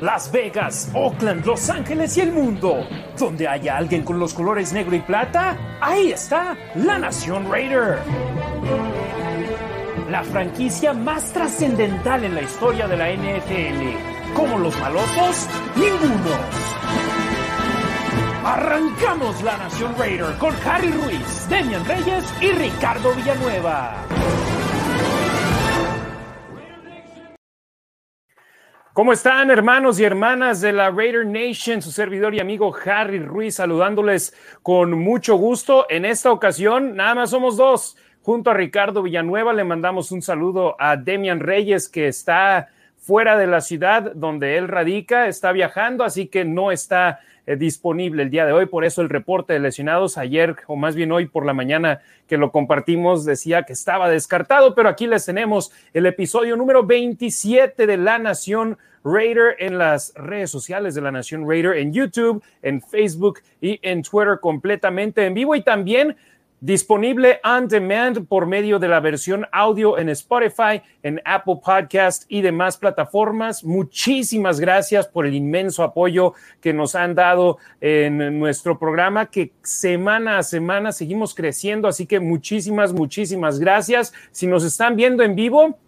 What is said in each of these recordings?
Las Vegas, Oakland, Los Ángeles y el mundo. Donde haya alguien con los colores negro y plata, ahí está la Nación Raider. La franquicia más trascendental en la historia de la NFL. Como los malosos, ninguno. Arrancamos la Nación Raider con Harry Ruiz, Demian Reyes y Ricardo Villanueva. ¿Cómo están hermanos y hermanas de la Raider Nation? Su servidor y amigo Harry Ruiz saludándoles con mucho gusto. En esta ocasión nada más somos dos. Junto a Ricardo Villanueva le mandamos un saludo a Demian Reyes que está fuera de la ciudad donde él radica, está viajando, así que no está disponible el día de hoy. Por eso el reporte de lesionados ayer, o más bien hoy por la mañana que lo compartimos, decía que estaba descartado, pero aquí les tenemos el episodio número 27 de La Nación Raider en las redes sociales de La Nación Raider, en YouTube, en Facebook y en Twitter completamente en vivo y también Disponible on demand por medio de la versión audio en Spotify, en Apple Podcast y demás plataformas. Muchísimas gracias por el inmenso apoyo que nos han dado en nuestro programa, que semana a semana seguimos creciendo. Así que muchísimas, muchísimas gracias. Si nos están viendo en vivo,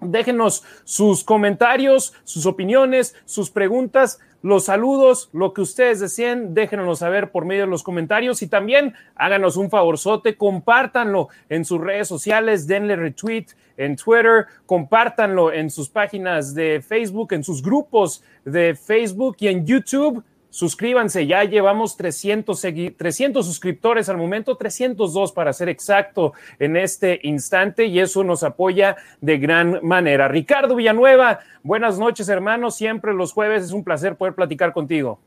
déjenos sus comentarios, sus opiniones, sus preguntas los saludos, lo que ustedes deseen, déjenos saber por medio de los comentarios y también háganos un favorzote, compártanlo en sus redes sociales, denle retweet en Twitter, compártanlo en sus páginas de Facebook, en sus grupos de Facebook y en YouTube. Suscríbanse, ya llevamos 300, 300 suscriptores al momento, 302 para ser exacto en este instante y eso nos apoya de gran manera. Ricardo Villanueva, buenas noches hermanos, siempre los jueves es un placer poder platicar contigo.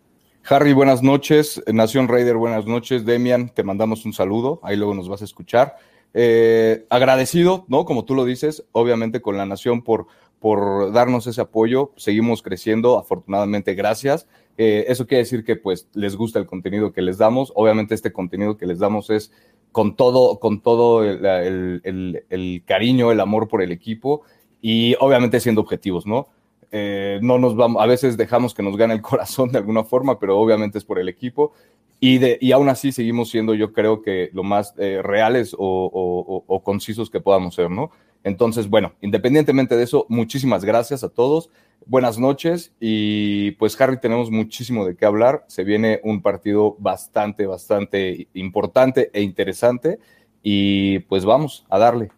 Harry, buenas noches. Nación Raider, buenas noches. Demian, te mandamos un saludo, ahí luego nos vas a escuchar. Eh, agradecido, ¿no? Como tú lo dices, obviamente con la Nación por, por darnos ese apoyo. Seguimos creciendo, afortunadamente, gracias. Eh, eso quiere decir que pues les gusta el contenido que les damos. Obviamente este contenido que les damos es con todo, con todo el, cariño, el amor por el equipo y obviamente siendo objetivos, ¿no? Eh, no nos vamos, a veces dejamos que nos gane el corazón de alguna forma, pero obviamente es por el equipo. Y, de, y aún así seguimos siendo, yo creo que lo más eh, reales o, o concisos que podamos ser, ¿no? Entonces, bueno, independientemente de eso, muchísimas gracias a todos buenas noches y pues Harry tenemos muchísimo de qué hablar. Se viene un partido bastante, bastante importante e interesante y pues vamos a darle.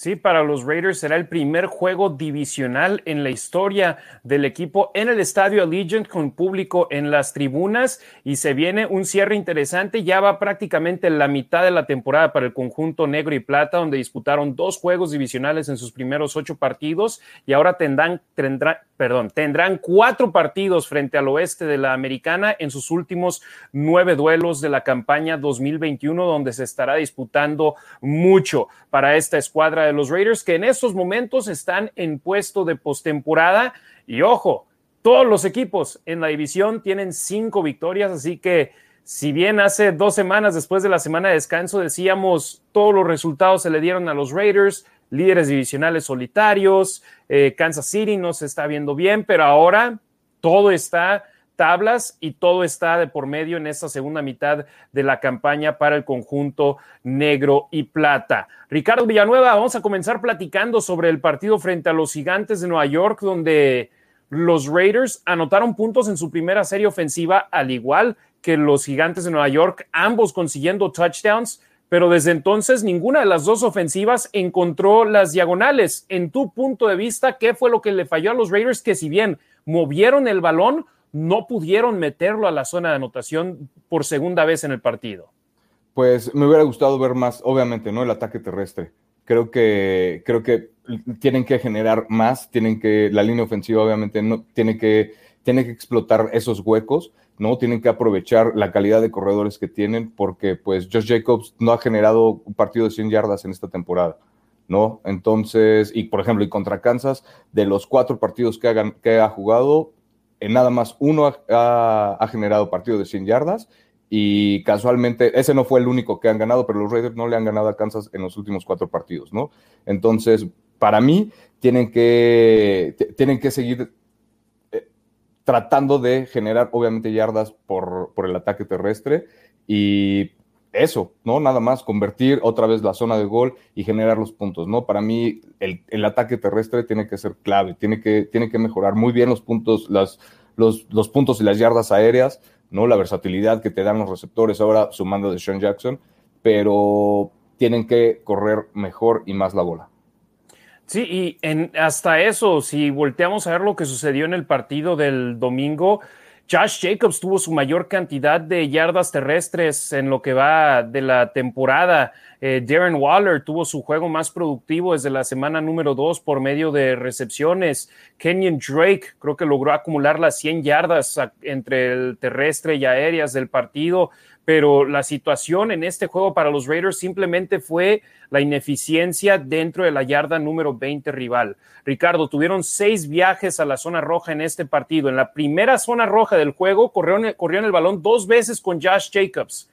Sí, para los Raiders será el primer juego divisional en la historia del equipo en el estadio Allegiant con público en las tribunas y se viene un cierre interesante. Ya va prácticamente la mitad de la temporada para el conjunto negro y plata, donde disputaron dos juegos divisionales en sus primeros ocho partidos y ahora tendrán, tendrán, perdón, tendrán cuatro partidos frente al oeste de la americana en sus últimos nueve duelos de la campaña 2021, donde se estará disputando mucho para esta escuadra de los Raiders, que en estos momentos están en puesto de postemporada. Y ojo, todos los equipos en la división tienen cinco victorias, así que si bien hace dos semanas después de la semana de descanso decíamos todos los resultados se le dieron a los Raiders, líderes divisionales solitarios, eh, Kansas City no se está viendo bien, pero ahora todo está tablas y todo está de por medio en esta segunda mitad de la campaña para el conjunto negro y plata. Ricardo Villanueva, vamos a comenzar platicando sobre el partido frente a los gigantes de Nueva York, donde los Raiders anotaron puntos en su primera serie ofensiva, al igual que los gigantes de Nueva York, ambos consiguiendo touchdowns, pero desde entonces ninguna de las dos ofensivas encontró las diagonales. En tu punto de vista, ¿qué fue lo que le falló a los Raiders que si bien movieron el balón, no pudieron meterlo a la zona de anotación por segunda vez en el partido? Pues me hubiera gustado ver más, obviamente, ¿no? El ataque terrestre. Creo que, creo que tienen que generar más, tienen que, la línea ofensiva obviamente no, tiene que, que explotar esos huecos, ¿no? Tienen que aprovechar la calidad de corredores que tienen, porque pues Josh Jacobs no ha generado un partido de 100 yardas en esta temporada. ¿no? Entonces, y por ejemplo, y contra Kansas, de los cuatro partidos que, que ha jugado, en nada más uno ha, generado partido de 100 yardas y casualmente ese no fue el único que han ganado, pero los Raiders no le han ganado a Kansas en los últimos cuatro partidos, ¿no? Entonces, para mí, tienen que, tienen que seguir eh, tratando de generar obviamente yardas por, por el ataque terrestre y eso, ¿no? Nada más convertir otra vez la zona de gol y generar los puntos, ¿no? Para mí el, el ataque terrestre tiene que ser clave, tiene que, tiene que mejorar muy bien los puntos, las, los, los, puntos y las yardas aéreas, ¿no? La versatilidad que te dan los receptores ahora sumando de Sean Jackson, pero tienen que correr mejor y más la bola. Sí, y en, hasta eso, si volteamos a ver lo que sucedió en el partido del domingo, Josh Jacobs tuvo su mayor cantidad de yardas terrestres en lo que va de la temporada. Eh, Darren Waller tuvo su juego más productivo desde la semana número dos por medio de recepciones. Kenyon Drake creo que logró acumular las 100 yardas entre el terrestre y aéreas del partido pero la situación en este juego para los Raiders simplemente fue la ineficiencia dentro de la yarda número 20 rival. Ricardo, tuvieron seis viajes a la zona roja en este partido. En la primera zona roja del juego corrieron, corrieron el balón dos veces con Josh Jacobs.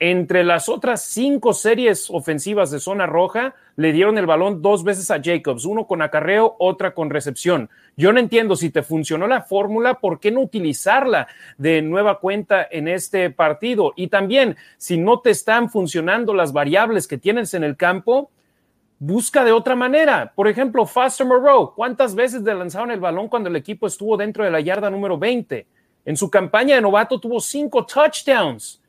Entre las otras cinco series ofensivas de zona roja, le dieron el balón dos veces a Jacobs, uno con acarreo, otra con recepción. Yo no entiendo si te funcionó la fórmula, ¿por qué no utilizarla de nueva cuenta en este partido? Y también, si no te están funcionando las variables que tienes en el campo, busca de otra manera. Por ejemplo, Foster Moreau, ¿cuántas veces le lanzaron el balón cuando el equipo estuvo dentro de la yarda número 20? En su campaña de novato tuvo cinco touchdowns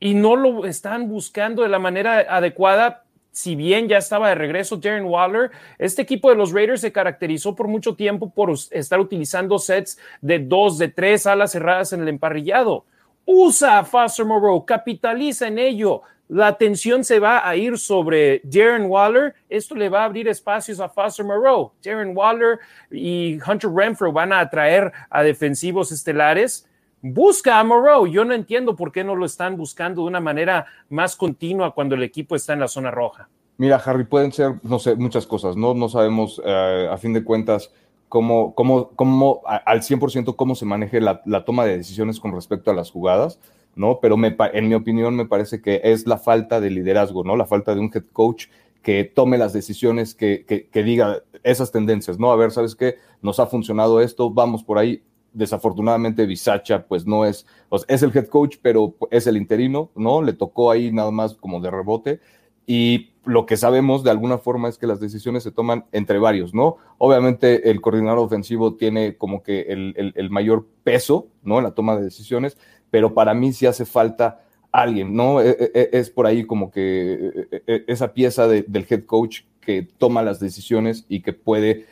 y no lo están buscando de la manera adecuada. Si bien ya estaba de regreso Darren Waller, este equipo de los Raiders se caracterizó por mucho tiempo por estar utilizando sets de dos, de tres alas cerradas en el emparrillado. Usa a Foster Moreau, capitaliza en ello. La atención se va a ir sobre Darren Waller. Esto le va a abrir espacios a Foster Moreau. Darren Waller y Hunter Renfro van a atraer a defensivos estelares Busca a Moreau. Yo no entiendo por qué no lo están buscando de una manera más continua cuando el equipo está en la zona roja. Mira, Harry, pueden ser, no sé, muchas cosas, ¿no? No sabemos, eh, a fin de cuentas, cómo, cómo, cómo al 100% cómo se maneje la, toma de decisiones con respecto a las jugadas, ¿no? Pero me, en mi opinión me parece que es la falta de liderazgo, ¿no? La falta de un head coach que tome las decisiones, que, que, que diga esas tendencias, ¿no? A ver, ¿sabes qué? Nos ha funcionado esto, vamos por ahí desafortunadamente Bisacha pues no es, es el head coach, pero es el interino, ¿no? Le tocó ahí nada más como de rebote y lo que sabemos de alguna forma es que las decisiones se toman entre varios, ¿no? Obviamente el coordinador ofensivo tiene como que el, mayor peso, ¿no? En la toma de decisiones, pero para mí sí hace falta alguien, ¿no? E, e, e, es, por ahí como que esa pieza del head coach que toma las decisiones y que puede,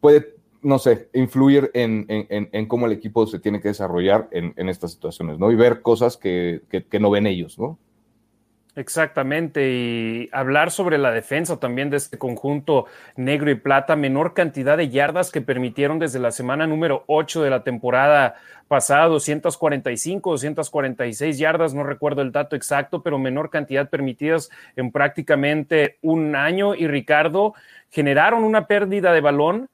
puede no sé, influir en, cómo el equipo se tiene que desarrollar en, estas situaciones, ¿no? Y ver cosas que, no ven ellos, ¿no? Exactamente, y hablar sobre la defensa también de este conjunto negro y plata, menor cantidad de yardas que permitieron desde la semana número 8 de la temporada pasada, 245, 246 yardas, no recuerdo el dato exacto, pero menor cantidad permitidas en prácticamente un año. Y Ricardo, generaron una pérdida de balón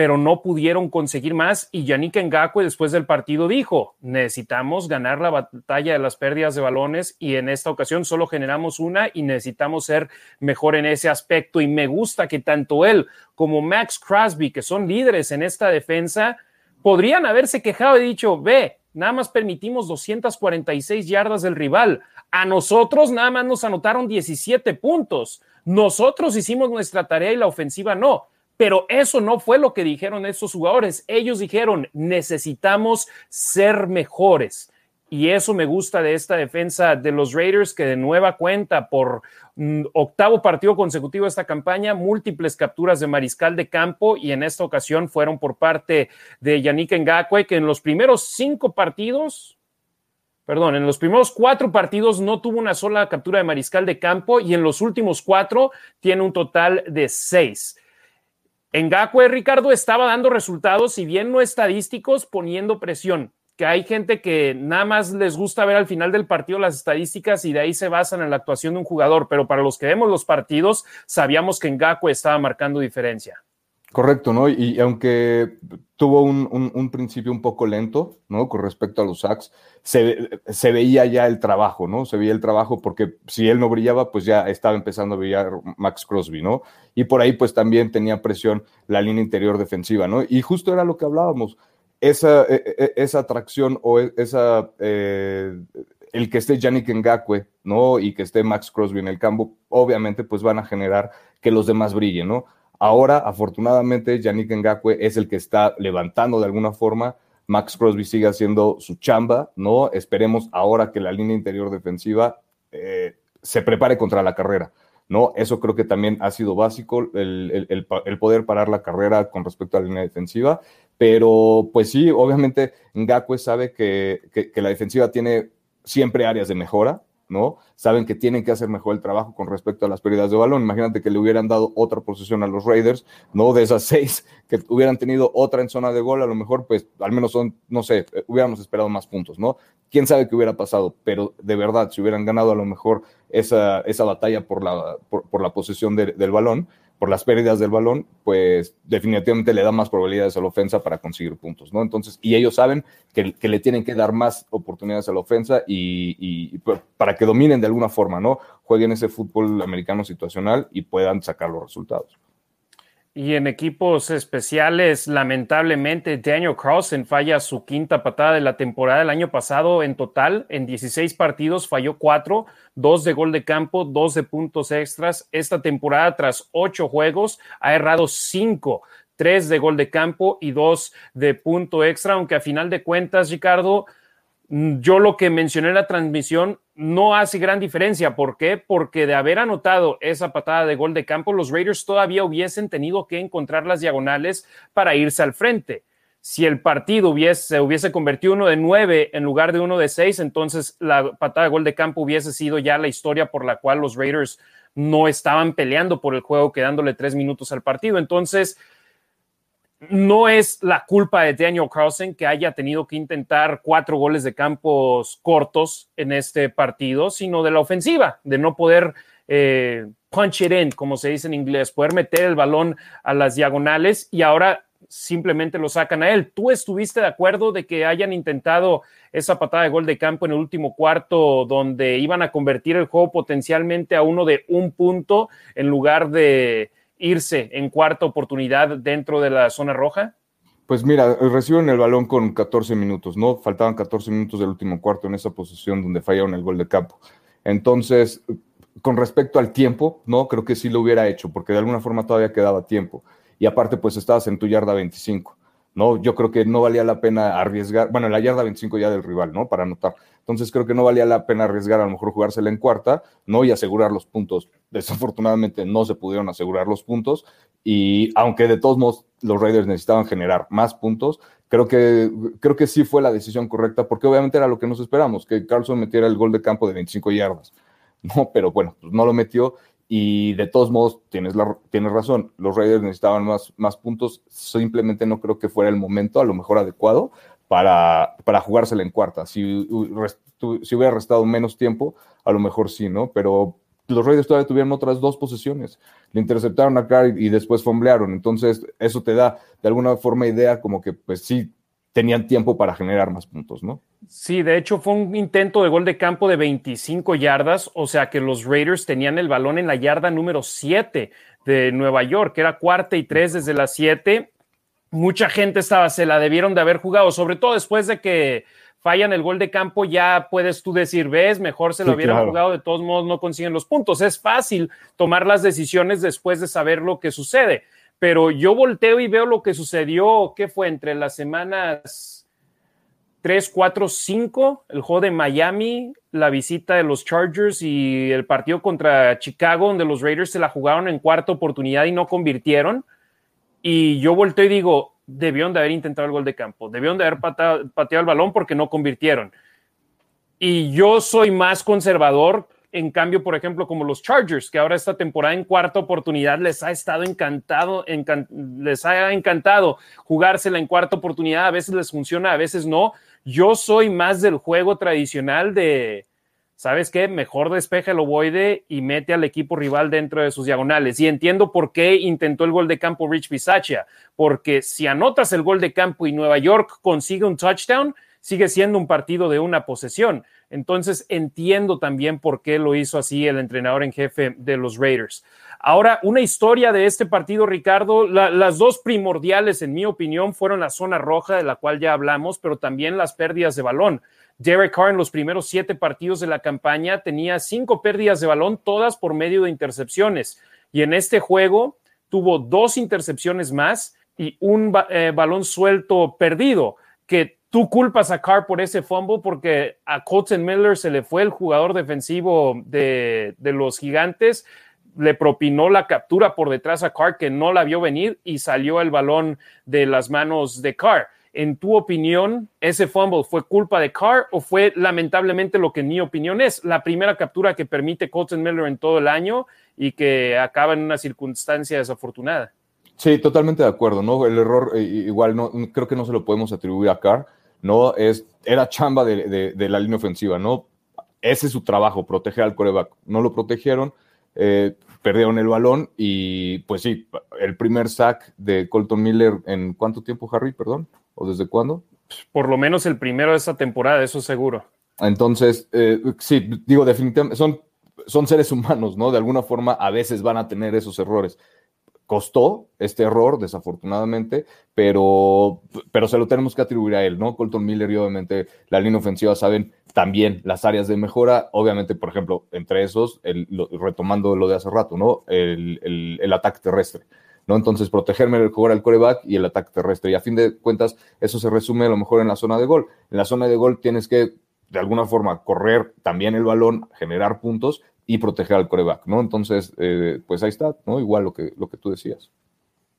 pero no pudieron conseguir más y Yannick Ngakwe después del partido dijo, necesitamos ganar la batalla de las pérdidas de balones y en esta ocasión solo generamos una y necesitamos ser mejor en ese aspecto y me gusta que tanto él como Max Crosby, que son líderes en esta defensa, podrían haberse quejado y dicho, ve, nada más permitimos 246 yardas del rival, a nosotros nada más nos anotaron 17 puntos, nosotros hicimos nuestra tarea y la ofensiva no pero eso no fue lo que dijeron estos jugadores. Ellos dijeron, necesitamos ser mejores. Y eso me gusta de esta defensa de los Raiders, que de nueva cuenta por mm, octavo partido consecutivo de esta campaña, múltiples capturas de mariscal de campo y en esta ocasión fueron por parte de Yannick Ngakwe, que en los primeros cinco partidos, perdón, en los primeros cuatro partidos no tuvo una sola captura de mariscal de campo y en los últimos cuatro tiene un total de seis. Ngakwe Ricardo estaba dando resultados, si bien no estadísticos, poniendo presión. Que hay gente que nada más les gusta ver al final del partido las estadísticas y de ahí se basan en la actuación de un jugador, pero para los que vemos los partidos, sabíamos que Ngakwe estaba marcando diferencia. Correcto, ¿no? Y, aunque tuvo un, principio un poco lento, ¿no? Con respecto a los sacks, se, veía ya el trabajo, ¿no? Se veía el trabajo porque si él no brillaba, pues ya estaba empezando a brillar Max Crosby, ¿no? Y por ahí pues también tenía presión la línea interior defensiva, ¿no? Y justo era lo que hablábamos, esa, e, e, e, esa atracción o esa... Eh, el que esté Yannick Ngakwe, ¿no? Y que esté Max Crosby en el campo, obviamente pues van a generar que los demás brillen, ¿no? Ahora, afortunadamente, Yannick Ngakwe es el que está levantando de alguna forma. Max Crosby sigue haciendo su chamba, ¿no? Esperemos ahora que la línea interior defensiva eh, se prepare contra la carrera, ¿no? Eso creo que también ha sido básico, el, poder parar la carrera con respecto a la línea defensiva, pero pues sí, obviamente Ngakwe sabe que la defensiva tiene siempre áreas de mejora, ¿no? Saben que tienen que hacer mejor el trabajo con respecto a las pérdidas de balón. Imagínate que le hubieran dado otra posición a los Raiders, ¿no? De esas seis que hubieran tenido otra en zona de gol, a lo mejor, pues, al menos son, no sé, eh, hubiéramos esperado más puntos, ¿no? Quién sabe qué hubiera pasado, pero de verdad, si hubieran ganado a lo mejor esa, esa batalla por la, por, la posesión del balón, por las pérdidas del balón, pues definitivamente le da más probabilidades a la ofensa para conseguir puntos, ¿no? Entonces, y ellos saben que, le tienen que dar más oportunidades a la ofensa y, para que dominen de alguna forma, ¿no? Jueguen ese fútbol americano situacional y puedan sacar los resultados. Y en equipos especiales, lamentablemente, Daniel Carlson falla su quinta patada de la temporada del año pasado en total. En 16 partidos falló cuatro, dos de gol de campo, dos de puntos extras. Esta temporada, tras ocho juegos, ha errado cinco, tres de gol de campo y dos de punto extra, aunque a final de cuentas, Ricardo, Mm, yo lo que mencioné en la transmisión no hace gran diferencia. ¿Por qué? Porque de haber anotado esa patada de gol de campo, los Raiders todavía hubiesen tenido que encontrar las diagonales para irse al frente. Si el partido hubiese, se hubiese convertido uno de nueve en lugar de uno de seis, entonces la patada de gol de campo hubiese sido ya la historia por la cual los Raiders no estaban peleando por el juego, quedándole tres minutos al partido. Entonces, no es la culpa de Daniel Carlson que haya tenido que intentar cuatro goles de campos cortos en este partido, sino de la ofensiva, de no poder eh, punch it in, como se dice en inglés, poder meter el balón a las diagonales y ahora simplemente lo sacan a él. ¿Tú estuviste de acuerdo de que hayan intentado esa patada de gol de campo en el último cuarto donde iban a convertir el juego potencialmente a uno de un punto en lugar de irse en cuarta oportunidad dentro de la zona roja? Pues mira, reciben el balón con 14 minutos, ¿no? Faltaban 14 minutos del último cuarto en esa posición donde fallaron el gol de campo. Entonces, con respecto al tiempo, no, creo que sí lo hubiera hecho, porque de alguna forma todavía quedaba tiempo. Y aparte, pues estabas en tu yarda 25. ¿no? Yo creo que no valía la pena arriesgar, bueno, la yarda 25 ya del rival, ¿no? Para anotar. Entonces creo que no valía la pena arriesgar a lo mejor jugársela en cuarta, ¿no? Y asegurar los puntos. Desafortunadamente no se pudieron asegurar los puntos y aunque de todos modos los Raiders necesitaban generar más puntos, creo que, creo que sí fue la decisión correcta porque obviamente era lo que nos esperamos, que Carlson metiera el gol de campo de 25 yardas. No, pero bueno, pues no lo metió y de todos modos, tienes, la, tienes razón, los Raiders necesitaban más, más puntos, simplemente no creo que fuera el momento a lo mejor adecuado para, para jugársela en cuarta. Si, hubiera restado menos tiempo, a lo mejor sí, ¿no? Pero los Raiders todavía tuvieron otras dos posesiones. Le interceptaron a Carr y después fomblearon. Entonces, eso te da de alguna forma idea como que, pues sí, tenían tiempo para generar más puntos, ¿no? Sí, de hecho fue un intento de gol de campo de 25 yardas, o sea que los Raiders tenían el balón en la yarda número 7 de Nueva York, que era cuarta y tres desde las 7. Mucha gente estaba, se la debieron de haber jugado, sobre todo después de que fallan el gol de campo, ya puedes tú decir, ves, mejor se lo hubieran jugado, de todos modos no consiguen los puntos. Es fácil tomar las decisiones después de saber lo que sucede pero yo volteo y veo lo que sucedió, ¿qué fue? Entre las semanas 3, 4, 5, el juego de Miami, la visita de los Chargers y el partido contra Chicago, donde los Raiders se la jugaron en cuarta oportunidad y no convirtieron. Y yo volteo y digo, debieron de haber intentado el gol de campo, debieron de haber pateado, pateado el balón porque no convirtieron. Y yo soy más conservador en cambio, por ejemplo, como los Chargers, que ahora esta temporada en cuarta oportunidad les ha estado encantado, les ha encantado jugársela en cuarta oportunidad, a veces les funciona, a veces no. Yo soy más del juego tradicional de ¿sabes qué? Mejor despeja el ovoide y mete al equipo rival dentro de sus diagonales. Y entiendo por qué intentó el gol de campo Rich Bisaccia, porque si anotas el gol de campo y Nueva York consigue un touchdown, sigue siendo un partido de una posesión. Entonces entiendo también por qué lo hizo así el entrenador en jefe de los Raiders. Ahora, una historia de este partido, Ricardo, las dos primordiales, en mi opinión, fueron la zona roja, de la cual ya hablamos, pero también las pérdidas de balón. Derek Carr en los primeros siete partidos de la campaña tenía cinco pérdidas de balón, todas por medio de intercepciones. Y en este juego tuvo dos intercepciones más y un eh, balón suelto perdido, que tú culpas a Carr por ese fumble porque a Colton Miller se le fue el jugador defensivo de, de los gigantes, le propinó la captura por detrás a Carr que no la vio venir y salió el balón de las manos de Carr. En tu opinión, ese fumble fue culpa de Carr o fue lamentablemente lo que en mi opinión es la primera captura que permite Colton Miller en todo el año y que acaba en una circunstancia desafortunada? Sí, totalmente de acuerdo, ¿no? El error eh, igual no creo que no se lo podemos atribuir a Carr, no es era chamba de, la línea ofensiva, ¿no? Ese es su trabajo, proteger al coreback. No lo protegieron, eh, perdieron el balón y pues sí, el primer sack de Colton Miller en cuánto tiempo, Harry, perdón. ¿O desde cuándo? Por lo menos el primero de esta temporada, eso seguro. Entonces, eh, sí, digo, definitivamente, son, son seres humanos, ¿no? De alguna forma a veces van a tener esos errores. Costó este error, desafortunadamente, pero, pero se lo tenemos que atribuir a él, ¿no? Colton Miller y obviamente la línea ofensiva saben también las áreas de mejora, obviamente, por ejemplo, entre esos, el, retomando lo de hace rato, ¿no? el, el ataque terrestre. ¿No? Entonces, protegerme el jugar al coreback y el ataque terrestre. Y a fin de cuentas, eso se resume a lo mejor en la zona de gol. En la zona de gol tienes que, de alguna forma, correr también el balón, generar puntos y proteger al coreback, ¿no? Entonces, eh, pues ahí está, ¿no? Igual lo que, lo que tú decías.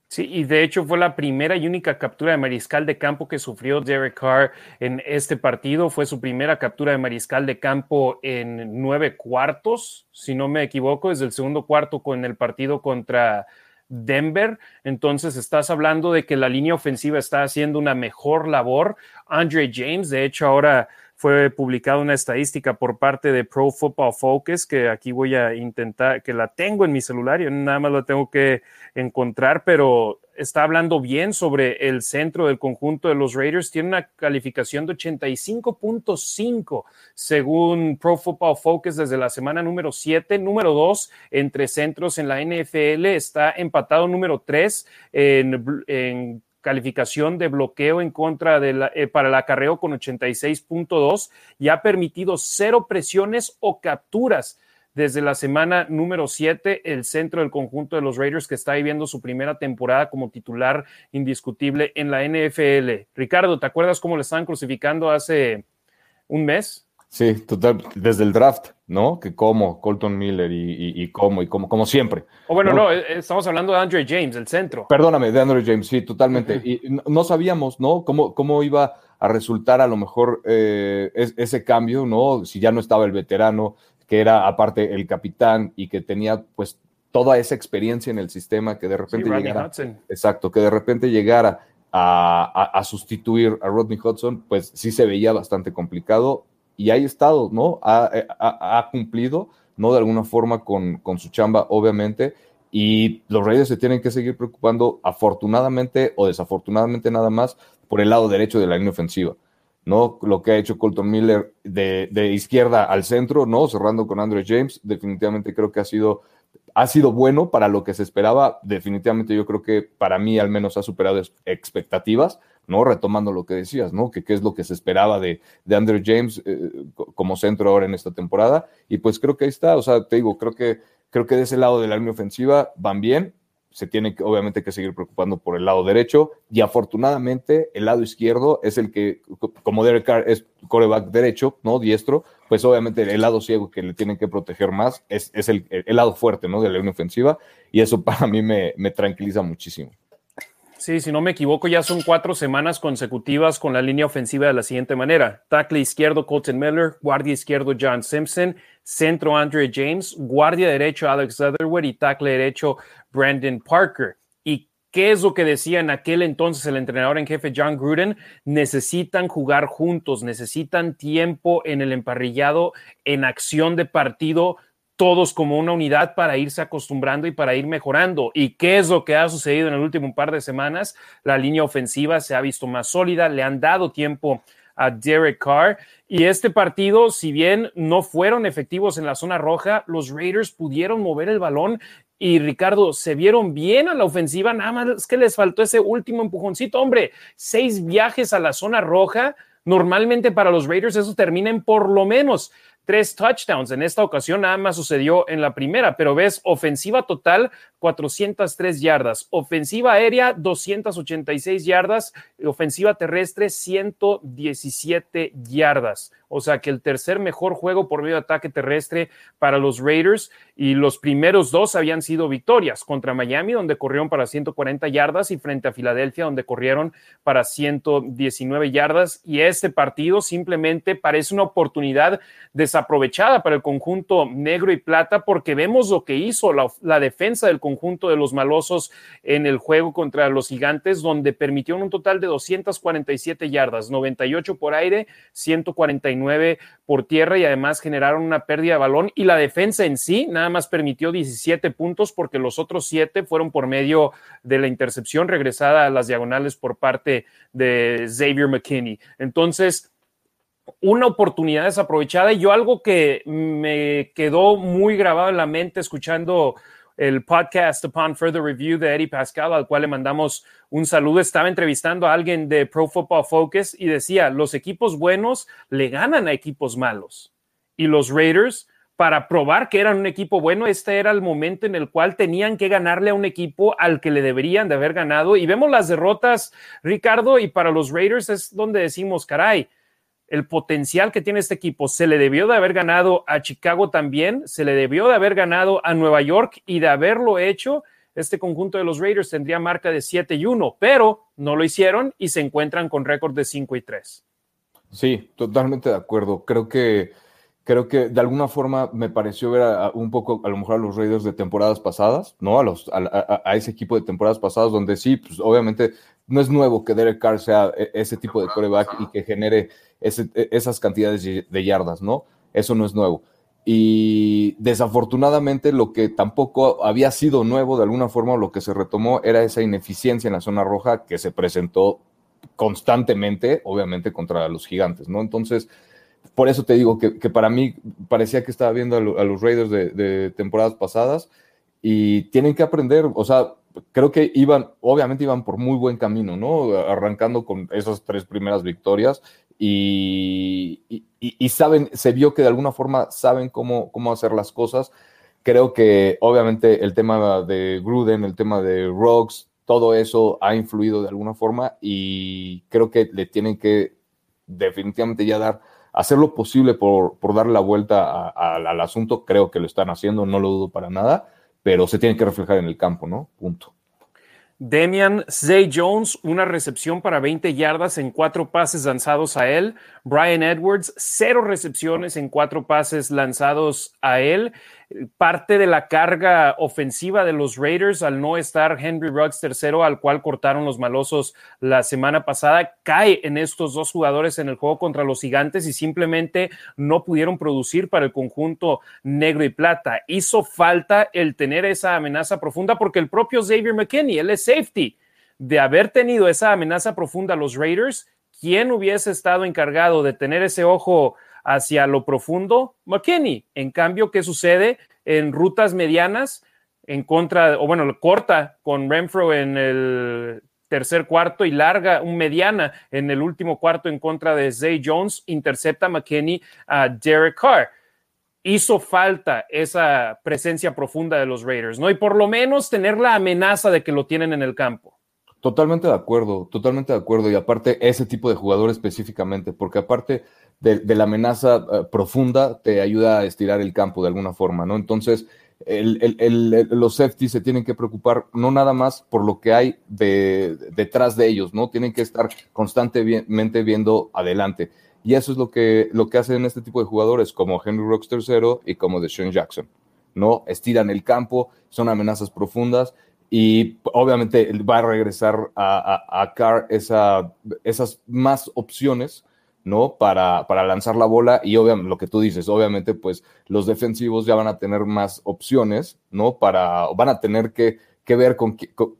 Sí, y de hecho fue la primera y única captura de mariscal de campo que sufrió Derek Carr en este partido. Fue su primera captura de mariscal de campo en nueve cuartos, si no me equivoco, desde el segundo cuarto con el partido contra Denver. Entonces estás hablando de que la línea ofensiva está haciendo una mejor labor. Andre James, de hecho, ahora fue publicada una estadística por parte de Pro Football Focus que aquí voy a intentar, que la tengo en mi celular y nada más la tengo que encontrar, pero está hablando bien sobre el centro del conjunto de los Raiders. Tiene una calificación de 85.5 según Pro Football Focus desde la semana número 7. Número 2 entre centros en la NFL está empatado número 3 en, calificación de bloqueo en contra de la, eh, para el acarreo con 86.2 y ha permitido cero presiones o capturas desde la semana número 7, el centro del conjunto de los Raiders que está viviendo su primera temporada como titular indiscutible en la NFL. Ricardo, ¿te acuerdas cómo le estaban crucificando hace un mes? Sí, total, desde el draft, ¿no? Que como Colton Miller y, como, y como, como siempre. O bueno, no, eh, estamos hablando de Andre James, el centro. Perdóname, de Andre James, sí, totalmente. Y no, sabíamos, ¿no? Cómo, cómo iba a resultar a lo mejor eh, ese cambio, ¿no? Si ya no estaba el veterano, que era aparte el capitán y que tenía pues toda esa experiencia en el sistema que de repente llegara. Exacto, que de repente llegara a, a, sustituir a Rodney Hudson, pues sí se veía bastante complicado y ahí estado, ¿no? Eh, ha, cumplido, ¿no? De alguna forma con, con, su chamba, obviamente, y los Reyes se tienen que seguir preocupando, afortunadamente o desafortunadamente nada más, por el lado derecho de la línea ofensiva, ¿no? Lo que ha hecho Colton Miller de, de izquierda al centro, ¿no? Cerrando con Andrew James, definitivamente creo que ha sido ha sido bueno para lo que se esperaba. Definitivamente yo creo que para mí al menos ha superado expectativas. ¿no? Retomando lo que decías, ¿no? Que qué es lo que se esperaba de, de Andrew James eh, como centro ahora en esta temporada. Y pues creo que ahí está, o sea, te digo, creo que, creo que de ese lado de la línea ofensiva van bien. Se tiene que, obviamente que seguir preocupando por el lado derecho y afortunadamente el lado izquierdo es el que, como Derek Carr es coreback derecho, ¿no? Diestro, pues obviamente el lado ciego que le tienen que proteger más es, es el, el, lado fuerte, ¿no? De la línea ofensiva y eso para mí me, me tranquiliza muchísimo. Sí, si no me equivoco, ya son cuatro semanas consecutivas con la línea ofensiva de la siguiente manera. Tackle izquierdo Colton Miller, guardia izquierdo John Simpson, centro Andre James, guardia derecho Alex Leatherwood y tackle derecho Brandon Parker. Y ¿Qué es lo que decía en aquel entonces el entrenador en jefe John Gruden? Necesitan jugar juntos, necesitan tiempo en el emparrillado, en acción de partido, todos como una unidad para irse acostumbrando y para ir mejorando. ¿Y qué es lo que ha sucedido en el último par de semanas? La línea ofensiva se ha visto más sólida, le han dado tiempo a Derek Carr. Y este partido, si bien no fueron efectivos en la zona roja, los Raiders pudieron mover el balón y Ricardo, se vieron bien a la ofensiva, nada más que les faltó ese último empujoncito, hombre, seis viajes a la zona roja, normalmente para los Raiders eso termina en por lo menos tres touchdowns. En esta ocasión nada más sucedió en la primera, pero ves, ofensiva total 403 yardas, ofensiva aérea 286 yardas, ofensiva terrestre 117 yardas. O sea que el tercer mejor juego por medio de ataque terrestre para los Raiders y los primeros dos habían sido victorias contra Miami, donde corrieron para 140 yardas, y frente a Filadelfia, donde corrieron para 119 yardas. Y este partido simplemente parece una oportunidad desaprovechada para el conjunto negro y plata, porque vemos lo que hizo la, defensa del conjunto de los malosos en el juego contra los gigantes, donde permitieron un total de 247 yardas, 98 por aire, 149 por tierra y además generaron una pérdida de balón y la defensa en sí nada más permitió 17 puntos porque los otros 7 fueron por medio de la intercepción regresada a las diagonales por parte de Xavier McKinney. Entonces, una oportunidad desaprovechada y yo algo que me quedó muy grabado en la mente escuchando el podcast Upon Further Review de Eddie Pascal, al cual le mandamos un saludo. Estaba entrevistando a alguien de Pro Football Focus y decía, los equipos buenos le ganan a equipos malos. Y los Raiders, para probar que eran un equipo bueno, este era el momento en el cual tenían que ganarle a un equipo al que le deberían de haber ganado. Y vemos las derrotas, Ricardo, y para los Raiders es donde decimos, caray, el potencial que tiene este equipo. Se le debió de haber ganado a Chicago también, se le debió de haber ganado a Nueva York y de haberlo hecho, este conjunto de los Raiders tendría marca de 7 y 1, pero no lo hicieron y se encuentran con récord de 5 y 3. Sí, totalmente de acuerdo. Creo que creo que de alguna forma me pareció ver un poco a lo mejor a los Raiders de temporadas pasadas, ¿no? A, los, a, ese equipo de temporadas pasadas donde sí, pues obviamente no es nuevo que Derek Carr sea e, ese tipo de coreback y que genere e, esas cantidades de yardas, ¿no? Eso no es nuevo. Y desafortunadamente lo que tampoco había sido nuevo de alguna forma, lo que se retomó era esa ineficiencia en la zona roja que se presentó constantemente, obviamente, contra los gigantes, ¿no? Entonces, por eso te digo que, para mí parecía que estaba viendo a, los Raiders de, temporadas pasadas y tienen que aprender, o sea, creo que iban, obviamente iban por muy buen camino, ¿no? Arrancando con esas tres primeras victorias y, y, saben, se vio que de alguna forma saben cómo, cómo hacer las cosas. Creo que obviamente el tema de Gruden, el tema de Rocks, todo eso ha influido de alguna forma y creo que le tienen que definitivamente ya dar hacer lo posible por, por darle la vuelta al asunto, creo que lo están haciendo, no lo dudo para nada, pero se tiene que reflejar en el campo, ¿no? Punto. Demian Zay Jones, una recepción para 20 yardas en cuatro pases lanzados a él. Brian Edwards, cero recepciones en cuatro pases lanzados a él parte de la carga ofensiva de los Raiders al no estar Henry Ruggs tercero, al cual cortaron los malosos la semana pasada, cae en estos dos jugadores en el juego contra los gigantes y simplemente no pudieron producir para el conjunto negro y plata. Hizo falta el tener esa amenaza profunda porque el propio Xavier McKinney, él es safety, de haber tenido esa amenaza profunda los Raiders, ¿quién hubiese estado encargado de tener ese ojo hacia lo profundo, McKinney. En cambio, ¿qué sucede en rutas medianas? En contra, o bueno, corta con Renfro en el tercer cuarto y larga, un mediana en el último cuarto en contra de Zay Jones, intercepta McKinney a Derek Carr. Hizo falta esa presencia profunda de los Raiders, ¿no? Y por lo menos tener la amenaza de que lo tienen en el campo. Totalmente de acuerdo, totalmente de acuerdo. Y aparte, ese tipo de jugador específicamente, porque aparte de, la amenaza eh, profunda, te ayuda a estirar el campo de alguna forma, ¿no? Entonces, los safeties se tienen que preocupar no nada más por lo que hay de, detrás de ellos, ¿no? Tienen que estar constantemente viendo adelante. Y eso es lo que, lo que hacen este tipo de jugadores, como Henry Rocks III y como Deshaun Jackson, ¿no? Estiran el campo, son amenazas profundas y obviamente va a regresar a, a, Carr esa, esas más opciones, ¿no? Para, para, lanzar la bola y obviamente lo que tú dices, obviamente pues los defensivos ya van a tener más opciones, ¿no? Para, van a tener que, que ver con,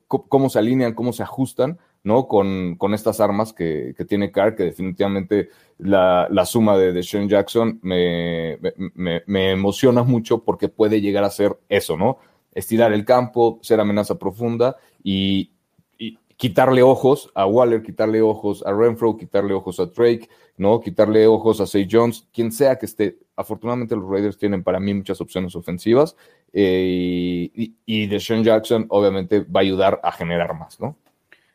cómo se alinean, cómo se ajustan, ¿no? Con, con estas armas que, que, tiene Carr, que definitivamente la, la suma de, de Sean Jackson me, me, me emociona mucho porque puede llegar a ser eso, ¿no? Estirar el campo, ser amenaza profunda y, quitarle ojos a Waller, quitarle ojos a Renfro, quitarle ojos a Drake, ¿no? Quitarle ojos a Say Jones, quien sea que esté. Afortunadamente los Raiders tienen para mí muchas opciones ofensivas eh, y, y Deshaun Jackson obviamente va a ayudar a generar más, ¿no?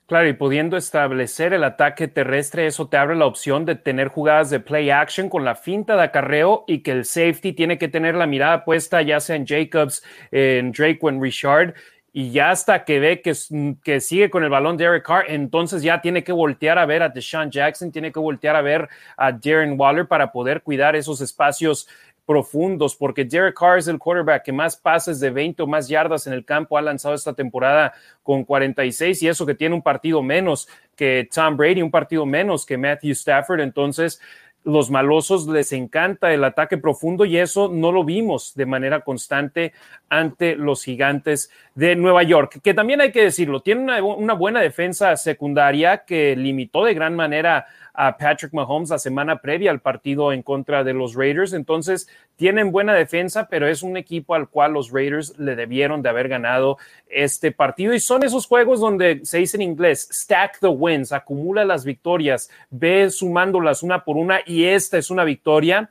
Claro, y pudiendo establecer el ataque terrestre, eso te abre la opción de tener jugadas de play action con la finta de acarreo y que el safety tiene que tener la mirada puesta ya sea en Jacobs, en Drake o en Richard. Y ya hasta que ve que, que sigue con el balón Derek Carr, entonces ya tiene que voltear a ver a Deshaun Jackson, tiene que voltear a ver a Darren Waller para poder cuidar esos espacios profundos, porque Derek Carr es el quarterback que más pases de 20 o más yardas en el campo ha lanzado esta temporada con 46 y eso que tiene un partido menos que Tom Brady, un partido menos que Matthew Stafford. Entonces, los malosos les encanta el ataque profundo y eso no lo vimos de manera constante ante los gigantes de Nueva York, que también hay que decirlo, tiene una, una buena defensa secundaria que limitó de gran manera a Patrick Mahomes la semana previa al partido en contra de los Raiders. Entonces, tienen buena defensa, pero es un equipo al cual los Raiders le debieron de haber ganado este partido. Y son esos juegos donde se dice en inglés, stack the wins, acumula las victorias, ve sumándolas una por una y esta es una victoria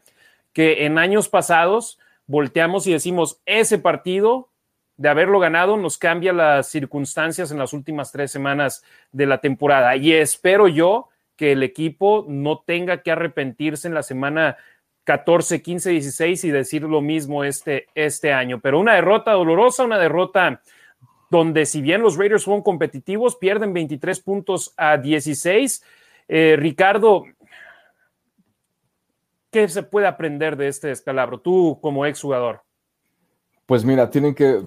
que en años pasados volteamos y decimos, ese partido de haberlo ganado nos cambia las circunstancias en las últimas tres semanas de la temporada. Y espero yo que el equipo no tenga que arrepentirse en la semana 14, 15, 16 y decir lo mismo este, este año. Pero una derrota dolorosa, una derrota donde si bien los Raiders fueron competitivos, pierden 23 puntos a 16. Eh, Ricardo, ¿qué se puede aprender de este descalabro? Tú como exjugador. Pues mira, tienen que,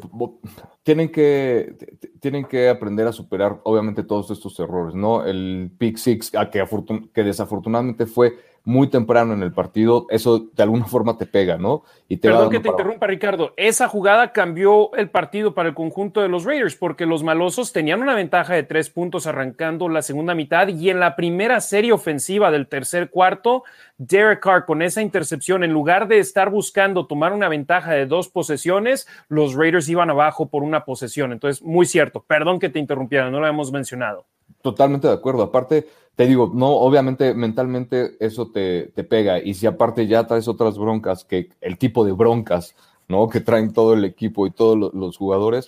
tienen que, tienen que aprender a superar, obviamente, todos estos errores, ¿no? El pick six, que desafortunadamente fue muy temprano en el partido, eso de alguna forma te pega, ¿no? Y te Perdón que te interrumpa, Ricardo. Esa jugada cambió el partido para el conjunto de los Raiders, porque los malosos tenían una ventaja de tres puntos arrancando la segunda mitad y en la primera serie ofensiva del tercer cuarto, Derek Carr con esa intercepción, en lugar de estar buscando tomar una ventaja de dos posesiones, los Raiders iban abajo por una posesión. Entonces, muy cierto. Perdón que te interrumpiera, no lo hemos mencionado. Totalmente de acuerdo. Aparte, te digo, no, obviamente mentalmente eso te, pega. Y si aparte ya traes otras broncas, que el tipo de broncas, ¿no? Que traen todo el equipo y todos los, jugadores,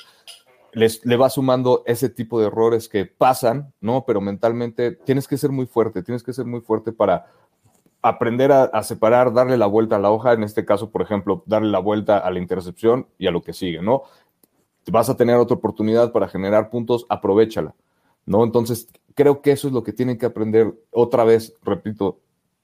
les, le va sumando ese tipo de errores que pasan, ¿no? Pero mentalmente tienes que ser muy fuerte, tienes que ser muy fuerte para aprender a, a, separar, darle la vuelta a la hoja, en este caso, por ejemplo, darle la vuelta a la intercepción y a lo que sigue, ¿no? Vas a tener otra oportunidad para generar puntos, aprovechala. ¿no? Entonces, creo que eso es lo que tienen que aprender otra vez, repito,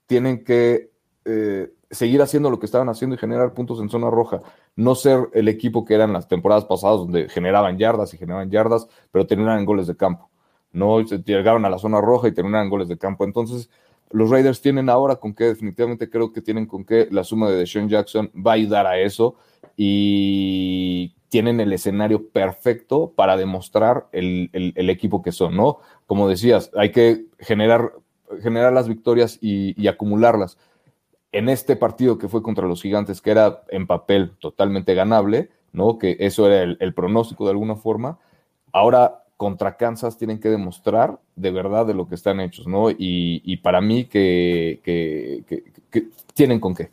tienen que eh, seguir haciendo lo que estaban haciendo y generar puntos en zona roja, no ser el equipo que eran las temporadas pasadas donde generaban yardas y generaban yardas, pero terminaban goles de campo, ¿no? Llegaron a la zona roja y terminaban en goles de campo. Entonces, los Raiders tienen ahora con qué, definitivamente creo que tienen con qué, la suma de Deshaun Jackson va a ayudar a eso y tienen el escenario perfecto para demostrar el, equipo que son, ¿no? Como decías, hay que generar, generar las victorias y, acumularlas. En este partido que fue contra los gigantes, que era en papel totalmente ganable, ¿no? Que eso era el, pronóstico de alguna forma. Ahora contra Kansas tienen que demostrar de verdad de lo que están hechos, ¿no? Y, para mí que, que tienen con qué.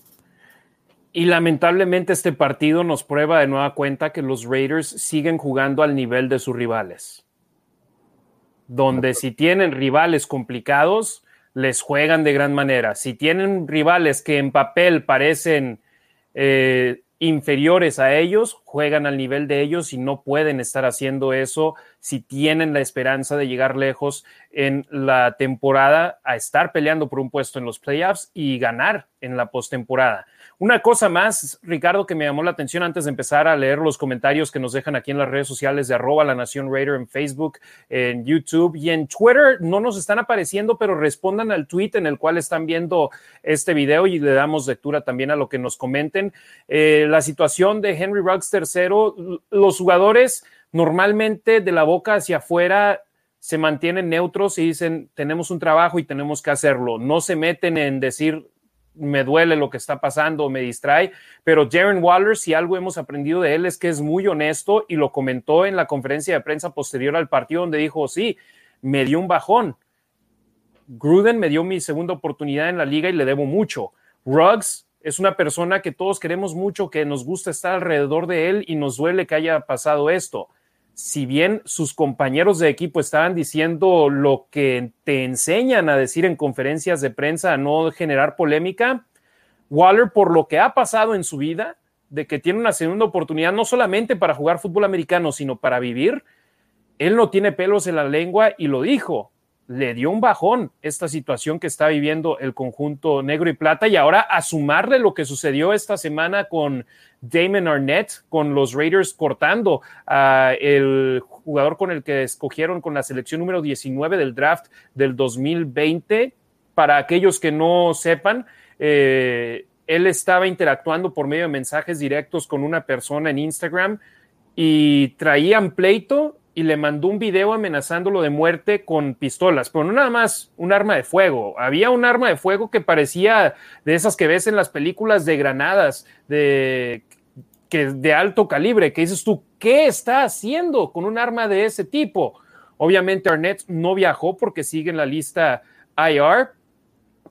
Y lamentablemente este partido nos prueba de nueva cuenta que los Raiders siguen jugando al nivel de sus rivales. Donde si tienen rivales complicados, les juegan de gran manera. Si tienen rivales que en papel parecen eh, inferiores a ellos, juegan al nivel de ellos y no pueden estar haciendo eso si tienen la esperanza de llegar lejos en la temporada, a estar peleando por un puesto en los playoffs y ganar en la postemporada. Una cosa más, Ricardo, que me llamó la atención antes de empezar a leer los comentarios que nos dejan aquí en las redes sociales de arroba la Nación Raider en Facebook, en YouTube y en Twitter. No nos están apareciendo, pero respondan al tweet en el cual están viendo este video y le damos lectura también a lo que nos comenten. Eh, la situación de Henry Ruggs III, los jugadores normalmente de la boca hacia afuera se mantienen neutros y dicen, tenemos un trabajo y tenemos que hacerlo. No se meten en decir, me duele lo que está pasando, me distrae, pero Darren Waller, si algo hemos aprendido de él es que es muy honesto y lo comentó en la conferencia de prensa posterior al partido donde dijo, sí, me dio un bajón. Gruden me dio mi segunda oportunidad en la liga y le debo mucho. Ruggs es una persona que todos queremos mucho, que nos gusta estar alrededor de él y nos duele que haya pasado esto si bien sus compañeros de equipo estaban diciendo lo que te enseñan a decir en conferencias de prensa, a no generar polémica, Waller, por lo que ha pasado en su vida, de que tiene una segunda oportunidad no solamente para jugar fútbol americano, sino para vivir, él no tiene pelos en la lengua y lo dijo le dio un bajón esta situación que está viviendo el conjunto negro y plata y ahora a sumarle lo que sucedió esta semana con Damon Arnett, con los Raiders cortando a el jugador con el que escogieron con la selección número 19 del draft del 2020. Para aquellos que no sepan, eh, él estaba interactuando por medio de mensajes directos con una persona en Instagram y traían pleito y le mandó un video amenazándolo de muerte con pistolas, pero no nada más un arma de fuego. Había un arma de fuego que parecía de esas que ves en las películas de granadas, de, que, de alto calibre, que dices tú, ¿qué está haciendo con un arma de ese tipo? Obviamente Arnett no viajó porque sigue en la lista IR,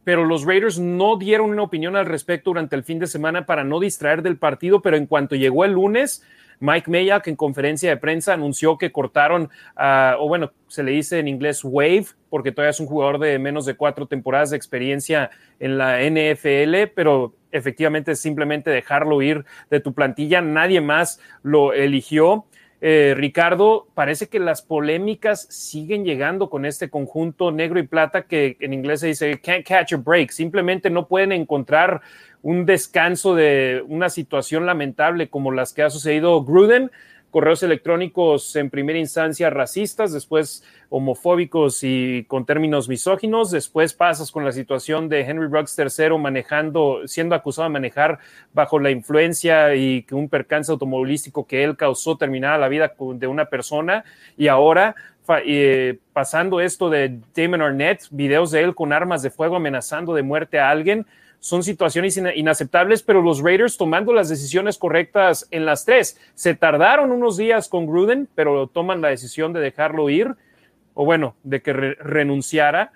pero los Raiders no dieron una opinión al respecto durante el fin de semana para no distraer del partido, pero en cuanto llegó el lunes, Mike Mayock en conferencia de prensa anunció que cortaron, o bueno, se le dice en inglés wave, porque todavía es un jugador de menos de cuatro temporadas de experiencia en la NFL, pero efectivamente simplemente dejarlo ir de tu plantilla, nadie más lo eligió. Eh, Ricardo, parece que las polémicas siguen llegando con este conjunto negro y plata que en inglés se dice can't catch a break, simplemente no pueden encontrar un descanso de una situación lamentable como las que ha sucedido Gruden, correos electrónicos en primera instancia racistas, después homofóbicos y con términos misóginos, después pasas con la situación de Henry Ruggs III manejando, siendo acusado de manejar bajo la influencia y que un percance automovilístico que él causó terminara la vida de una persona. Y ahora eh, pasando esto de Damon Arnett, videos de él con armas de fuego amenazando de muerte a alguien, son situaciones inaceptables, pero los Raiders tomando las decisiones correctas en las tres. Se tardaron unos días con Gruden, pero toman la decisión de dejarlo ir, o bueno, de que renunciara.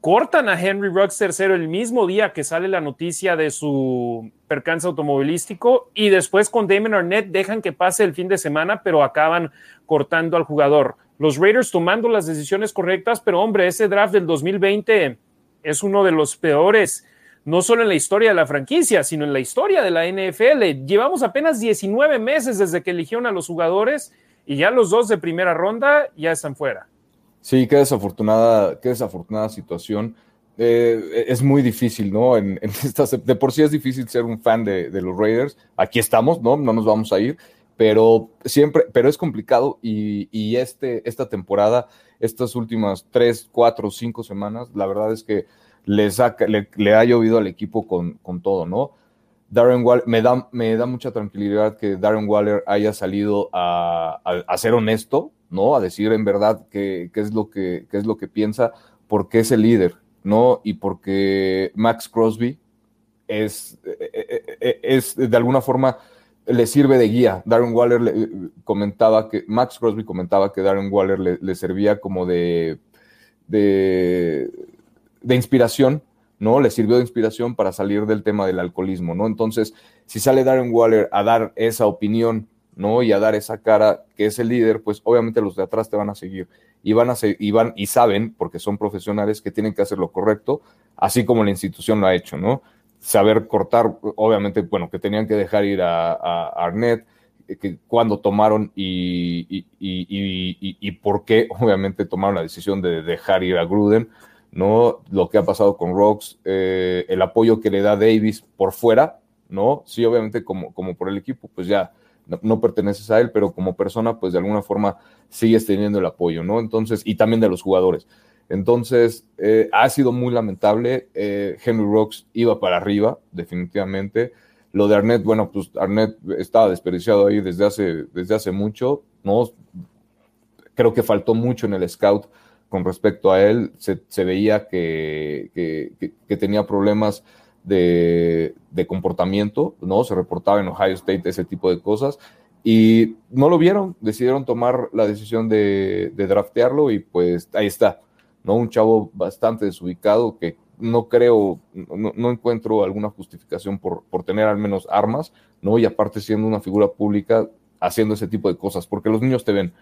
Cortan a Henry Ruggs tercero el mismo día que sale la noticia de su percance automovilístico y después con Damon Arnett dejan que pase el fin de semana, pero acaban cortando al jugador. Los Raiders tomando las decisiones correctas, pero hombre, ese draft del 2020 es uno de los peores no solo en la historia de la franquicia, sino en la historia de la NFL. Llevamos apenas 19 meses desde que eligieron a los jugadores y ya los dos de primera ronda ya están fuera. Sí, qué desafortunada, qué desafortunada situación. Eh, es muy difícil, ¿no? En, de por sí es difícil ser un fan de, los Raiders. Aquí estamos, ¿no? No nos vamos a ir, pero siempre, pero es complicado y, y este, esta temporada, estas últimas tres, cuatro, cinco semanas, la verdad es que le, ha llovido al equipo con, todo, ¿no? Darren Waller, me da, me da mucha tranquilidad que Darren Waller haya salido a, ser honesto, ¿no? A decir en verdad qué, es lo que, es lo que piensa, porque es el líder, ¿no? Y porque Max Crosby es, e, e, e, es de alguna forma le sirve de guía. Darren Waller le, comentaba que, Max Crosby comentaba que Darren Waller le, servía como de, de inspiración, ¿no? Le sirvió de inspiración para salir del tema del alcoholismo, ¿no? Entonces, si sale Darren Waller a dar esa opinión, ¿no? Y a dar esa cara que es el líder, pues obviamente los de atrás te van a seguir y van a y van y saben, porque son profesionales, que tienen que hacer lo correcto, así como la institución lo ha hecho, ¿no? Saber cortar, obviamente, bueno, que tenían que dejar ir a, Arnett, que cuando tomaron y, y, y, y, por qué, obviamente, tomaron la decisión de dejar ir a Gruden ¿no? Lo que ha pasado con Rocks, eh, el apoyo que le da Davis por fuera, ¿no? Sí, obviamente como, como por el equipo, pues ya no, perteneces a él, pero como persona, pues de alguna forma sigues teniendo el apoyo, ¿no? Entonces, y también de los jugadores. Entonces, eh, ha sido muy lamentable. Eh, Henry Rocks iba para arriba, definitivamente. Lo de Arnett, bueno, pues Arnett estaba desperdiciado ahí desde hace, desde hace mucho, ¿no? Creo que faltó mucho en el scout con respecto a él. Se, veía que, tenía problemas de, comportamiento, ¿no? Se reportaba en Ohio State ese tipo de cosas y no lo vieron, decidieron tomar la decisión de, de draftearlo y pues ahí está, ¿no? Un chavo bastante desubicado que no creo, no, encuentro alguna justificación por, por, tener al menos armas, ¿no? Y aparte siendo una figura pública haciendo ese tipo de cosas, porque los niños te ven,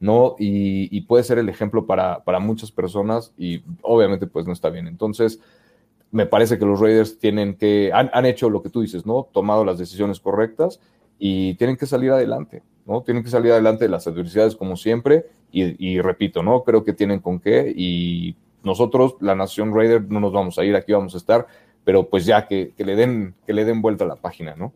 ¿no? Y, puede ser el ejemplo para, para, muchas personas y obviamente pues no está bien. Entonces, me parece que los Raiders tienen que, han, han hecho lo que tú dices, ¿no? Tomado las decisiones correctas y tienen que salir adelante, ¿no? Tienen que salir adelante de las adversidades como siempre y, y repito, ¿no? Creo que tienen con qué y nosotros, la Nación Raider, no nos vamos a ir, aquí vamos a estar, pero pues ya que, le, den, que le den vuelta a la página, ¿no?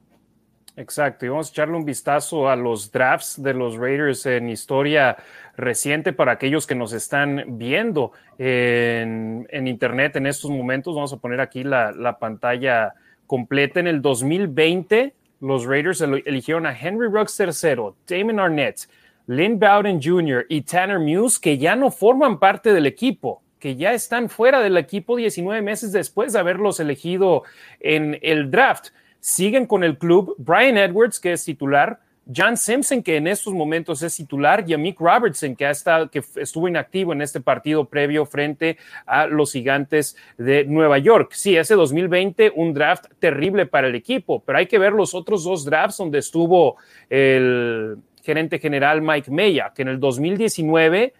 Exacto, y vamos a echarle un vistazo a los drafts de los Raiders en historia reciente para aquellos que nos están viendo en, internet en estos momentos. Vamos a poner aquí la, la, pantalla completa. En el 2020, los Raiders eligieron a Henry Ruggs III, Damon Arnett, Lynn Bowden Jr. y Tanner Muse, que ya no forman parte del equipo que ya están fuera del equipo 19 meses después de haberlos elegido en el draft. Siguen con el club. Brian Edwards, que es titular, John Simpson, que en estos momentos es titular, y a Mick Robertson, que, ha estado, que estuvo inactivo en este partido previo frente a los gigantes de Nueva York. Sí, ese 2020, un draft terrible para el equipo, pero hay que ver los otros dos drafts donde estuvo el gerente general Mike Meya, que en el 2019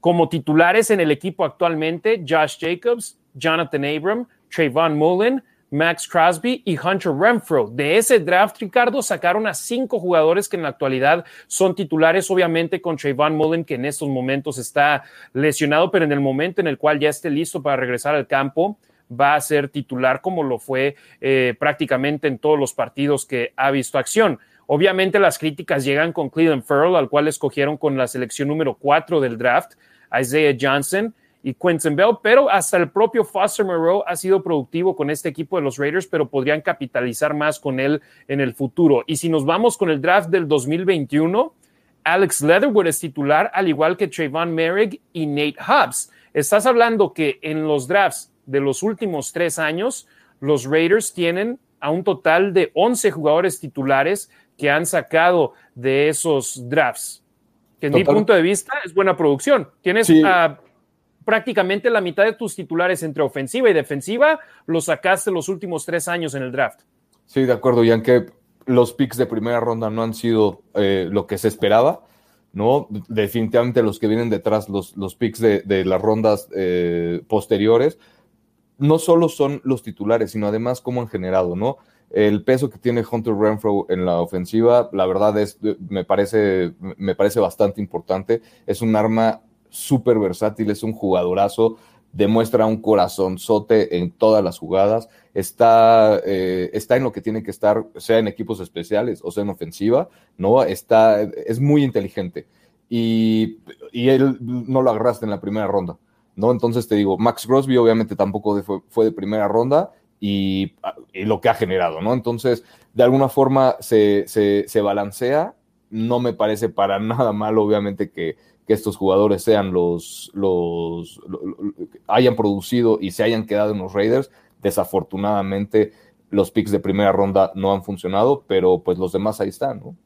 como titulares en el equipo actualmente, Josh Jacobs, Jonathan Abram, Trayvon Mullen, Max Crosby y Hunter Renfro. De ese draft, Ricardo, sacaron a cinco jugadores que en la actualidad son titulares, obviamente con Trayvon Mullen, que en estos momentos está lesionado, pero en el momento en el cual ya esté listo para regresar al campo, va a ser titular como lo fue eh, prácticamente en todos los partidos que ha visto acción. Obviamente las críticas llegan con Cleveland Farrell, al cual escogieron con la selección número cuatro del draft. Isaiah Johnson y Quentin Bell, pero hasta el propio Foster Moreau ha sido productivo con este equipo de los Raiders, pero podrían capitalizar más con él en el futuro. Y si nos vamos con el draft del 2021, Alex Leatherwood es titular, al igual que Trayvon Merrick y Nate Hobbs. Estás hablando que en los drafts de los últimos tres años, los Raiders tienen a un total de 11 jugadores titulares que han sacado de esos drafts que en mi punto de vista es buena producción. Tienes prácticamente la mitad de tus titulares entre ofensiva y defensiva, los sacaste los últimos tres años en el draft. Sí, de acuerdo, y aunque los picks de primera ronda no han sido eh, lo que se esperaba, ¿no? Definitivamente los que vienen detrás, los, los picks de, las rondas eh, posteriores, no solo son los titulares, sino además cómo han generado, ¿no? El peso que tiene Hunter Renfro en la ofensiva, la verdad es, me parece, me parece bastante importante. Es un arma súper versátil, es un jugadorazo, demuestra un corazonzote en todas las jugadas, está, eh, está en lo que tiene que estar, sea en equipos especiales o sea en ofensiva, ¿no? Está, es muy inteligente. Y, y él no lo agarraste en la primera ronda, ¿no? Entonces te digo, Max Crosby obviamente tampoco fue de primera ronda, y, lo que ha generado, ¿no? Entonces, de alguna forma se, se, balancea. No me parece para nada mal, obviamente, que, que estos jugadores sean los, los, hayan producido y se hayan quedado en los Raiders. Desafortunadamente, los picks de primera ronda no han funcionado, pero pues los demás ahí están, ¿no?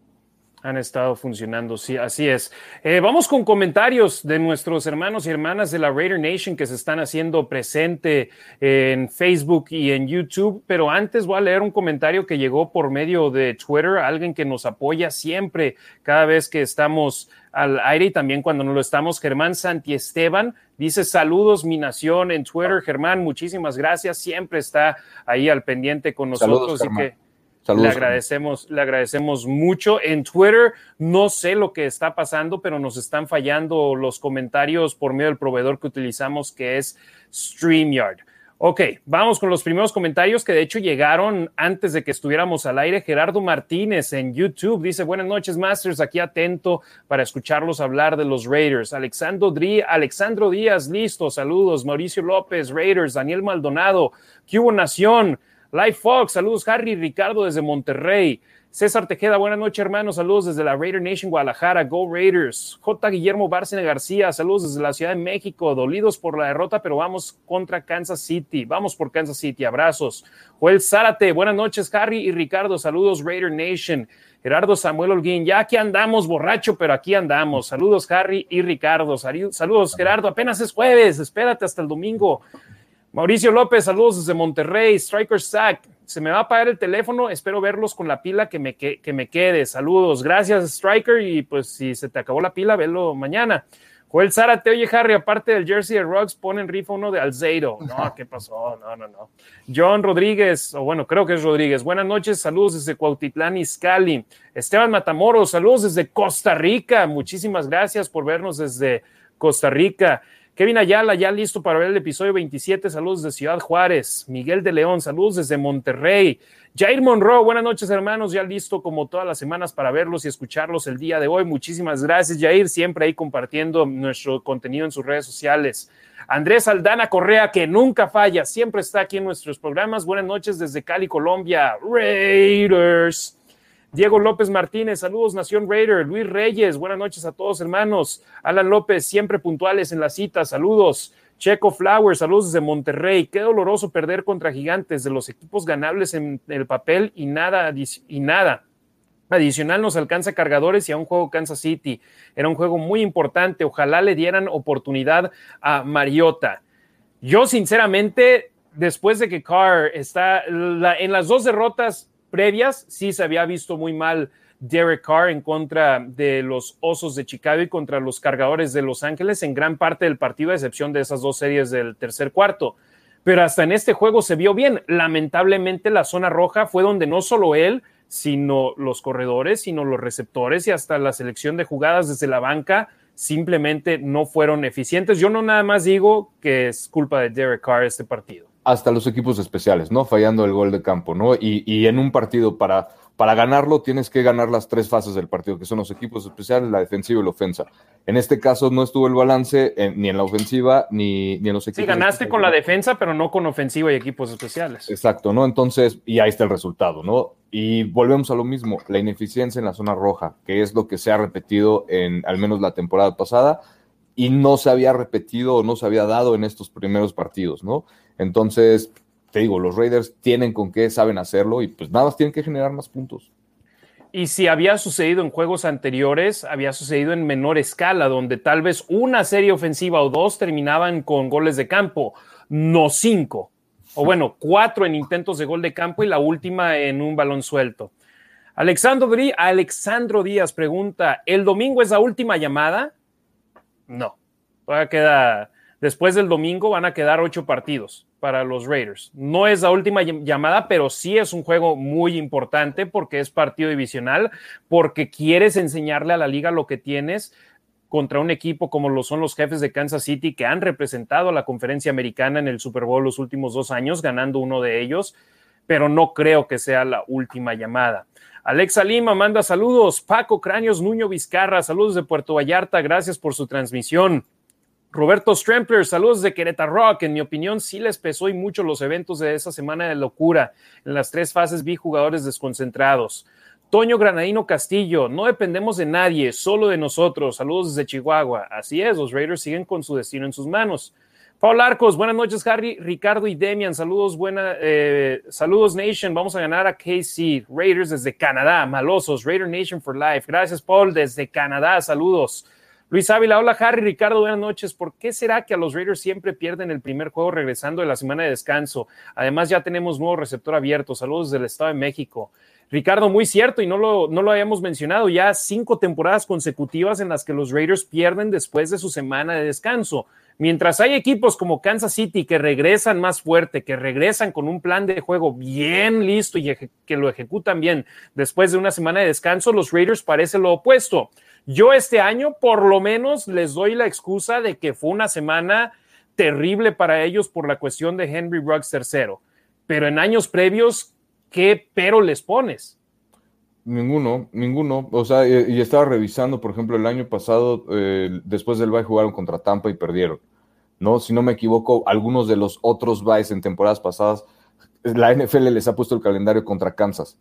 Han estado funcionando, sí, así es. Eh, vamos con comentarios de nuestros hermanos y hermanas de la Raider Nation que se están haciendo presente en Facebook y en YouTube, pero antes voy a leer un comentario que llegó por medio de Twitter, alguien que nos apoya siempre cada vez que estamos al aire y también cuando no lo estamos, Germán Santi Esteban, dice saludos mi nación en Twitter, Germán, muchísimas gracias, siempre está ahí al pendiente con nosotros. y que, le agradecemos, le agradecemos mucho. En Twitter no sé lo que está pasando, pero nos están fallando los comentarios por medio del proveedor que utilizamos, que es StreamYard. Ok, vamos con los primeros comentarios que de hecho llegaron antes de que estuviéramos al aire. Gerardo Martínez en YouTube dice, buenas noches, Masters, aquí atento para escucharlos hablar de los Raiders. Alexandro, Alexandro Díaz, listo, saludos. Mauricio López, Raiders. Daniel Maldonado, Cubo Nación. Live Fox, saludos. Harry Ricardo desde Monterrey. César Tejeda, buenas noches, hermanos. Saludos desde la Raider Nation Guadalajara. Go Raiders. J. Guillermo Bárcena García, saludos desde la Ciudad de México. Dolidos por la derrota, pero vamos contra Kansas City. Vamos por Kansas City. Abrazos. Joel Zárate, buenas noches, Harry y Ricardo. Saludos, Raider Nation. Gerardo Samuel Holguín, ya aquí andamos, borracho, pero aquí andamos. Saludos, Harry y Ricardo. Saludos, Gerardo. Apenas es jueves, espérate hasta el domingo. Mauricio López, saludos desde Monterrey. Striker Sack, se me va a apagar el teléfono, espero verlos con la pila que me, que, me quede. Saludos, gracias Striker y pues si se te acabó la pila, velo mañana. Joel Zárate, oye Harry, aparte del jersey de Ruggs, ponen rifa uno de Alzeiro. No, ¿qué pasó? No, no, no. John Rodríguez, o bueno, creo que es Rodríguez. Buenas noches, saludos desde Cuautitlán, Izcalli. Esteban Matamoros, saludos desde Costa Rica. Muchísimas gracias por vernos desde Costa Rica. Kevin Ayala, ya listo para ver el episodio 27. Saludos de Ciudad Juárez. Miguel de León, saludos desde Monterrey. Jair Monroe, buenas noches, hermanos. Ya listo como todas las semanas para verlos y escucharlos el día de hoy. Muchísimas gracias, Jair. Siempre ahí compartiendo nuestro contenido en sus redes sociales. Andrés Aldana Correa, que nunca falla, siempre está aquí en nuestros programas. Buenas noches desde Cali, Colombia. Raiders. Diego López Martínez, saludos Nación Raider, Luis Reyes, buenas noches a todos hermanos, Alan López, siempre puntuales en la cita, saludos. Checo Flowers, saludos desde Monterrey. Qué doloroso perder contra gigantes de los equipos ganables en el papel y nada, y nada. Adicional nos alcanza cargadores y a un juego Kansas City. Era un juego muy importante. Ojalá le dieran oportunidad a Mariota. Yo, sinceramente, después de que Carr está en las dos derrotas, previas sí se había visto muy mal Derek Carr en contra de los Osos de Chicago y contra los Cargadores de Los Ángeles en gran parte del partido, a excepción de esas dos series del tercer cuarto. Pero hasta en este juego se vio bien. Lamentablemente la zona roja fue donde no solo él, sino los corredores, sino los receptores y hasta la selección de jugadas desde la banca simplemente no fueron eficientes. Yo no nada más digo que es culpa de Derek Carr este partido hasta los equipos especiales, ¿no? Fallando el gol de campo, ¿no? Y, y, en un partido para, para ganarlo tienes que ganar las tres fases del partido, que son los equipos especiales, la defensiva y la ofensa. En este caso no estuvo el balance ni en la ofensiva ni, ni en los equipos. Sí, ganaste con la defensa, pero no con ofensiva y equipos especiales. Exacto, ¿no? Entonces, y ahí está el resultado, ¿no? Y volvemos a lo mismo, la ineficiencia en la zona roja, que es lo que se ha repetido en al menos la temporada pasada y no se había repetido o no se había dado en estos primeros partidos, ¿no? Entonces, te digo, los Raiders tienen con qué, saben hacerlo y pues nada más tienen que generar más puntos. Y si había sucedido en juegos anteriores, había sucedido en menor escala, donde tal vez una serie ofensiva o dos terminaban con goles de campo, no cinco. O bueno, cuatro en intentos de gol de campo y la última en un balón suelto. Alexandro, Alexandro Díaz pregunta, ¿el domingo es la última llamada? No, todavía queda, después del domingo van a quedar ocho partidos para los Raiders. No es la última llamada, pero sí es un juego muy importante porque es partido divisional, porque quieres enseñarle a la liga lo que tienes contra un equipo como lo son los jefes de Kansas City que han representado a la conferencia americana en el Super Bowl los últimos dos años, ganando uno de ellos, pero no creo que sea la última llamada. Alexa Lima manda saludos. Paco Cráneos Nuño Vizcarra, saludos de Puerto Vallarta, gracias por su transmisión. Roberto Strempler, saludos de Querétaro Rock. En mi opinión, sí les pesó y mucho los eventos de esa semana de locura. En las tres fases vi jugadores desconcentrados. Toño Granadino Castillo, no dependemos de nadie, solo de nosotros. Saludos desde Chihuahua. Así es, los Raiders siguen con su destino en sus manos. Paul Arcos, buenas noches, Harry, Ricardo y Demian. Saludos, buena, eh, saludos, Nation. Vamos a ganar a KC Raiders desde Canadá. Malosos, Raider Nation for Life. Gracias, Paul, desde Canadá. Saludos. Luis Ávila, hola Harry, Ricardo, buenas noches. ¿Por qué será que a los Raiders siempre pierden el primer juego regresando de la semana de descanso? Además, ya tenemos nuevo receptor abierto. Saludos del Estado de México. Ricardo, muy cierto, y no lo, no lo habíamos mencionado, ya cinco temporadas consecutivas en las que los Raiders pierden después de su semana de descanso. Mientras hay equipos como Kansas City que regresan más fuerte, que regresan con un plan de juego bien listo y que lo ejecutan bien después de una semana de descanso, los Raiders parece lo opuesto. Yo este año por lo menos les doy la excusa de que fue una semana terrible para ellos por la cuestión de Henry Ruggs III. Pero en años previos, ¿qué pero les pones? Ninguno, ninguno. O sea, y, estaba revisando, por ejemplo, el año pasado, eh, después del bye jugaron contra Tampa y perdieron. ¿no? Si no me equivoco, algunos de los otros byes en temporadas pasadas, la NFL les ha puesto el calendario contra Kansas.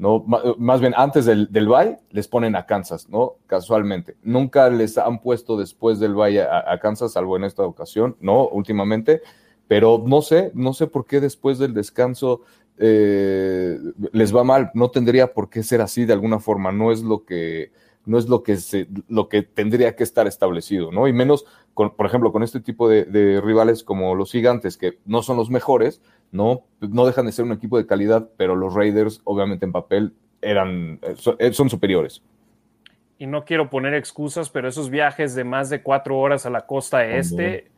¿No? Más bien, antes del, del les ponen a Kansas, ¿no? Casualmente. Nunca les han puesto después del bye a, Kansas, salvo en esta ocasión, ¿no? Últimamente. Pero no sé, no sé por qué después del descanso eh, les va mal. No tendría por qué ser así de alguna forma. No es lo que, no es lo que, se, lo que tendría que estar establecido, ¿no? Y menos, con, por ejemplo, con este tipo de, rivales como los gigantes, que no son los mejores, ¿no? No dejan de ser un equipo de calidad, pero los Raiders, obviamente en papel, eran, eh, eh, son superiores. Y no quiero poner excusas, pero esos viajes de más de cuatro horas a la costa este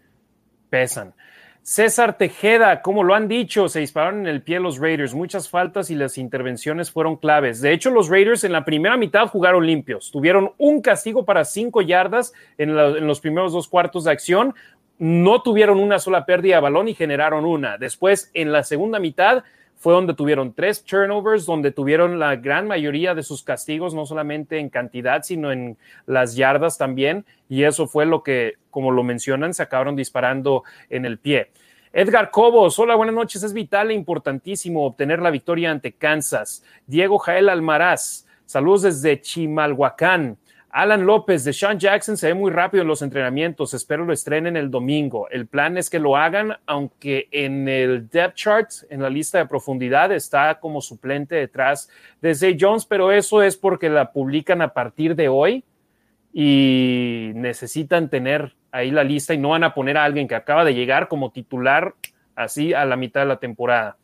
pesan. César Tejeda, como lo han dicho, se dispararon en el pie los Raiders, muchas faltas y las intervenciones fueron claves. De hecho, los Raiders en la primera mitad jugaron limpios, tuvieron un castigo para cinco yardas en, en los primeros dos cuartos de acción, no tuvieron una sola pérdida de balón y generaron una. Después, en la segunda mitad, fue donde tuvieron tres turnovers, donde tuvieron la gran mayoría de sus castigos, no solamente en cantidad, sino en las yardas también. Y eso fue lo que, como lo mencionan, se acabaron disparando en el pie. Edgar Cobos, hola, buenas noches. Es vital e importantísimo obtener la victoria ante Kansas. Diego Jael Almaraz, saludos desde Chimalhuacán. Alan López de Sean Jackson se ve muy rápido en los entrenamientos. Espero lo estrenen el domingo. El plan es que lo hagan, aunque en el depth chart, en la lista de profundidad, está como suplente detrás de Zay Jones, pero eso es porque la publican a partir de hoy y necesitan tener ahí la lista y no van a poner a alguien que acaba de llegar como titular así a la mitad de la temporada.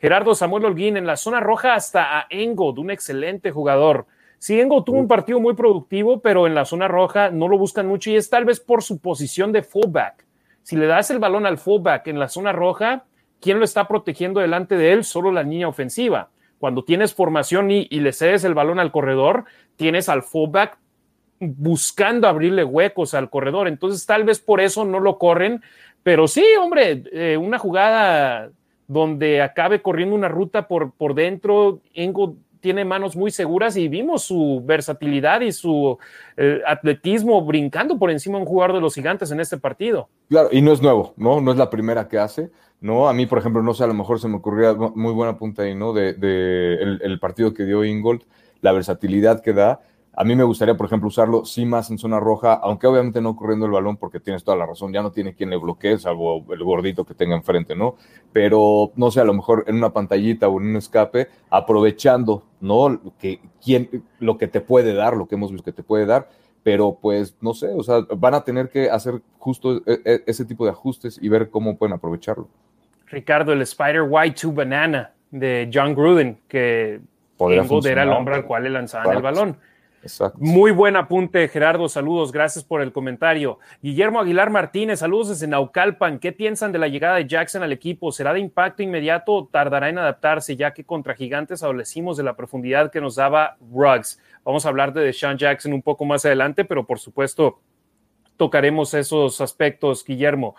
Gerardo Samuel Holguín en la zona roja hasta a Engo, un excelente jugador. Sí, Engo tuvo un partido muy productivo, pero en la zona roja no lo buscan mucho y es tal vez por su posición de fullback. Si le das el balón al fullback en la zona roja, ¿quién lo está protegiendo delante de él? Solo la línea ofensiva. Cuando tienes formación y, y le cedes el balón al corredor, tienes al fullback buscando abrirle huecos al corredor. Entonces, tal vez por eso no lo corren, pero sí, hombre, eh, una jugada donde acabe corriendo una ruta por, por dentro, Engo tiene manos muy seguras y vimos su versatilidad y su eh, atletismo brincando por encima de un jugador de los gigantes en este partido. Claro, y no es nuevo, ¿no? No es la primera que hace, ¿no? A mí, por ejemplo, no sé, a lo mejor se me ocurría muy buena punta ahí, ¿no? De, el, el, partido que dio Ingold, la versatilidad que da a mí me gustaría, por ejemplo, usarlo sí más en zona roja, aunque obviamente no corriendo el balón, porque tienes toda la razón, ya no tiene quien le bloquee, salvo el gordito que tenga enfrente, ¿no? Pero, no sé, a lo mejor en una pantallita o en un escape, aprovechando, ¿no? Que, quién, lo que te puede dar, lo que hemos visto que te puede dar, pero pues, no sé, o sea, van a tener que hacer justo e, e, ese tipo de ajustes y ver cómo pueden aprovecharlo. Ricardo, el Spider White to Banana de John Gruden, que era el hombre al cual le lanzaban el balón. Muy buen apunte, Gerardo. Saludos, gracias por el comentario. Guillermo Aguilar Martínez, saludos desde Naucalpan. ¿Qué piensan de la llegada de Jackson al equipo? ¿Será de impacto inmediato o tardará en adaptarse, ya que contra Gigantes adolecimos de la profundidad que nos daba Ruggs? Vamos a hablar de Sean Jackson un poco más adelante, pero por supuesto tocaremos esos aspectos, Guillermo.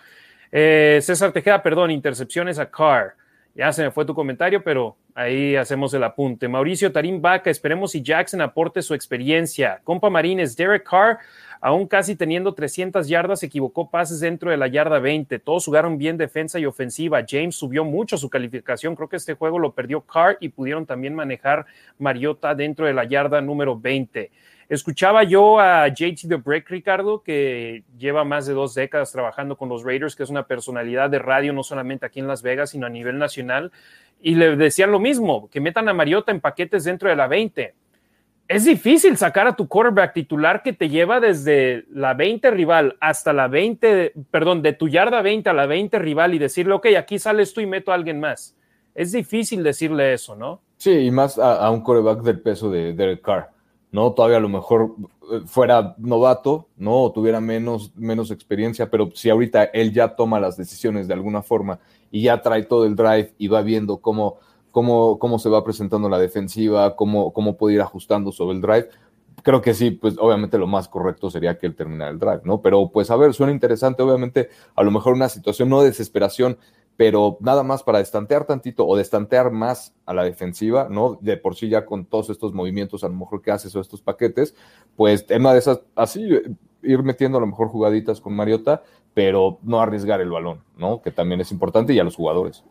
Eh, César Tejeda, perdón, intercepciones a Carr. Ya se me fue tu comentario, pero ahí hacemos el apunte. Mauricio Tarín Vaca, esperemos si Jackson aporte su experiencia. Compa Marines, Derek Carr, aún casi teniendo 300 yardas, equivocó pases dentro de la yarda 20. Todos jugaron bien defensa y ofensiva. James subió mucho su calificación. Creo que este juego lo perdió Carr y pudieron también manejar Mariota dentro de la yarda número 20. Escuchaba yo a JT The Break, Ricardo, que lleva más de dos décadas trabajando con los Raiders, que es una personalidad de radio no solamente aquí en Las Vegas, sino a nivel nacional, y le decían lo mismo, que metan a Mariota en paquetes dentro de la 20. Es difícil sacar a tu quarterback titular que te lleva desde la 20 rival hasta la 20, perdón, de tu yarda 20 a la 20 rival y decirle, ok, aquí sales tú y meto a alguien más. Es difícil decirle eso, ¿no? Sí, y más a, un quarterback del peso de Derek Carr. ¿No? Todavía a lo mejor eh, fuera novato, ¿no? O tuviera menos, menos experiencia, pero si ahorita él ya toma las decisiones de alguna forma y ya trae todo el drive y va viendo cómo, cómo, cómo se va presentando la defensiva, cómo, cómo puede ir ajustando sobre el drive, creo que sí, pues obviamente lo más correcto sería que él terminara el drive, ¿no? Pero pues a ver, suena interesante, obviamente, a lo mejor una situación no de desesperación, pero nada más para destantear tantito o destantear más a la defensiva, ¿no? De por sí ya con todos estos movimientos a lo mejor que haces o estos paquetes, pues en una de esas, así, ir metiendo a lo mejor jugaditas con Mariota, pero no arriesgar el balón, ¿no? Que también es importante y a los jugadores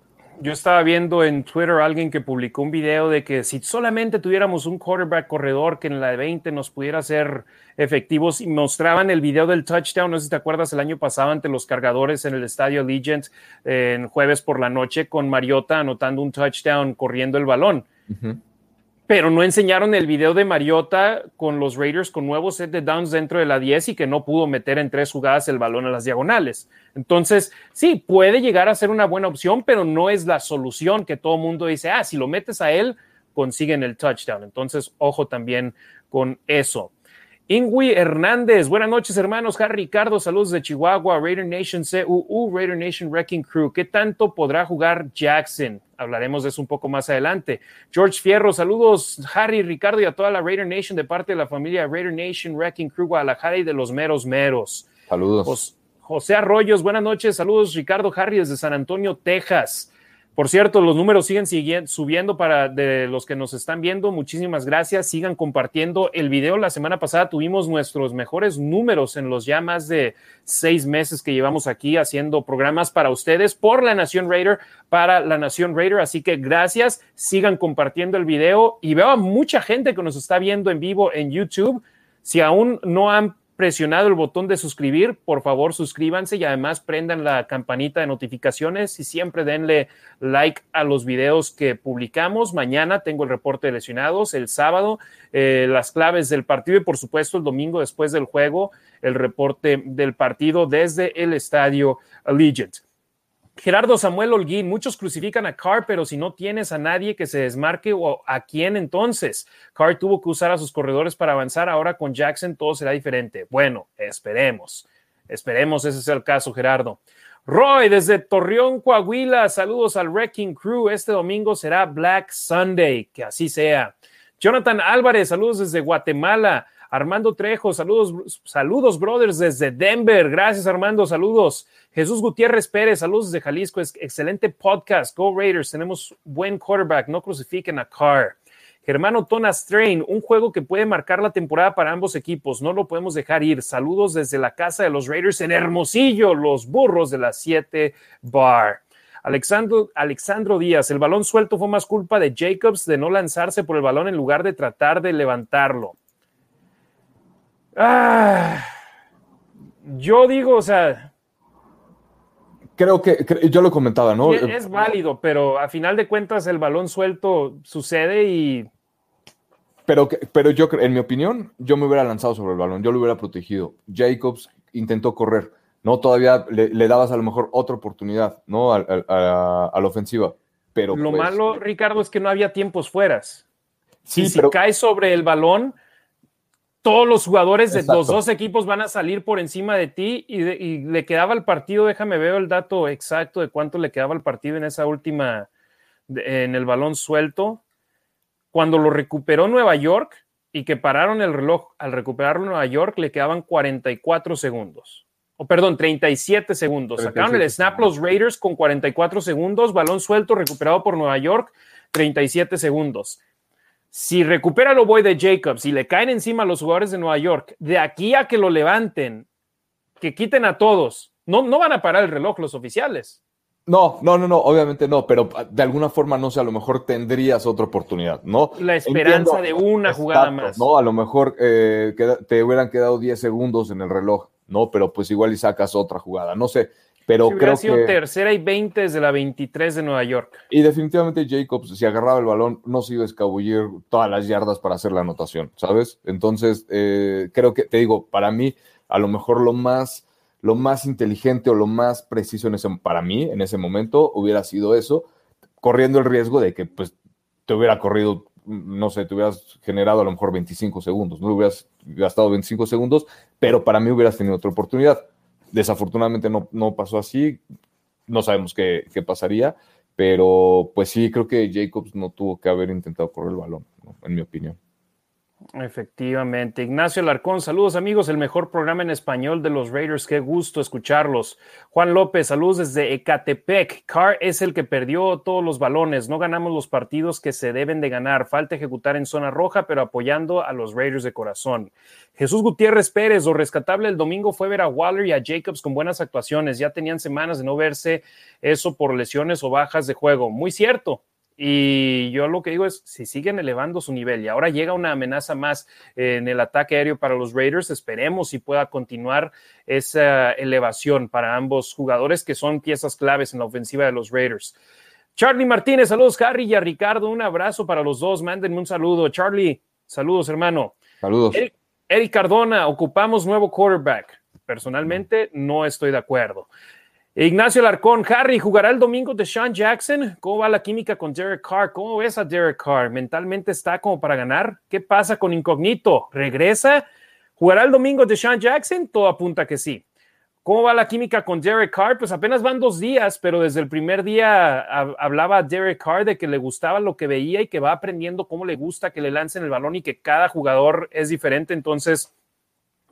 yo estaba viendo en Twitter alguien que publicó un video de que si solamente tuviéramos un quarterback corredor que en la de 20 nos pudiera ser efectivos y mostraban el video del touchdown, no sé si te acuerdas el año pasado ante los cargadores en el estadio Allegiant en jueves por la noche con Mariota anotando un touchdown corriendo el balón pero no enseñaron el video de Mariota con los Raiders con nuevos set de downs dentro de la 10 y que no pudo meter en tres jugadas el balón a las diagonales. Entonces, sí, puede llegar a ser una buena opción, pero no es la solución que todo mundo dice, ah, si lo metes a él, consiguen el touchdown. Entonces, ojo también con eso. Ingui Hernández, buenas noches hermanos, Harry Ricardo, saludos de Chihuahua, Raider Nation CUU, Raider Nation Wrecking Crew. ¿Qué tanto podrá jugar Jackson? Hablaremos de eso un poco más adelante. George Fierro, saludos Harry, Ricardo y a toda la Raider Nation de parte de la familia Raider Nation Wrecking Crew Guadalajara y de los meros meros. Saludos. José Arroyos, buenas noches, saludos Ricardo Harry desde San Antonio, Texas. Por cierto, los números siguen subiendo para de los que nos están viendo. Muchísimas gracias. Sigan compartiendo el video. La semana pasada tuvimos nuestros mejores números en los ya más de seis meses que llevamos aquí haciendo programas para ustedes por la Nación Raider, para la Nación Raider. Así que gracias. Sigan compartiendo el video y veo a mucha gente que nos está viendo en vivo en YouTube. Si aún no han presionado el botón de suscribir, por favor suscríbanse y además prendan la campanita de notificaciones y siempre denle like a los videos que publicamos. Mañana tengo el reporte de lesionados, el sábado eh, las claves del partido y por supuesto el domingo después del juego el reporte del partido desde el estadio Allegiant. Gerardo Samuel Holguín, muchos crucifican a Carr, pero si no tienes a nadie que se desmarque, o ¿a quién entonces? Carr tuvo que usar a sus corredores para avanzar, ahora con Jackson todo será diferente. Bueno, esperemos, esperemos ese sea el caso, Gerardo. Roy, desde Torreón, Coahuila, saludos al Wrecking Crew. Este domingo será Black Sunday, que así sea. Jonathan Álvarez, saludos desde Guatemala. Armando Trejo, saludos, saludos, brothers, desde Denver. Gracias, Armando, saludos. Jesús Gutiérrez Pérez, saludos desde Jalisco. excelente podcast. Go Raiders, tenemos buen quarterback. No crucifiquen a Carr. Germano Tona Strain, un juego que puede marcar la temporada para ambos equipos. No lo podemos dejar ir. Saludos desde la casa de los Raiders en Hermosillo, los burros de las 7 Bar. Alexandro, Alexandro Díaz, el balón suelto fue más culpa de Jacobs de no lanzarse por el balón en lugar de tratar de levantarlo. Ah, yo digo, o sea. Creo que, yo lo comentaba, ¿no? Es, válido, pero a final de cuentas el balón suelto sucede y. Pero, pero yo, en mi opinión, yo me hubiera lanzado sobre el balón, yo lo hubiera protegido. Jacobs intentó correr, ¿no? Todavía le, dabas a lo mejor otra oportunidad, ¿no? A, la ofensiva. Pero lo pues malo, Ricardo, es que no había tiempos fueras. Sí, si cae sobre el balón, todos los jugadores de los dos equipos van a salir por encima de ti y, le quedaba el partido, déjame ver el dato exacto de cuánto le quedaba el partido en esa última, en el balón suelto. Cuando lo recuperó Nueva York y que pararon el reloj al recuperarlo Nueva York, le quedaban 44 segundos. O perdón, 37 segundos. Sacaron el snap los Raiders con 44 segundos, balón suelto recuperado por Nueva York, 37 segundos si recupera lo voy de Jacobs y le caen encima a los jugadores de Nueva York, de aquí a que lo levanten, que quiten a todos, no, no van a parar el reloj los oficiales. No, no, no, no, obviamente no, pero de alguna forma, no sé, a lo mejor tendrías otra oportunidad, ¿no? La esperanza de una jugada más. No, a lo mejor eh, te hubieran quedado 10 segundos en el reloj, ¿no? Pero pues igual y sacas otra jugada, no sé. Pero si creo sido tercera y 20 desde la 23 de Nueva York. Y definitivamente Jacobs, si agarraba el balón, no se iba a escabullir todas las yardas para hacer la anotación, ¿sabes? Entonces, eh, creo que, te digo, para mí, a lo mejor lo más, lo más inteligente o lo más preciso en ese, para mí, en ese momento, hubiera sido eso, corriendo el riesgo de que, pues, te hubiera corrido, no sé, te hubieras generado a lo mejor 25 segundos, no hubieras gastado 25 segundos, pero para mí hubieras tenido otra oportunidad Desafortunadamente no, no pasó así, no sabemos qué, qué, pasaría, pero pues sí, creo que Jacobs no tuvo que haber intentado correr el balón, en mi opinión. Efectivamente. Ignacio Larcón, saludos amigos, el mejor programa en español de los Raiders, qué gusto escucharlos. Juan López, saludos desde Ecatepec. Carr es el que perdió todos los balones, no ganamos los partidos que se deben de ganar, falta ejecutar en zona roja, pero apoyando a los Raiders de corazón. Jesús Gutiérrez Pérez, lo rescatable el domingo fue ver a Waller y a Jacobs con buenas actuaciones, ya tenían semanas de no verse eso por lesiones o bajas de juego. Muy cierto, y yo lo que digo es, si siguen elevando su nivel y ahora llega una amenaza más en el ataque aéreo para los Raiders, esperemos si pueda continuar esa elevación para ambos jugadores que son piezas claves en la ofensiva de los Raiders. Charlie Martínez, saludos Harry y a Ricardo, un abrazo para los dos, mándenme un saludo. Charlie, saludos hermano. Saludos. Eric Cardona, ocupamos nuevo quarterback. Personalmente no estoy de acuerdo. Ignacio Larcón, Harry, ¿jugará el domingo de Sean Jackson? ¿Cómo va la química con Derek Carr? ¿Cómo ves a Derek Carr? ¿Mentalmente está como para ganar? ¿Qué pasa con Incógnito? ¿Regresa? ¿Jugará el domingo de Sean Jackson? Todo apunta que sí. ¿Cómo va la química con Derek Carr? Pues apenas van dos días, pero desde el primer día hablaba Derek Carr de que le gustaba lo que veía y que va aprendiendo cómo le gusta que le lancen el balón y que cada jugador es diferente, entonces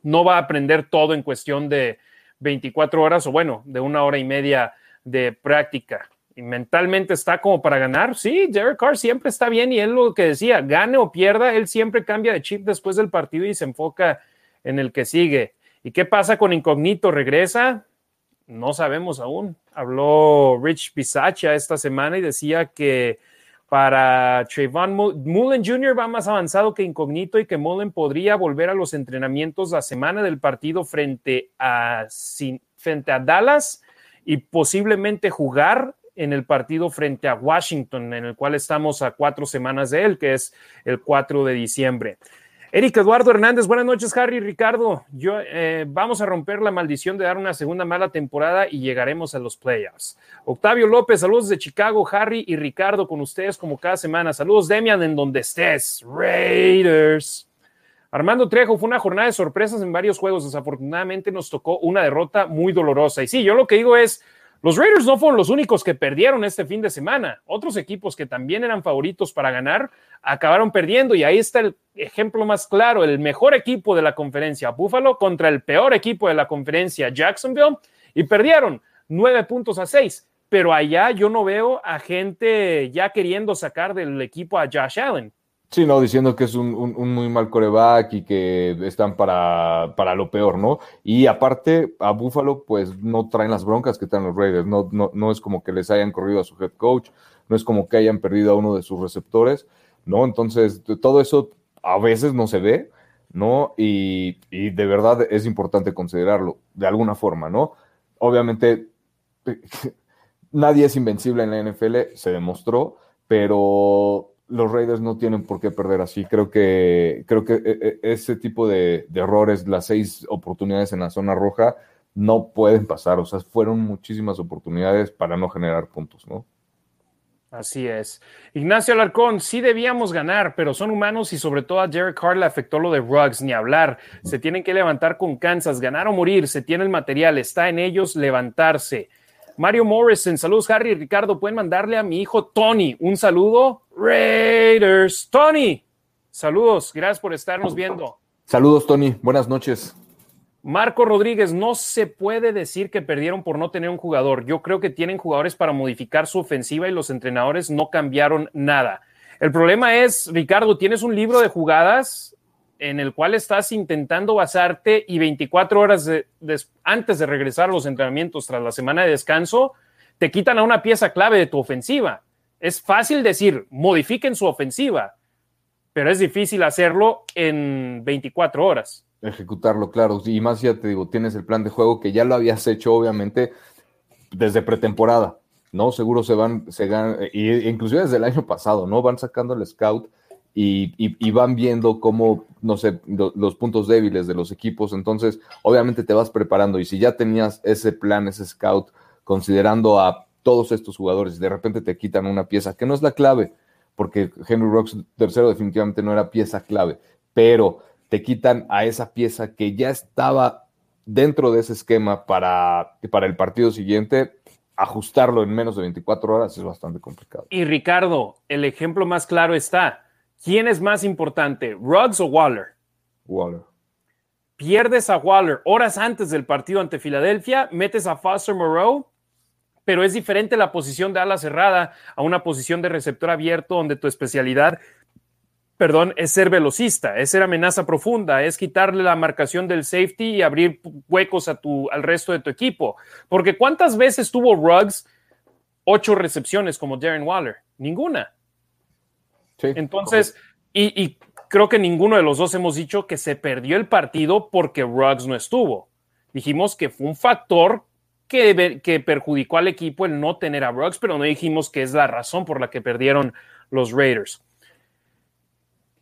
no va a aprender todo en cuestión de, 24 horas o bueno, de una hora y media de práctica. Y mentalmente está como para ganar. Sí, Derek Carr siempre está bien y él lo que decía, gane o pierda, él siempre cambia de chip después del partido y se enfoca en el que sigue. ¿Y qué pasa con Incognito? ¿Regresa? No sabemos aún. Habló Rich Pisacha esta semana y decía que para Trayvon Mullen Jr. va más avanzado que Incognito y que Mullen podría volver a los entrenamientos la semana del partido frente a, frente a Dallas y posiblemente jugar en el partido frente a Washington, en el cual estamos a cuatro semanas de él, que es el 4 de diciembre. Eric Eduardo Hernández, buenas noches, Harry Ricardo. Yo, eh, vamos a romper la maldición de dar una segunda mala temporada y llegaremos a los playoffs. Octavio López, saludos de Chicago, Harry y Ricardo con ustedes como cada semana. Saludos, Demian, en donde estés. Raiders. Armando Trejo, fue una jornada de sorpresas en varios juegos. Desafortunadamente nos tocó una derrota muy dolorosa. Y sí, yo lo que digo es, los Raiders no fueron los únicos que perdieron este fin de semana. Otros equipos que también eran favoritos para ganar acabaron perdiendo y ahí está el ejemplo más claro, el mejor equipo de la conferencia, Buffalo, contra el peor equipo de la conferencia, Jacksonville, y perdieron nueve puntos a seis. Pero allá yo no veo a gente ya queriendo sacar del equipo a Josh Allen. Sí, no, diciendo que es un, muy mal coreback y que están para, para, lo peor, ¿no? Y aparte, a Buffalo, pues no traen las broncas que traen los Raiders. No, no, no es como que les hayan corrido a su head coach, no es como que hayan perdido a uno de sus receptores, ¿no? Entonces, todo eso a veces no se ve, ¿no? Y, y de verdad es importante considerarlo de alguna forma, ¿no? Obviamente, nadie es invencible en la NFL, se demostró, pero los Raiders no tienen por qué perder así. Creo que, creo que e, e, ese tipo de, errores, las seis oportunidades en la zona roja, no pueden pasar. O sea, fueron muchísimas oportunidades para no generar puntos, ¿no? Así es. Ignacio Alarcón, sí debíamos ganar, pero son humanos y sobre todo a Derek Carr le afectó lo de Ruggs, ni hablar. Se tienen que levantar con Kansas, ganar o morir, se tiene el material, está en ellos levantarse. Mario Morrison, saludos Harry y Ricardo, pueden mandarle a mi hijo Tony un saludo. Raiders, Tony, saludos, gracias por estarnos viendo. Saludos Tony, buenas noches. Marco Rodríguez, no se puede decir que perdieron por no tener un jugador. Yo creo que tienen jugadores para modificar su ofensiva y los entrenadores no cambiaron nada. El problema es, Ricardo, tienes un libro de jugadas en el cual estás intentando basarte y 24 horas antes de regresar a los entrenamientos tras la semana de descanso, te quitan a una pieza clave de tu ofensiva. Es fácil decir, modifiquen su ofensiva, pero es difícil hacerlo en 24 horas. Ejecutarlo, claro. Y más ya te digo, tienes el plan de juego que ya lo habías hecho, obviamente, desde pretemporada, ¿no? Seguro se van, se ganan, inclusive desde el año pasado, ¿no? Van sacando el scout y, van viendo cómo, no sé, los puntos débiles de los equipos. Entonces, obviamente te vas preparando y si ya tenías ese plan, ese scout, considerando a todos estos jugadores y de repente te quitan una pieza que no es la clave, porque Henry Rocks tercero definitivamente no era pieza clave, pero te quitan a esa pieza que ya estaba dentro de ese esquema para, para el partido siguiente, ajustarlo en menos de 24 horas es bastante complicado. Y Ricardo, el ejemplo más claro está, ¿Quién es más importante, Ruggs o Waller? Waller. Pierdes a Waller horas antes del partido ante Filadelfia, metes a Foster Moreau, pero es diferente la posición de ala cerrada a una posición de receptor abierto donde tu especialidad perdón, es ser velocista, es ser amenaza profunda, es quitarle la marcación del safety y abrir huecos a tu, al resto de tu equipo. Porque ¿cuántas veces tuvo Ruggs ocho recepciones como Darren Waller? Ninguna. Entonces, y, creo que ninguno de los dos hemos dicho que se perdió el partido porque Ruggs no estuvo. Dijimos que fue un factor que, perjudicó al equipo el no tener a Ruggs, pero no dijimos que es la razón por la que perdieron los Raiders.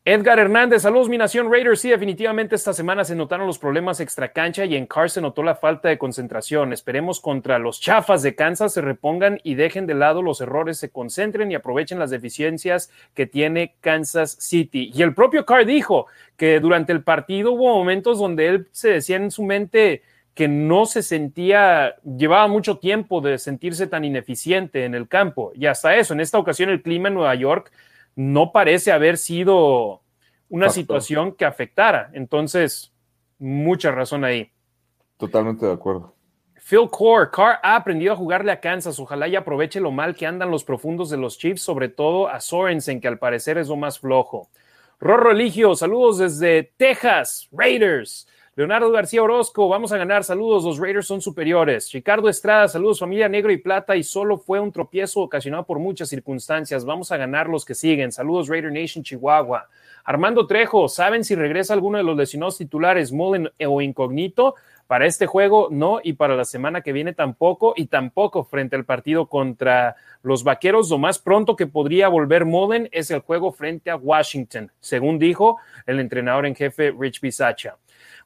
Edgar Hernández, saludos mi nación Raiders. Sí, definitivamente esta semana se notaron los problemas extra cancha y en Carr se notó la falta de concentración. Esperemos contra los chafas de Kansas se repongan y dejen de lado los errores, se concentren y aprovechen las deficiencias que tiene Kansas City. Y el propio Carr dijo que durante el partido hubo momentos donde él se decía en su mente que no se sentía, llevaba mucho tiempo de sentirse tan ineficiente en el campo. Y hasta eso, en esta ocasión el clima en Nueva York no parece haber sido una situación que afectara. Entonces, mucha razón ahí. Totalmente de acuerdo. Phil Core, Carr ha aprendido a jugarle a Kansas. Ojalá y aproveche lo mal que andan los profundos de los Chiefs, sobre todo a Sorensen, que al parecer es lo más flojo. Rorro Eligio, saludos desde Texas, Raiders. Leonardo García Orozco, vamos a ganar. Saludos, los Raiders son superiores. Ricardo Estrada, saludos, familia negro y plata. Y solo fue un tropiezo ocasionado por muchas circunstancias. Vamos a ganar los que siguen. Saludos, Raider Nation Chihuahua. Armando Trejo, ¿saben si regresa alguno de los lesionados titulares, Mullen o Incógnito? Para este juego, no, y para la semana que viene tampoco, y tampoco frente al partido contra los vaqueros. Lo más pronto que podría volver Mullen es el juego frente a Washington, según dijo el entrenador en jefe Rich Bisacha.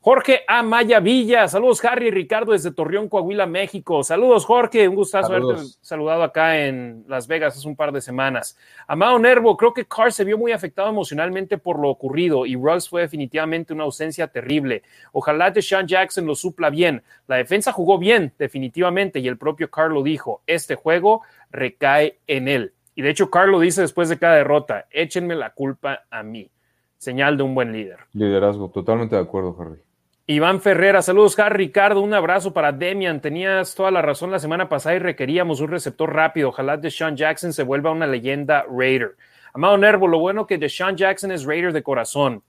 Jorge Amaya Villa, saludos Harry y Ricardo desde Torreón, Coahuila, México. Saludos Jorge, un gustazo haberte saludado acá en Las Vegas hace un par de semanas. Amado Nervo, creo que Carr se vio muy afectado emocionalmente por lo ocurrido y Ruggs fue definitivamente una ausencia terrible. Ojalá Deshaun Jackson lo supla bien. La defensa jugó bien, definitivamente, y el propio Carr lo dijo, este juego recae en él. Y de hecho Carr lo dice después de cada derrota, échenme la culpa a mí. Señal de un buen líder. Liderazgo, totalmente de acuerdo, Harry. Iván Ferrera, saludos, Harry Ricardo, un abrazo para Demian. Tenías toda la razón la semana pasada y requeríamos un receptor rápido. Ojalá Deshaun Jackson se vuelva una leyenda Raider. Amado Nervo, lo bueno que Deshaun Jackson es Raider de corazón.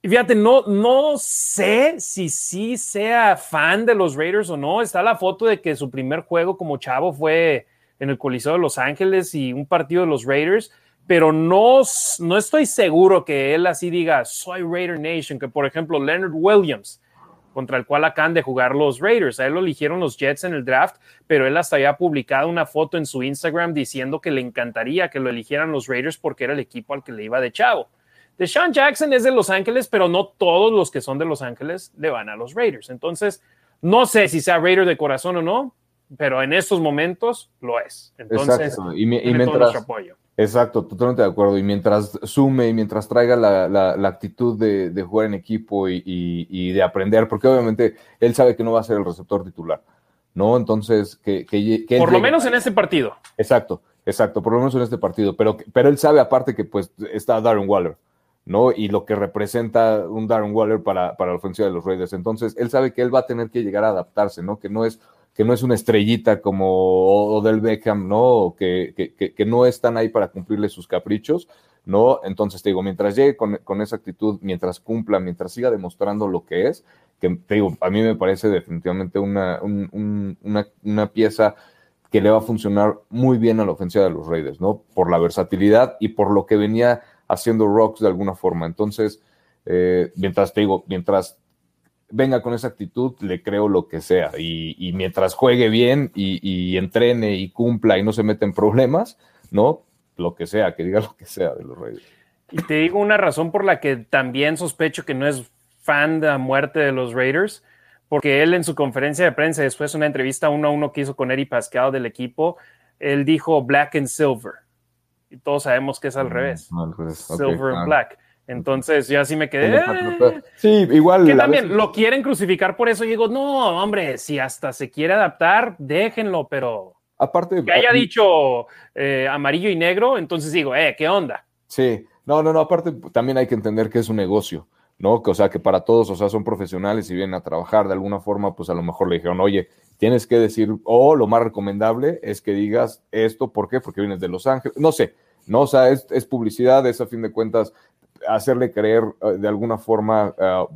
Y fíjate, no, no sé si sí sea fan de los Raiders o no. Está la foto de que su primer juego como chavo fue en el Coliseo de Los Ángeles y un partido de los Raiders pero no, no estoy seguro que él así diga, soy Raider Nation, que por ejemplo Leonard Williams, contra el cual acaban de jugar los Raiders. A él lo eligieron los Jets en el draft, pero él hasta había publicado una foto en su Instagram diciendo que le encantaría que lo eligieran los Raiders porque era el equipo al que le iba de chavo. Deshaun Jackson es de Los Ángeles, pero no todos los que son de Los Ángeles le van a los Raiders. Entonces, no sé si sea Raider de corazón o no, pero en estos momentos lo es. Entonces, y, mientras, apoyo. Exacto, totalmente de acuerdo. Y mientras sume y mientras traiga la, actitud de, jugar en equipo y, de aprender, porque obviamente él sabe que no va a ser el receptor titular, ¿no? Entonces, que... por lo menos en este partido. Exacto, exacto, por lo menos en este partido. Pero, pero él sabe aparte que pues está Darren Waller, ¿no? Y lo que representa un Darren Waller para, para la ofensiva de los Raiders. Entonces, él sabe que él va a tener que llegar a adaptarse, ¿no? Que no es que no es una estrellita como Odell Beckham, ¿no? Que, que, no están ahí para cumplirle sus caprichos, ¿no? Entonces, te digo, mientras llegue con, esa actitud, mientras cumpla, mientras siga demostrando lo que es, que te digo, a mí me parece definitivamente una, una, una pieza que le va a funcionar muy bien a la ofensiva de los Raiders, ¿no? Por la versatilidad y por lo que venía haciendo Rocks de alguna forma. Entonces, eh, mientras te digo, mientras venga con esa actitud, le creo lo que sea. Y, mientras juegue bien y, entrene y cumpla y no se mete en problemas, ¿no? Lo que sea, que diga lo que sea de los Raiders. Y te digo una razón por la que también sospecho que no es fan de la muerte de los Raiders, porque él en su conferencia de prensa, después de una entrevista uno a uno que hizo con Eddie Pascal del equipo, él dijo black and silver. Y todos sabemos que es al mm, revés. silver and black. Entonces yo así me quedé. Eh". Sí, igual. Que también lo quieren crucificar por eso. Y digo, no, hombre, si hasta se quiere adaptar, déjenlo, pero. Aparte. Que haya dicho eh, amarillo y negro, entonces digo, eh, ¿qué onda? Sí, No, no, no, aparte también hay que entender que es un negocio, ¿no? Que, o sea, que para todos, o sea, son profesionales y vienen a trabajar de alguna forma, pues a lo mejor le dijeron, oye, tienes que decir, o lo más recomendable es que digas esto, ¿por qué? Porque vienes de Los Ángeles, no sé, ¿no? O sea, es, es publicidad, es a fin de cuentas hacerle creer eh, de alguna forma, uh,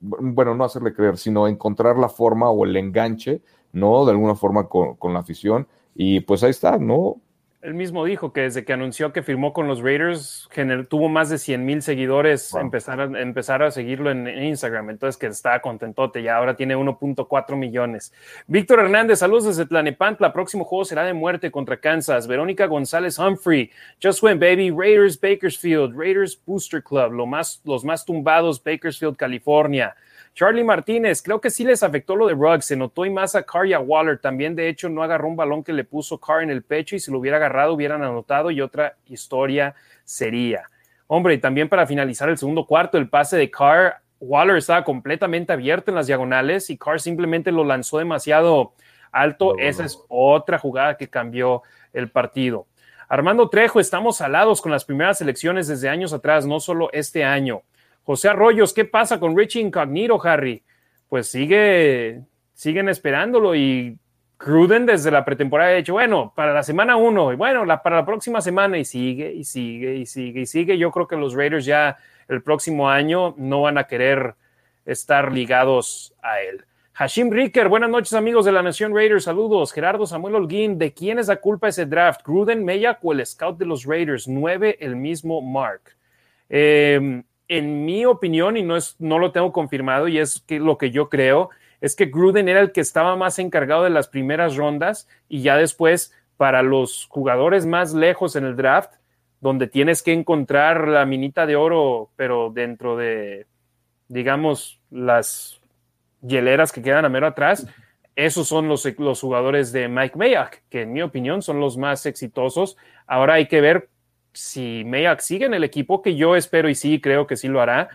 bueno, no hacerle creer, sino encontrar la forma o el enganche, ¿no? De alguna forma con, con la afición. Y pues ahí está, ¿no? Él mismo dijo que desde que anunció que firmó con los Raiders, tuvo más de 100 mil seguidores, wow. empezar, a, empezar a seguirlo en, en, Instagram, entonces que estaba contentote, ya ahora tiene 1.4 millones. Víctor Hernández, saludos desde Tlanepantla, próximo juego será de muerte contra Kansas. Verónica González Humphrey, Just Went Baby, Raiders Bakersfield, Raiders Booster Club, lo más, los más tumbados, Bakersfield, California. Charlie Martínez, creo que sí les afectó lo de Ruggs, se notó y más a Carr y a Waller. También, de hecho, no agarró un balón que le puso Carr en el pecho y si lo hubiera agarrado hubieran anotado y otra historia sería. Hombre, y también para finalizar el segundo cuarto, el pase de Carr, Waller estaba completamente abierto en las diagonales y Carr simplemente lo lanzó demasiado alto. No, Esa no. es otra jugada que cambió el partido. Armando Trejo, estamos alados con las primeras elecciones desde años atrás, no solo este año. José Arroyos, ¿qué pasa con Richie Incognito, Harry? Pues sigue, siguen esperándolo y Cruden desde la pretemporada ha dicho, bueno, para la semana uno, y bueno, para la próxima semana, y sigue, y sigue, y sigue, y sigue. Yo creo que los Raiders ya el próximo año no van a querer estar ligados a él. Hashim Ricker, buenas noches amigos de la Nación Raiders, saludos. Gerardo Samuel Holguín, ¿de quién es la culpa ese draft? ¿Gruden, Meyak o el scout de los Raiders? Nueve, el mismo Mark. Eh, en mi opinión, y no, es, no lo tengo confirmado, y es que lo que yo creo, es que Gruden era el que estaba más encargado de las primeras rondas y ya después para los jugadores más lejos en el draft, donde tienes que encontrar la minita de oro, pero dentro de, digamos, las hieleras que quedan a mero atrás, esos son los, los jugadores de Mike Mayock, que en mi opinión son los más exitosos. Ahora hay que ver si Mayock sigue en el equipo, que yo espero y sí creo que sí lo hará,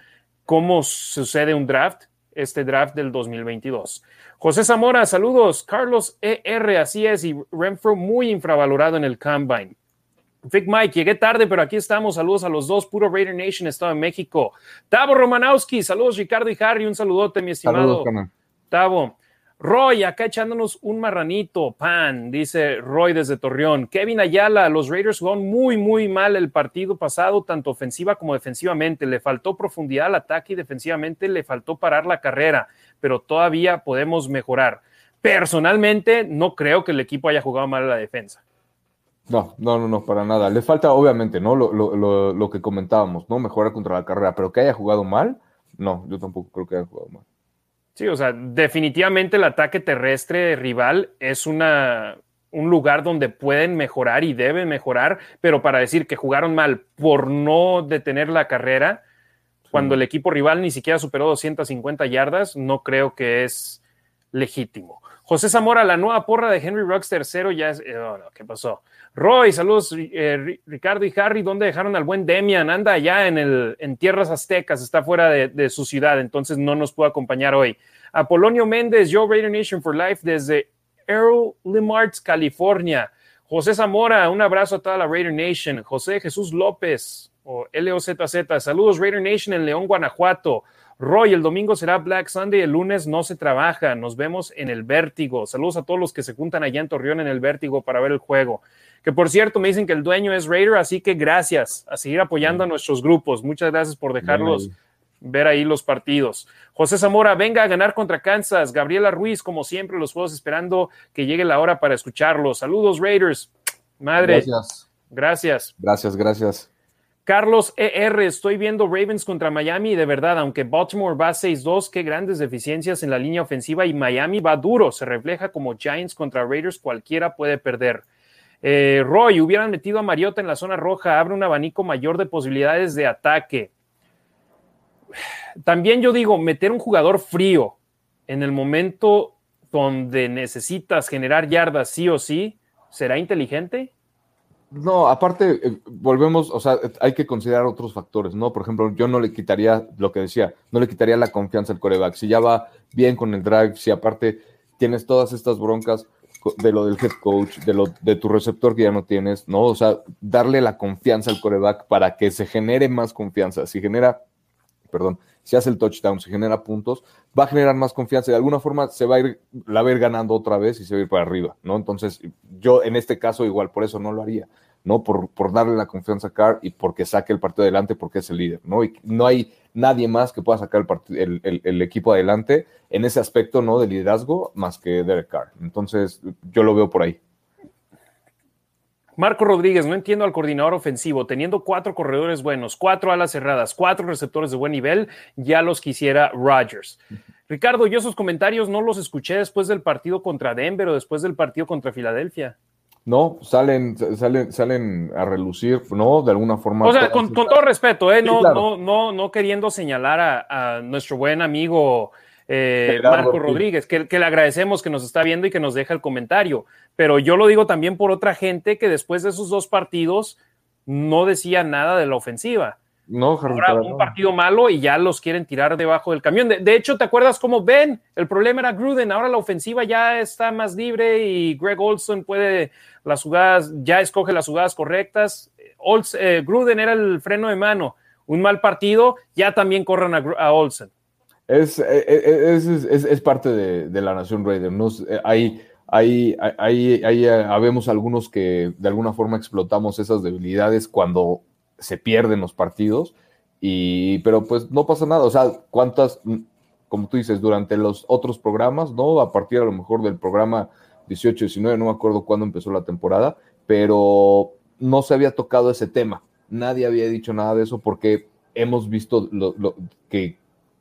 cómo sucede un draft, este draft del 2022. José Zamora, saludos. Carlos ER, así es, y Renfro muy infravalorado en el Combine. Vic Mike, llegué tarde, pero aquí estamos. Saludos a los dos, puro Raider Nation, Estado en México. Tavo Romanowski, saludos Ricardo y Harry, un saludote, mi estimado. Saludos, Tavo. Roy, acá echándonos un marranito, pan, dice Roy desde Torreón. Kevin Ayala, los Raiders jugaron muy, muy mal el partido pasado, tanto ofensiva como defensivamente. Le faltó profundidad al ataque y defensivamente le faltó parar la carrera, pero todavía podemos mejorar. Personalmente, no creo que el equipo haya jugado mal a la defensa. No, no, no, no, para nada. Le falta, obviamente, ¿no? Lo, lo, lo, lo que comentábamos, ¿no? Mejorar contra la carrera, pero que haya jugado mal, no, yo tampoco creo que haya jugado mal. Sí, o sea, definitivamente el ataque terrestre rival es una, un lugar donde pueden mejorar y deben mejorar, pero para decir que jugaron mal por no detener la carrera, sí. cuando el equipo rival ni siquiera superó 250 yardas, no creo que es legítimo. José Zamora, la nueva porra de Henry Ruggs tercero ya es... No, ¿Qué pasó? Roy, saludos, eh, Ricardo y Harry, ¿dónde dejaron al buen Demian? Anda allá en, el, en tierras aztecas, está fuera de, su ciudad, entonces no nos puede acompañar hoy. Apolonio Méndez, Joe Raider Nation for Life desde Earl Limarts, California. José Zamora, un abrazo a toda la Raider Nation. José Jesús López, o LOZZ, saludos Raider Nation en León, Guanajuato. Roy, el domingo será Black Sunday, el lunes no se trabaja. Nos vemos en el Vértigo. Saludos a todos los que se juntan allá en Torreón en el Vértigo para ver el juego. Que por cierto, me dicen que el dueño es Raider, así que gracias a seguir apoyando a nuestros grupos. Muchas gracias por dejarlos Bien. ver ahí los partidos. José Zamora, venga a ganar contra Kansas. Gabriela Ruiz, como siempre, los juegos esperando que llegue la hora para escucharlos. Saludos, Raiders. Madre. Gracias. Gracias. Gracias, gracias. Carlos ER, estoy viendo Ravens contra Miami y de verdad, aunque Baltimore va 6-2, qué grandes deficiencias en la línea ofensiva y Miami va duro, se refleja como Giants contra Raiders, cualquiera puede perder. Eh, Roy, hubieran metido a Mariota en la zona roja, abre un abanico mayor de posibilidades de ataque. También yo digo, meter un jugador frío en el momento donde necesitas generar yardas sí o sí, ¿será inteligente? No, aparte, eh, volvemos, o sea, hay que considerar otros factores, ¿no? Por ejemplo, yo no le quitaría lo que decía, no le quitaría la confianza al coreback. Si ya va bien con el drive, si aparte tienes todas estas broncas, de lo del head coach, de lo de tu receptor que ya no tienes, ¿no? O sea, darle la confianza al coreback para que se genere más confianza. Si genera, perdón, si hace el touchdown, si genera puntos, va a generar más confianza de alguna forma se va a ir, la ver ganando otra vez y se va a ir para arriba, ¿no? Entonces, yo en este caso igual por eso no lo haría. ¿no? Por, darle la confianza a Carr y porque saque el partido adelante porque es el líder, ¿no? Y no hay nadie más que pueda sacar el, el, el, equipo adelante en ese aspecto, ¿no? De liderazgo más que Derek Carr. Entonces, yo lo veo por ahí. Marco Rodríguez, no entiendo al coordinador ofensivo, teniendo cuatro corredores buenos, cuatro alas cerradas, cuatro receptores de buen nivel, ya los quisiera Rodgers. Ricardo, yo esos comentarios no los escuché después del partido contra Denver o después del partido contra Filadelfia. No, salen, salen, salen a relucir, ¿no? De alguna forma. O sea, con, todo respeto, ¿eh? No, no, no, no queriendo señalar a, nuestro buen amigo eh, Marco Rodríguez, que, que, le agradecemos que nos está viendo y que nos deja el comentario. Pero yo lo digo también por otra gente que después de esos dos partidos no decía nada de la ofensiva. No, Ahora un partido malo y ya los quieren tirar debajo del camión. De, hecho, ¿te acuerdas cómo ven? El problema era Gruden. Ahora la ofensiva ya está más libre y Greg Olson puede las jugadas, ya escoge las jugadas correctas. Eh, Gruden era el freno de mano. Un mal partido, ya también corran a, Olson. Es, eh, eh, es, es, es, parte de, de, la nación Raider. hay, hay, hay, hay, habemos algunos que de alguna forma explotamos esas debilidades cuando se pierden los partidos, y, pero pues no pasa nada, o sea, cuántas, como tú dices, durante los otros programas, ¿no? A partir a lo mejor del programa 18, 19, no me acuerdo cuándo empezó la temporada, pero no se había tocado ese tema, nadie había dicho nada de eso porque hemos visto lo, que,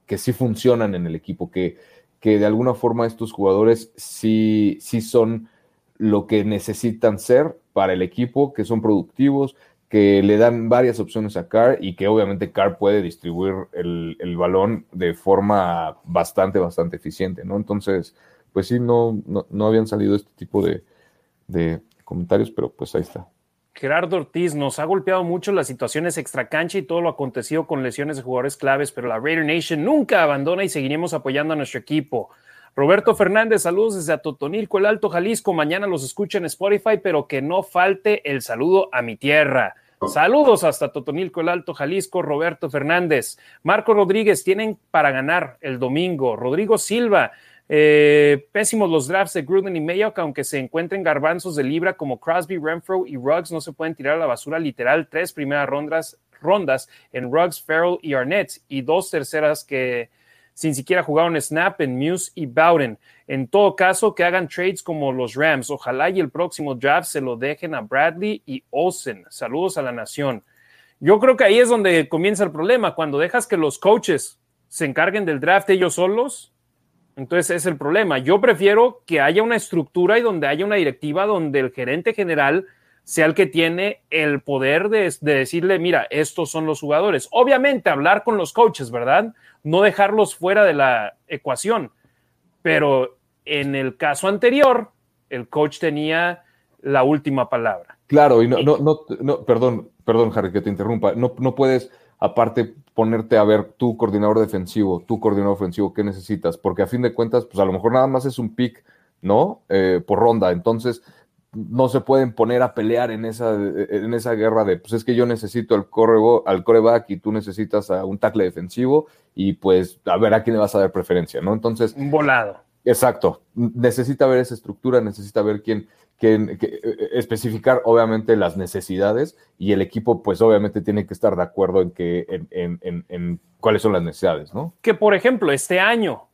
que sí funcionan en el equipo, que, que de alguna forma estos jugadores sí, sí son lo que necesitan ser para el equipo, que son productivos, que le dan varias opciones a Carr y que obviamente Carr puede distribuir el, balón de forma bastante, bastante eficiente, ¿no? Entonces, pues sí, no, no, habían salido este tipo de, de, comentarios, pero pues ahí está. Gerardo Ortiz nos ha golpeado mucho las situaciones extracancha y todo lo acontecido con lesiones de jugadores claves, pero la Raider Nation nunca abandona y seguiremos apoyando a nuestro equipo. Roberto Fernández, saludos desde Atotonilco, el Alto Jalisco. Mañana los escucho en Spotify, pero que no falte el saludo a mi tierra. Saludos hasta Totonilco, el Alto Jalisco, Roberto Fernández. Marco Rodríguez, tienen para ganar el domingo. Rodrigo Silva, eh, pésimos los drafts de Gruden y Mayock, aunque se encuentren garbanzos de libra como Crosby, Renfro y Ruggs, no se pueden tirar a la basura literal. Tres primeras rondas, rondas en Ruggs, Farrell y Arnett, y dos terceras que sin siquiera jugar un snap en Muse y Bowden. En todo caso, que hagan trades como los Rams. Ojalá y el próximo draft se lo dejen a Bradley y Olsen. Saludos a la nación. Yo creo que ahí es donde comienza el problema. Cuando dejas que los coaches se encarguen del draft ellos solos, entonces es el problema. Yo prefiero que haya una estructura y donde haya una directiva donde el gerente general sea el que tiene el poder de, decirle, mira, estos son los jugadores. Obviamente, hablar con los coaches, ¿verdad? No dejarlos fuera de la ecuación. Pero en el caso anterior, el coach tenía la última palabra. Claro, y no, no, no, perdón, perdón, Harry, que te interrumpa. No, no puedes, aparte, ponerte a ver tu coordinador defensivo, tu coordinador ofensivo, qué necesitas, porque a fin de cuentas, pues a lo mejor nada más es un pick, ¿no? Eh, por ronda. Entonces, no se pueden poner a pelear en esa, en esa guerra de, pues es que yo necesito al, al coreback y tú necesitas a un tackle defensivo y pues a ver a quién le vas a dar preferencia, ¿no? Entonces... Un volado. Exacto. Necesita ver esa estructura, necesita ver quién, quién eh, especificar obviamente las necesidades y el equipo pues obviamente tiene que estar de acuerdo en, que, en, en, en cuáles son las necesidades, ¿no? Que por ejemplo, este año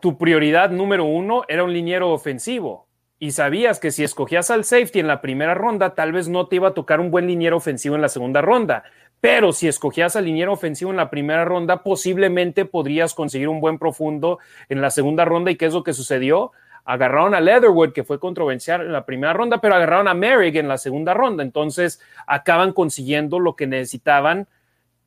tu prioridad número uno era un liniero ofensivo y sabías que si escogías al safety en la primera ronda, tal vez no te iba a tocar un buen liniero ofensivo en la segunda ronda. Pero si escogías al liniero ofensivo en la primera ronda, posiblemente podrías conseguir un buen profundo en la segunda ronda. ¿Y qué es lo que sucedió? Agarraron a Leatherwood, que fue controversial en la primera ronda, pero agarraron a Merrick en la segunda ronda. Entonces acaban consiguiendo lo que necesitaban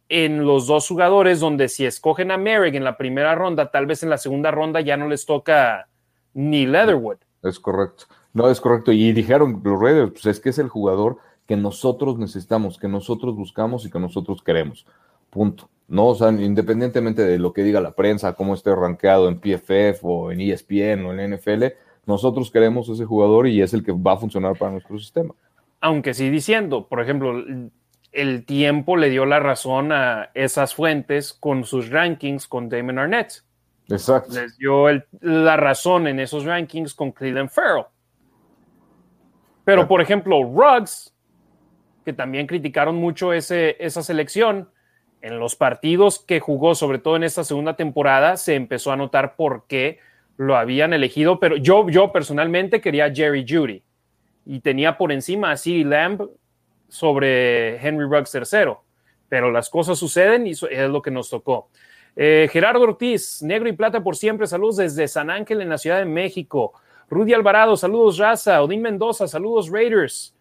en los dos jugadores, donde si escogen a Merrick en la primera ronda, tal vez en la segunda ronda ya no les toca ni Leatherwood. Es correcto. No, es correcto. Y dijeron los Raiders, pues es que es el jugador que nosotros necesitamos, que nosotros buscamos y que nosotros queremos. Punto. No, o sea, independientemente de lo que diga la prensa, cómo esté rankeado en PFF o en ESPN o en NFL, nosotros queremos ese jugador y es el que va a funcionar para nuestro sistema. Aunque sí diciendo, por ejemplo, el tiempo le dio la razón a esas fuentes con sus rankings con Damon Arnett. Exacto. Les dio la razón en esos rankings con Cleveland Farrell. Pero, por ejemplo, Ruggs, que también criticaron mucho ese, esa selección, en los partidos que jugó, sobre todo en esta segunda temporada, se empezó a notar por qué lo habían elegido, pero yo, yo personalmente quería Jerry Judy y tenía por encima a CeeDee Lamb sobre Henry Ruggs III, pero las cosas suceden y es lo que nos tocó. Eh, Gerardo Ortiz, negro y plata por siempre, saludos desde San Ángel en la Ciudad de México. Rudy Alvarado, saludos Raza. Odín Mendoza, saludos Raiders.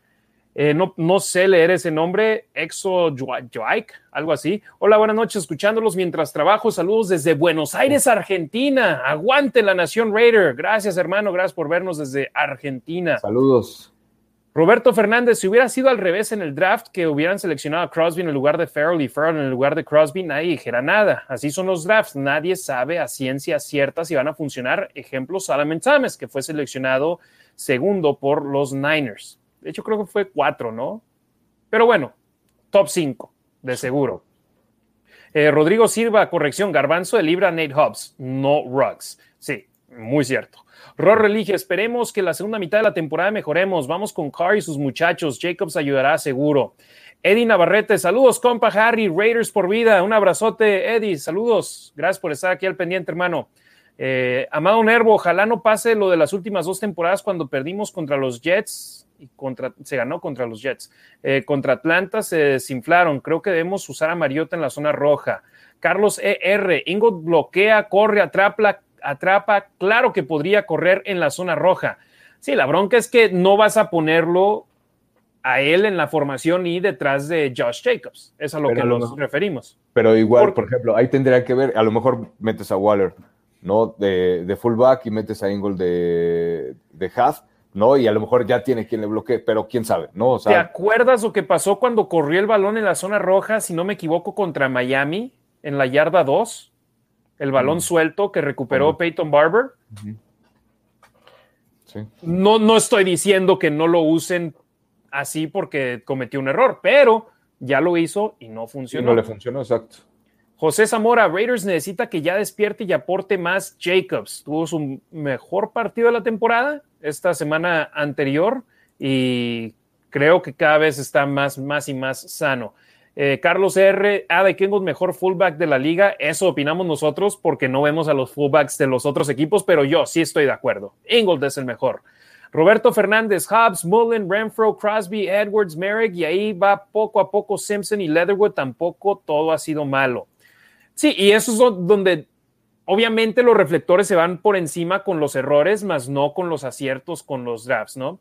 Eh, no, no, sé leer ese nombre, Exo Joaik, algo así. Hola, buenas noches, escuchándolos mientras trabajo. Saludos desde Buenos Aires, Argentina. Aguante la Nación Raider. Gracias, hermano, gracias por vernos desde Argentina. Saludos. Roberto Fernández, si hubiera sido al revés en el draft, que hubieran seleccionado a Crosby en el lugar de Farrell y Farrell en el lugar de Crosby, nadie dijera nada. Así son los drafts. Nadie sabe a ciencia cierta si van a funcionar. Ejemplo, Solomon Thomas, que fue seleccionado segundo por los Niners. De hecho, creo que fue cuatro, ¿no? Pero bueno, top cinco, de seguro. Eh, Rodrigo Silva, corrección, Garbanzo de Libra, Nate Hobbs, no Ruggs. Sí, muy cierto. Ror Relige, esperemos que la segunda mitad de la temporada mejoremos. Vamos con Carr y sus muchachos. Jacobs ayudará seguro. Eddie Navarrete, saludos, compa Harry, Raiders por vida. Un abrazote, Eddie, saludos. Gracias por estar aquí al pendiente, hermano. Eh, Amado Nervo, ojalá no pase lo de las últimas dos temporadas cuando perdimos contra los Jets y contra, se ganó contra los Jets. Eh, contra Atlanta se desinflaron. Creo que debemos usar a Mariota en la zona roja. Carlos ER, Ingot bloquea, corre, atrapa, atrapa. Claro que podría correr en la zona roja. Sí, la bronca es que no vas a ponerlo a él en la formación y detrás de Josh Jacobs. Es a lo que nos referimos. Pero igual, por, ejemplo, ahí tendría que ver, a lo mejor metes a Waller, ¿no? De, fullback y metes a Ingold de, de half ¿no? Y a lo mejor ya tiene quien le bloquee, pero quién sabe, ¿no? ¿Te acuerdas lo que pasó cuando corrió el balón en la zona roja, si no me equivoco, contra Miami, en la yarda 2? El balón suelto que recuperó Peyton Barber. sí. no, no estoy diciendo que no lo usen así porque cometió un error, pero ya lo hizo y no funcionó. no le funcionó, exacto. José Zamora, Raiders necesita que ya despierte y aporte más Jacobs. Tuvo su mejor partido de la temporada esta semana anterior y creo que cada vez está más, más y más sano. Eh, Carlos R. Ah, de mejor fullback de la liga. Eso opinamos nosotros porque no vemos a los fullbacks de los otros equipos, pero yo sí estoy de acuerdo. Ingold es el mejor. Roberto Fernández, Hobbs, Mullen, Renfro, Crosby, Edwards, Merrick, y ahí va poco a poco Simpson y Leatherwood. Tampoco todo ha sido malo. Sí, y eso es donde obviamente los reflectores se van por encima con los errores, más no con los aciertos con los drafts, ¿no?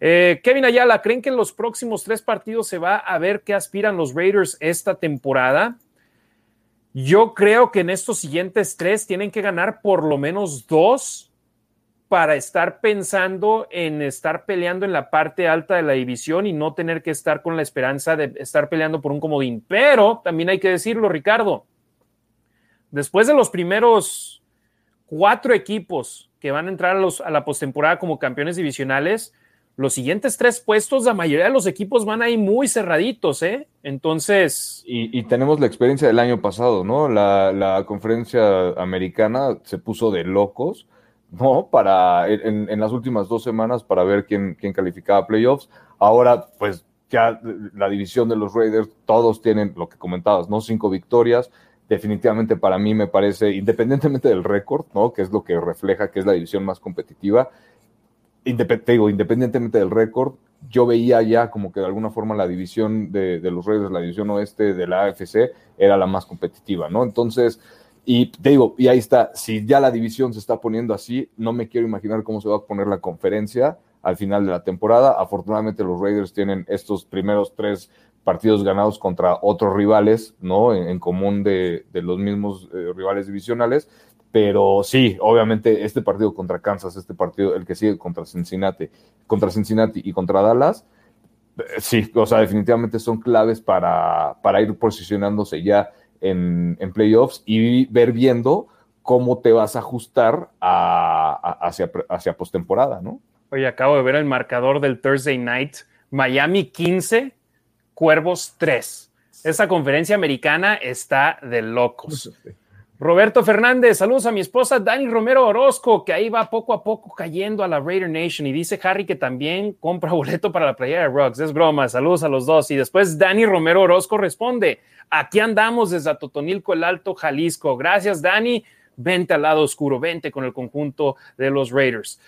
Eh, Kevin Ayala, ¿creen que en los próximos tres partidos se va a ver qué aspiran los Raiders esta temporada? Yo creo que en estos siguientes tres tienen que ganar por lo menos dos para estar pensando en estar peleando en la parte alta de la división y no tener que estar con la esperanza de estar peleando por un comodín. Pero también hay que decirlo, Ricardo, después de los primeros cuatro equipos que van a entrar a, la postemporada como campeones divisionales, los siguientes tres puestos, la mayoría de los equipos van ahí muy cerraditos, ¿eh? Entonces. Y, tenemos la experiencia del año pasado, ¿no? La, conferencia americana se puso de locos, ¿no? Para, en, en las últimas dos semanas para ver quién, quién calificaba playoffs. Ahora, pues ya la división de los Raiders, todos tienen lo que comentabas, ¿no? Cinco victorias, definitivamente para mí me parece, independientemente del récord, ¿no? que es lo que refleja que es la división más competitiva, digo, independientemente del récord, yo veía ya como que de alguna forma la división de, los Reyes, la división oeste de la AFC, era la más competitiva, ¿no? Entonces, y te digo, y ahí está, si ya la división se está poniendo así, no me quiero imaginar cómo se va a poner la conferencia al final de la temporada. Afortunadamente los Raiders tienen estos primeros tres partidos ganados contra otros rivales, ¿no? En, común de, los mismos eh, rivales divisionales. Pero sí, obviamente este partido contra Kansas, este partido, el que sigue contra Cincinnati, contra Cincinnati y contra Dallas, eh, sí, o sea, definitivamente son claves para, para ir posicionándose ya en, en playoffs y ver viendo cómo te vas a ajustar a, hacia, hacia postemporada, ¿no? Oye, acabo de ver el marcador del Thursday Night. Miami 15, Cuervos 3. Esa conferencia americana está de locos. Roberto Fernández, saludos a mi esposa Dani Romero Orozco, que ahí va poco a poco cayendo a la Raider Nation. Y dice Harry que también compra boleto para la playa de Rocks. Es broma, saludos a los dos. Y después Dani Romero Orozco responde: Aquí andamos desde Totonilco, el Alto Jalisco. Gracias, Dani. Vente al lado oscuro, vente con el conjunto de los Raiders.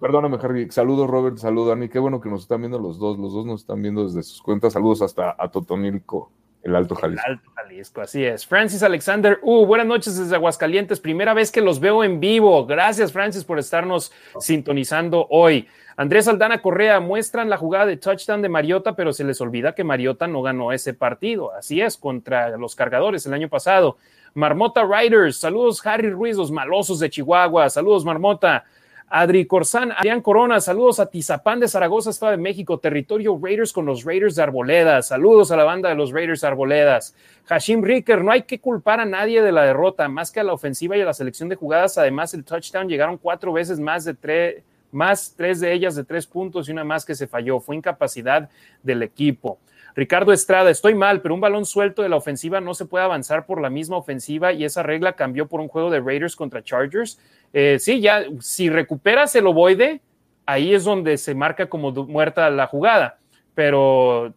perdóname, Harry. Saludos, Robert. Saludos, Dani. Qué bueno que nos están viendo los dos. Los dos nos están viendo desde sus cuentas. Saludos hasta a Totonilco. El Alto Jalisco. El Alto Jalisco, así es. Francis Alexander, uh, buenas noches desde Aguascalientes. Primera vez que los veo en vivo. Gracias, Francis, por estarnos sintonizando hoy. Andrés Aldana Correa muestran la jugada de touchdown de Mariota, pero se les olvida que Mariota no ganó ese partido. Así es, contra los cargadores el año pasado. Marmota Riders, saludos Harry Ruiz, los malosos de Chihuahua. Saludos, Marmota. Adri Corzán, Adrián Corona, saludos a Tizapán de Zaragoza, Estado de México, territorio Raiders con los Raiders de Arboledas, saludos a la banda de los Raiders de Arboledas. Hashim Ricker, no hay que culpar a nadie de la derrota, más que a la ofensiva y a la selección de jugadas, además el touchdown llegaron cuatro veces más de tres, más tres de ellas de tres puntos y una más que se falló, fue incapacidad del equipo. Ricardo Estrada, estoy mal, pero un balón suelto de la ofensiva no se puede avanzar por la misma ofensiva y esa regla cambió por un juego de Raiders contra Chargers. Eh, sí, ya, si recuperas el ovoide, ahí es donde se marca como muerta la jugada. Pero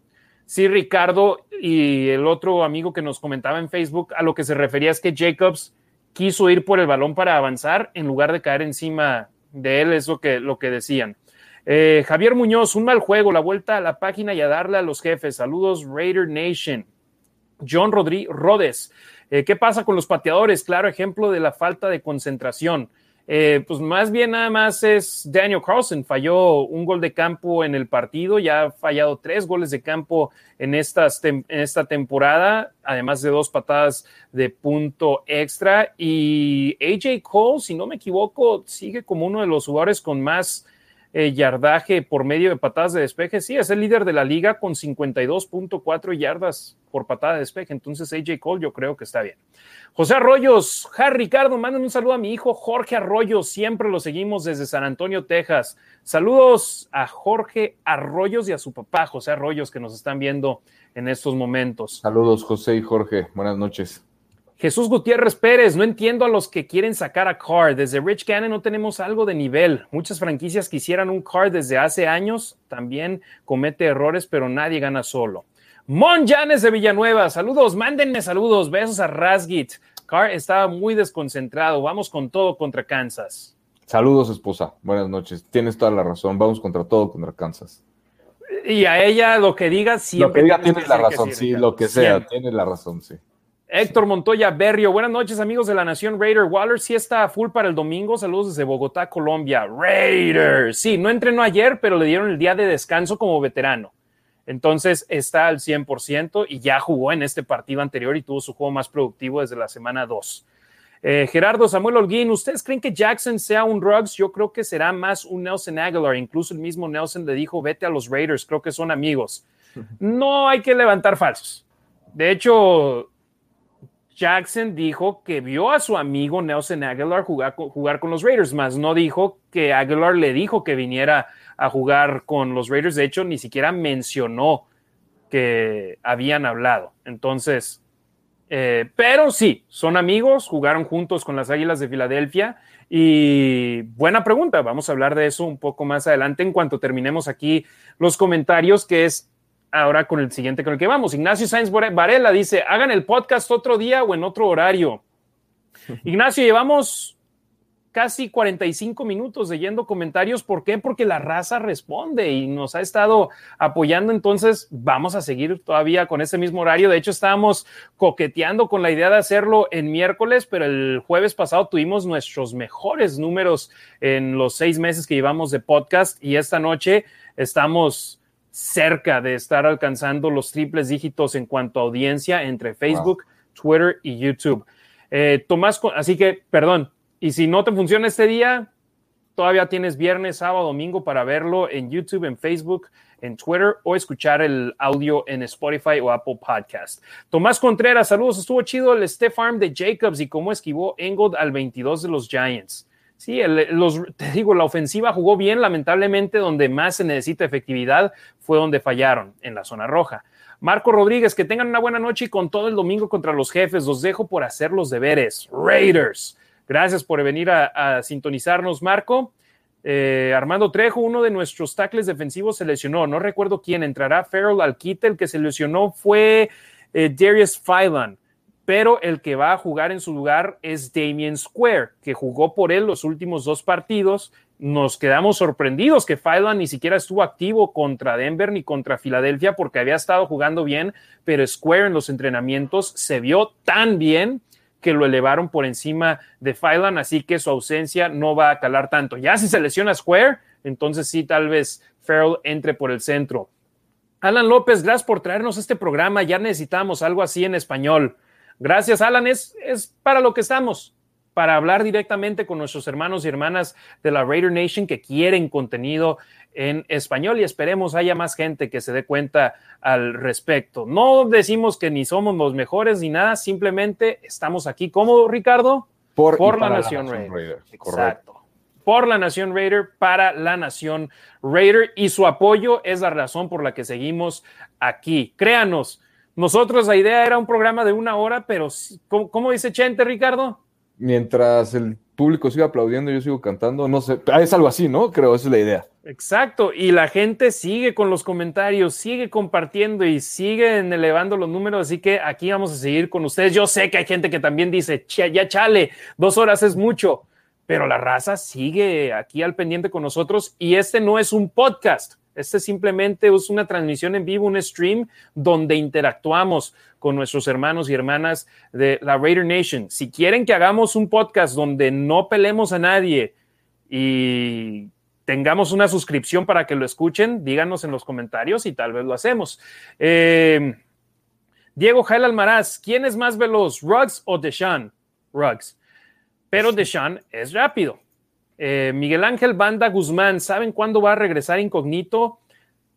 sí, Ricardo y el otro amigo que nos comentaba en Facebook, a lo que se refería es que Jacobs quiso ir por el balón para avanzar en lugar de caer encima de él, es que, lo que decían. Eh, Javier Muñoz, un mal juego, la vuelta a la página y a darle a los jefes. Saludos, Raider Nation. John Rodríguez Rodes, eh, ¿qué pasa con los pateadores? Claro ejemplo de la falta de concentración. Eh, pues más bien nada más es Daniel Carlson, falló un gol de campo en el partido, ya ha fallado tres goles de campo en, estas en esta temporada, además de dos patadas de punto extra. Y AJ Cole, si no me equivoco, sigue como uno de los jugadores con más eh, yardaje por medio de patadas de despeje. Sí, es el líder de la liga con 52.4 yardas por patada de despeje. Entonces, AJ Cole yo creo que está bien. José Arroyos, Harry Ricardo, manden un saludo a mi hijo Jorge Arroyos. Siempre lo seguimos desde San Antonio, Texas. Saludos a Jorge Arroyos y a su papá, José Arroyos, que nos están viendo en estos momentos. Saludos, José y Jorge. Buenas noches. Jesús Gutiérrez Pérez, no entiendo a los que quieren sacar a Carr. Desde Rich Cannon no tenemos algo de nivel. Muchas franquicias quisieran un Carr desde hace años. También comete errores, pero nadie gana solo. Mon Janes de Villanueva, saludos, mándenme saludos, besos a Rasgit. Carr estaba muy desconcentrado. Vamos con todo contra Kansas. Saludos, esposa. Buenas noches. Tienes toda la razón. Vamos contra todo contra Kansas. Y a ella lo que diga siempre. Lo que diga tienes la razón, sí, lo que sea, tienes la razón, sí. Héctor Montoya Berrio, buenas noches amigos de la Nación Raider. Waller sí está full para el domingo. Saludos desde Bogotá, Colombia. Raiders. Sí, no entrenó ayer, pero le dieron el día de descanso como veterano. Entonces está al 100% y ya jugó en este partido anterior y tuvo su juego más productivo desde la semana 2. Eh, Gerardo Samuel Holguín, ¿ustedes creen que Jackson sea un Ruggs? Yo creo que será más un Nelson Aguilar. Incluso el mismo Nelson le dijo, vete a los Raiders, creo que son amigos. No hay que levantar falsos. De hecho, Jackson dijo que vio a su amigo Nelson Aguilar jugar, con los Raiders, más no dijo que Aguilar le dijo que viniera a jugar con los Raiders. De hecho, ni siquiera mencionó que habían hablado. Entonces, eh, pero sí, son amigos, jugaron juntos con las Águilas de Filadelfia. Y buena pregunta, vamos a hablar de eso un poco más adelante en cuanto terminemos aquí los comentarios, que es ahora con el siguiente con el que vamos. Ignacio Sáenz Varela dice, hagan el podcast otro día o en otro horario. Ignacio, llevamos casi 45 minutos leyendo comentarios. ¿Por qué? Porque la raza responde y nos ha estado apoyando. Entonces, vamos a seguir todavía con ese mismo horario. De hecho, estábamos coqueteando con la idea de hacerlo en miércoles, pero el jueves pasado tuvimos nuestros mejores números en los seis meses que llevamos de podcast y esta noche estamos cerca de estar alcanzando los triples dígitos en cuanto a audiencia entre Facebook, Twitter y YouTube. Eh, Tomás, así que, perdón, y si no te funciona este día, todavía tienes viernes, sábado, domingo para verlo en YouTube, en Facebook, en Twitter o escuchar el audio en Spotify o Apple Podcast. Tomás Contreras, saludos. Estuvo chido el Steph Arm de Jacobs y cómo esquivó Engold al 22 de los Giants. Sí, los, te digo, la ofensiva jugó bien, lamentablemente donde más se necesita efectividad fue donde fallaron, en la zona roja. Marco Rodríguez, que tengan una buena noche y con todo el domingo contra los jefes, los dejo por hacer los deberes. Raiders. Gracias por venir a, sintonizarnos, Marco. Eh, Armando Trejo, uno de nuestros tackles defensivos, se lesionó. No recuerdo quién entrará. Farrell al quite. El que se lesionó fue eh, Darius Phylan pero el que va a jugar en su lugar es Damien Square, que jugó por él los últimos dos partidos. Nos quedamos sorprendidos que Fylan ni siquiera estuvo activo contra Denver ni contra Filadelfia porque había estado jugando bien, pero Square en los entrenamientos se vio tan bien que lo elevaron por encima de Fylan, así que su ausencia no va a calar tanto. Ya si se lesiona Square, entonces sí, tal vez Farrell entre por el centro. Alan López, gracias por traernos este programa. Ya necesitamos algo así en español. Gracias, Alan. Es, es para lo que estamos, para hablar directamente con nuestros hermanos y hermanas de la Raider Nation que quieren contenido en español y esperemos haya más gente que se dé cuenta al respecto. No decimos que ni somos los mejores ni nada, simplemente estamos aquí. ¿Cómo, Ricardo? Por, la, Nación Raider. Exacto. Por la Nación Raider, para la Nación Raider y su apoyo es la razón por la que seguimos aquí. Créanos, nosotros la idea era un programa de una hora, pero ¿cómo, dice Chente, Ricardo? Mientras el público siga aplaudiendo, yo sigo cantando, no sé, ah, es algo así, ¿no? Creo, esa es la idea. Exacto, y la gente sigue con los comentarios, sigue compartiendo y sigue elevando los números, así que aquí vamos a seguir con ustedes. Yo sé que hay gente que también dice, ya chale, dos horas es mucho, pero la raza sigue aquí al pendiente con nosotros y este no es un podcast. Este simplemente es una transmisión en vivo, un stream donde interactuamos con nuestros hermanos y hermanas de la Raider Nation. Si quieren que hagamos un podcast donde no pelemos a nadie y tengamos una suscripción para que lo escuchen, díganos en los comentarios y tal vez lo hacemos. Eh, Diego Jael Almaraz, ¿quién es más veloz, Ruggs o Deshaun? Ruggs. Pero Deshaun es rápido. Eh, Miguel Ángel Banda Guzmán, ¿saben cuándo va a regresar Incógnito?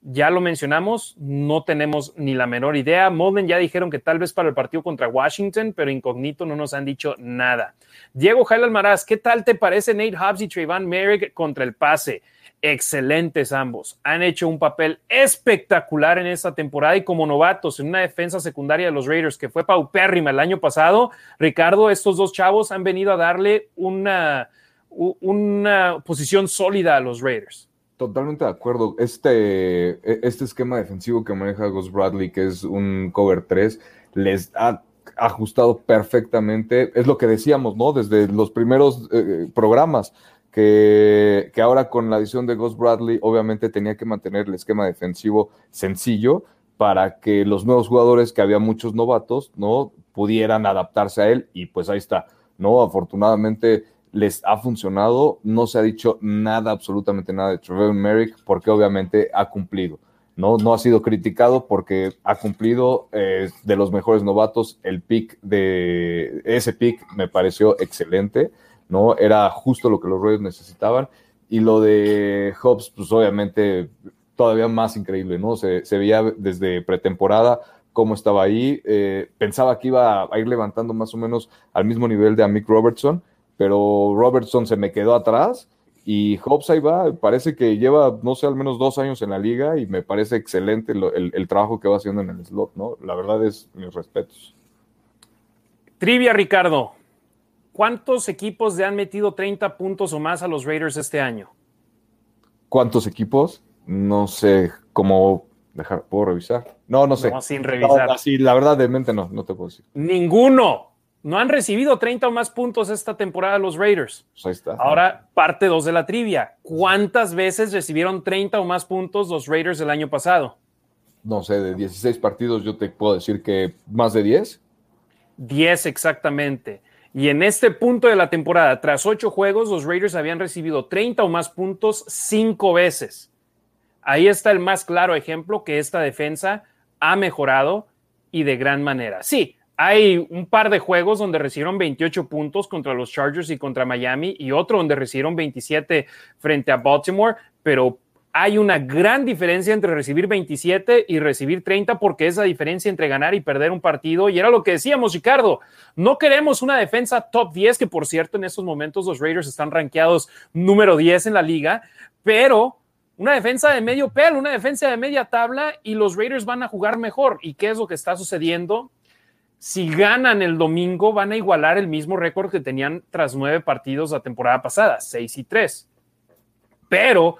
Ya lo mencionamos, no tenemos ni la menor idea. Molden ya dijeron que tal vez para el partido contra Washington, pero Incógnito no nos han dicho nada. Diego Jael Almaraz, ¿qué tal te parece Nate Hobbs y Trayvon Merrick contra el pase? Excelentes ambos. Han hecho un papel espectacular en esta temporada y como novatos en una defensa secundaria de los Raiders que fue paupérrima el año pasado. Ricardo, estos dos chavos han venido a darle una una posición sólida a los Raiders. Totalmente de acuerdo. Este, e, este esquema defensivo que maneja Gus Bradley, que es un cover 3, les ha ajustado perfectamente. Es lo que decíamos, ¿no? Desde los primeros eh, programas, que, que, ahora con la adición de Gus Bradley, obviamente tenía que mantener el esquema defensivo sencillo para que los nuevos jugadores, que había muchos novatos, ¿no? Pudieran adaptarse a él. Y pues ahí está, ¿no? Afortunadamente les ha funcionado. No se ha dicho nada, absolutamente nada de Trevor Merrick, porque obviamente ha cumplido. No, no ha sido criticado porque ha cumplido eh, de los mejores novatos. El pick de ese pick me pareció excelente, ¿no? Era justo lo que los Raiders necesitaban. Y lo de Hobbs, pues obviamente todavía más increíble, ¿no? Se, veía desde pretemporada cómo estaba ahí. Eh, pensaba que iba a ir levantando más o menos al mismo nivel de Amick Robertson pero Robertson se me quedó atrás y Hobbs ahí va, parece que lleva, no sé, al menos dos años en la liga y me parece excelente el, trabajo que va haciendo en el slot, ¿no? La verdad es mis respetos. Trivia, Ricardo. ¿Cuántos equipos le han metido 30 puntos o más a los Raiders este año? ¿Cuántos equipos? No sé, cómo dejar, ¿puedo revisar? No, no sé. No, sin revisar. así, la verdad, de mente no, no te puedo decir. Ninguno. No han recibido 30 o más puntos esta temporada los Raiders. Pues ahí está. Ahora, parte 2 de la trivia. ¿Cuántas veces recibieron 30 o más puntos los Raiders el año pasado? No sé, de 16 partidos yo te puedo decir que más de 10. 10 exactamente. Y en este punto de la temporada, tras 8 juegos, los Raiders habían recibido 30 o más puntos 5 veces. Ahí está el más claro ejemplo que esta defensa ha mejorado y de gran manera. Sí, hay un par de juegos donde recibieron 28 puntos contra los Chargers y contra Miami y otro donde recibieron 27 frente a Baltimore, pero hay una gran diferencia entre recibir 27 y recibir 30 porque es la diferencia entre ganar y perder un partido. Y era lo que decíamos, Ricardo, no queremos una defensa top 10, que por cierto en estos momentos los Raiders están rankeados número 10 en la liga, pero una defensa de medio pelo, una defensa de media tabla y los Raiders van a jugar mejor. ¿Y qué es lo que está sucediendo? Si ganan el domingo, van a igualar el mismo récord que tenían tras nueve partidos la temporada pasada, 6 y 3. Pero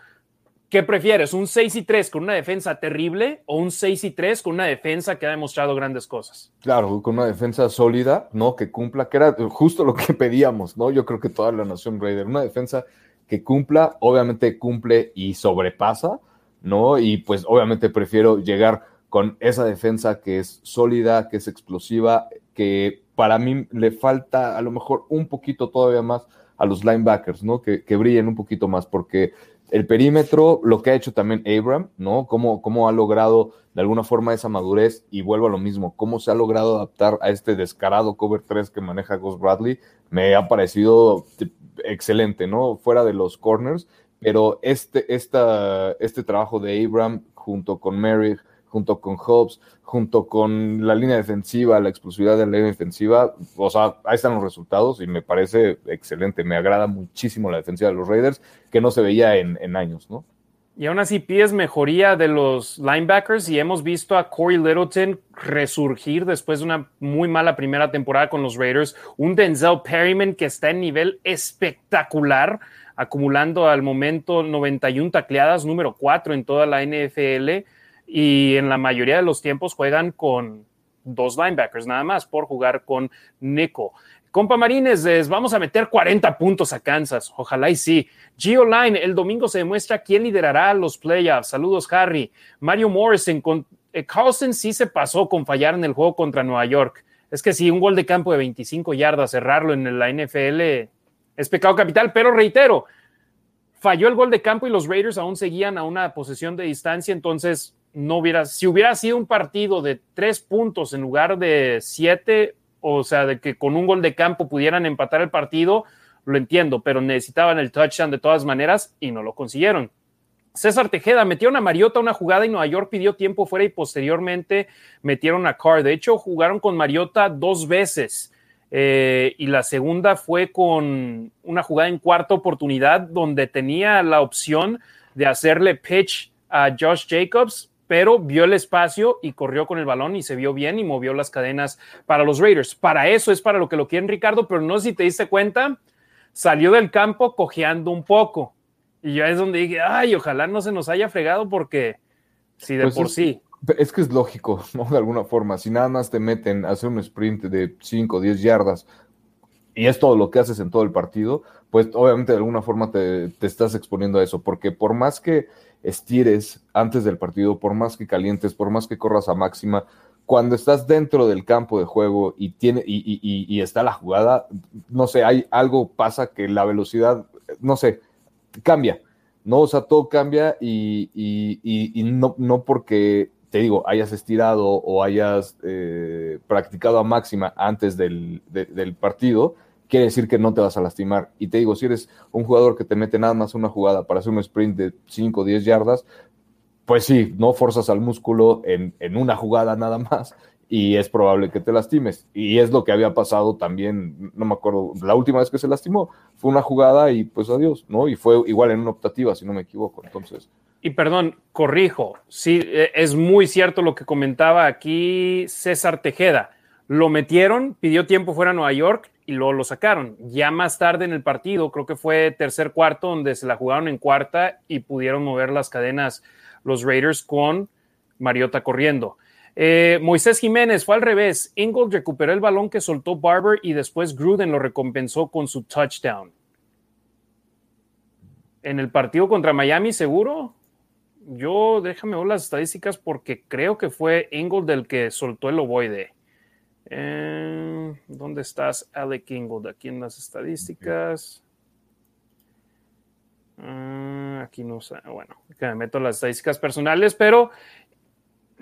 ¿Qué prefieres? ¿Un 6 y 3 con una defensa terrible o un 6 y 3 con una defensa que ha demostrado grandes cosas? Claro, con una defensa sólida, ¿no? Que cumpla, que era justo lo que pedíamos, ¿no? Yo creo que toda la nación Raider, una defensa que cumpla, obviamente cumple y sobrepasa, ¿no? Y pues obviamente prefiero llegar con esa defensa que es sólida, que es explosiva, que para mí le falta a lo mejor un poquito todavía más a los linebackers, ¿no? Que, que brillen un poquito más, porque el perímetro, lo que ha hecho también Abram, ¿no? Cómo, cómo ha logrado de alguna forma esa madurez y vuelvo a lo mismo, cómo se ha logrado adaptar a este descarado cover 3 que maneja Ghost Bradley, me ha parecido excelente, ¿no? Fuera de los corners, pero este, esta, este trabajo de Abram junto con Merrick, junto con Hobbs, junto con la línea defensiva, la explosividad de la línea defensiva, o sea, ahí están los resultados y me parece excelente. Me agrada muchísimo la defensiva de los Raiders, que no se veía en, años, ¿no? Y aún así pides mejoría de los linebackers y hemos visto a Corey Littleton resurgir después de una muy mala primera temporada con los Raiders. Un Denzel Perryman que está en nivel espectacular, acumulando al momento 91 tacleadas, número 4 en toda la NFL y en la mayoría de los tiempos juegan con dos linebackers nada más por jugar con Nico. Compa Marines, vamos a meter 40 puntos a Kansas. Ojalá y sí. Gio Line, el domingo se demuestra quién liderará los playoffs. Saludos, Harry. Mario Morrison, con, eh, Carlson sí se pasó con fallar en el juego contra Nueva York. Es que si un gol de campo de 25 yardas, cerrarlo en la NFL es pecado capital, pero reitero, falló el gol de campo y los Raiders aún seguían a una posesión de distancia, entonces no hubiera, si hubiera sido un partido de tres puntos en lugar de siete, o sea, de que con un gol de campo pudieran empatar el partido, lo entiendo, pero necesitaban el touchdown de todas maneras y no lo consiguieron. César Tejeda metieron a Mariota una jugada y Nueva York pidió tiempo fuera y posteriormente metieron a Carr. De hecho, jugaron con Mariota dos veces. Eh, y la segunda fue con una jugada en cuarta oportunidad donde tenía la opción de hacerle pitch a Josh Jacobs, pero vio el espacio y corrió con el balón y se vio bien y movió las cadenas para los Raiders. Para eso es para lo que lo quieren Ricardo, pero no sé si te diste cuenta, salió del campo cojeando un poco. Y yo es donde dije, ay, ojalá no se nos haya fregado porque si de pues por sí. Es que es lógico, ¿no? De alguna forma, si nada más te meten a hacer un sprint de 5 o 10 yardas y es todo lo que haces en todo el partido, pues obviamente de alguna forma te, te estás exponiendo a eso, porque por más que estires antes del partido, por más que calientes, por más que corras a máxima, cuando estás dentro del campo de juego y, tiene, y, está la jugada, no sé, hay algo pasa que la velocidad, no sé, cambia, ¿no? O sea, todo cambia y, no, no porque, te digo, hayas estirado o hayas eh, practicado a máxima antes del, del partido, quiere decir que no te vas a lastimar. Y te digo, si eres un jugador que te mete nada más una jugada para hacer un sprint de 5 o 10 yardas, pues sí, no forzas al músculo en, una jugada nada más y es probable que te lastimes. Y es lo que había pasado también, no me acuerdo, la última vez que se lastimó fue una jugada y pues adiós, ¿no? Y fue igual en una optativa, si no me equivoco. Entonces. Y perdón, corrijo, sí, e, es muy cierto lo que comentaba aquí César Tejeda. Lo metieron, pidió tiempo fuera a Nueva York y luego lo sacaron. Ya más tarde en el partido, creo que fue tercer cuarto, donde se la jugaron en cuarta y pudieron mover las cadenas los Raiders con Mariota corriendo. Eh, Moisés Jiménez fue al revés. Ingold recuperó el balón que soltó Barber y después Gruden lo recompensó con su touchdown. En el partido contra Miami, seguro. Yo déjame ver las estadísticas porque creo que fue Ingold el que soltó el ovoide. Eh, ¿Dónde estás, Alec Ingold? Aquí en las estadísticas. Ah, aquí no sé. Bueno, que me meto las estadísticas personales, pero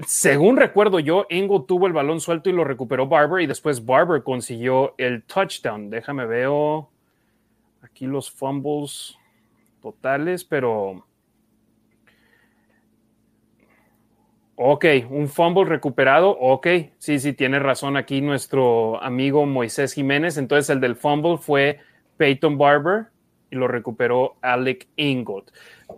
según recuerdo yo, Ingold tuvo el balón suelto y lo recuperó Barber y después Barber consiguió el touchdown. Déjame veo aquí los fumbles totales, pero Ok, un fumble recuperado. Ok, sí, sí, tiene razón aquí nuestro amigo Moisés Jiménez. Entonces el del fumble fue Peyton Barber y lo recuperó Alec Ingold.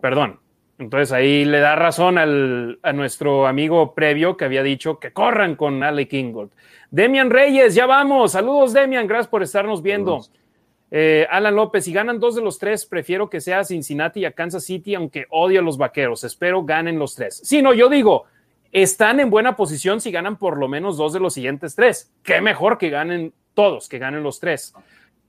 Perdón. Entonces ahí le da razón al, a nuestro amigo previo que había dicho que corran con Alec Ingold. Demian Reyes, ya vamos. Saludos, Demian. Gracias por estarnos viendo. Eh, Alan López, si ganan dos de los tres, prefiero que sea Cincinnati y a Kansas City, aunque odio a los vaqueros. Espero ganen los tres. Sí, no, yo digo, están en buena posición si ganan por lo menos dos de los siguientes tres. Qué mejor que ganen todos, que ganen los tres.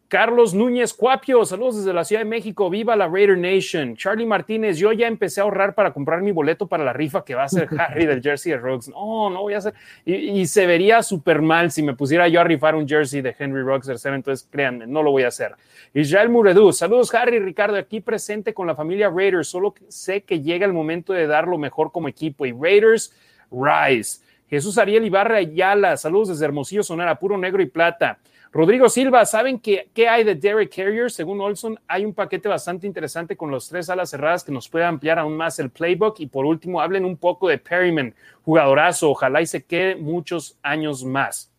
Carlos Núñez Cuapio, saludos desde la Ciudad de México, viva la Raider Nation. Charlie Martínez, yo ya empecé a ahorrar para comprar mi boleto para la rifa que va a ser Harry del jersey de Ruggs. No, no voy a hacer. Y, se vería súper mal si me pusiera yo a rifar un jersey de Henry Ruggs tercero, entonces créanme, no lo voy a hacer. Israel Muredú, saludos Harry Ricardo, aquí presente con la familia Raiders, solo sé que llega el momento de dar lo mejor como equipo y Raiders, rise. Jesús Ariel Ibarra Ayala, saludos desde Hermosillo, Sonora, puro negro y plata. Rodrigo Silva, ¿saben qué, qué hay de Derek Carrier? Según Olson, hay un paquete bastante interesante con los tres alas cerradas que nos puede ampliar aún más el playbook. Y por último, hablen un poco de Perryman, jugadorazo, ojalá y se quede muchos años más.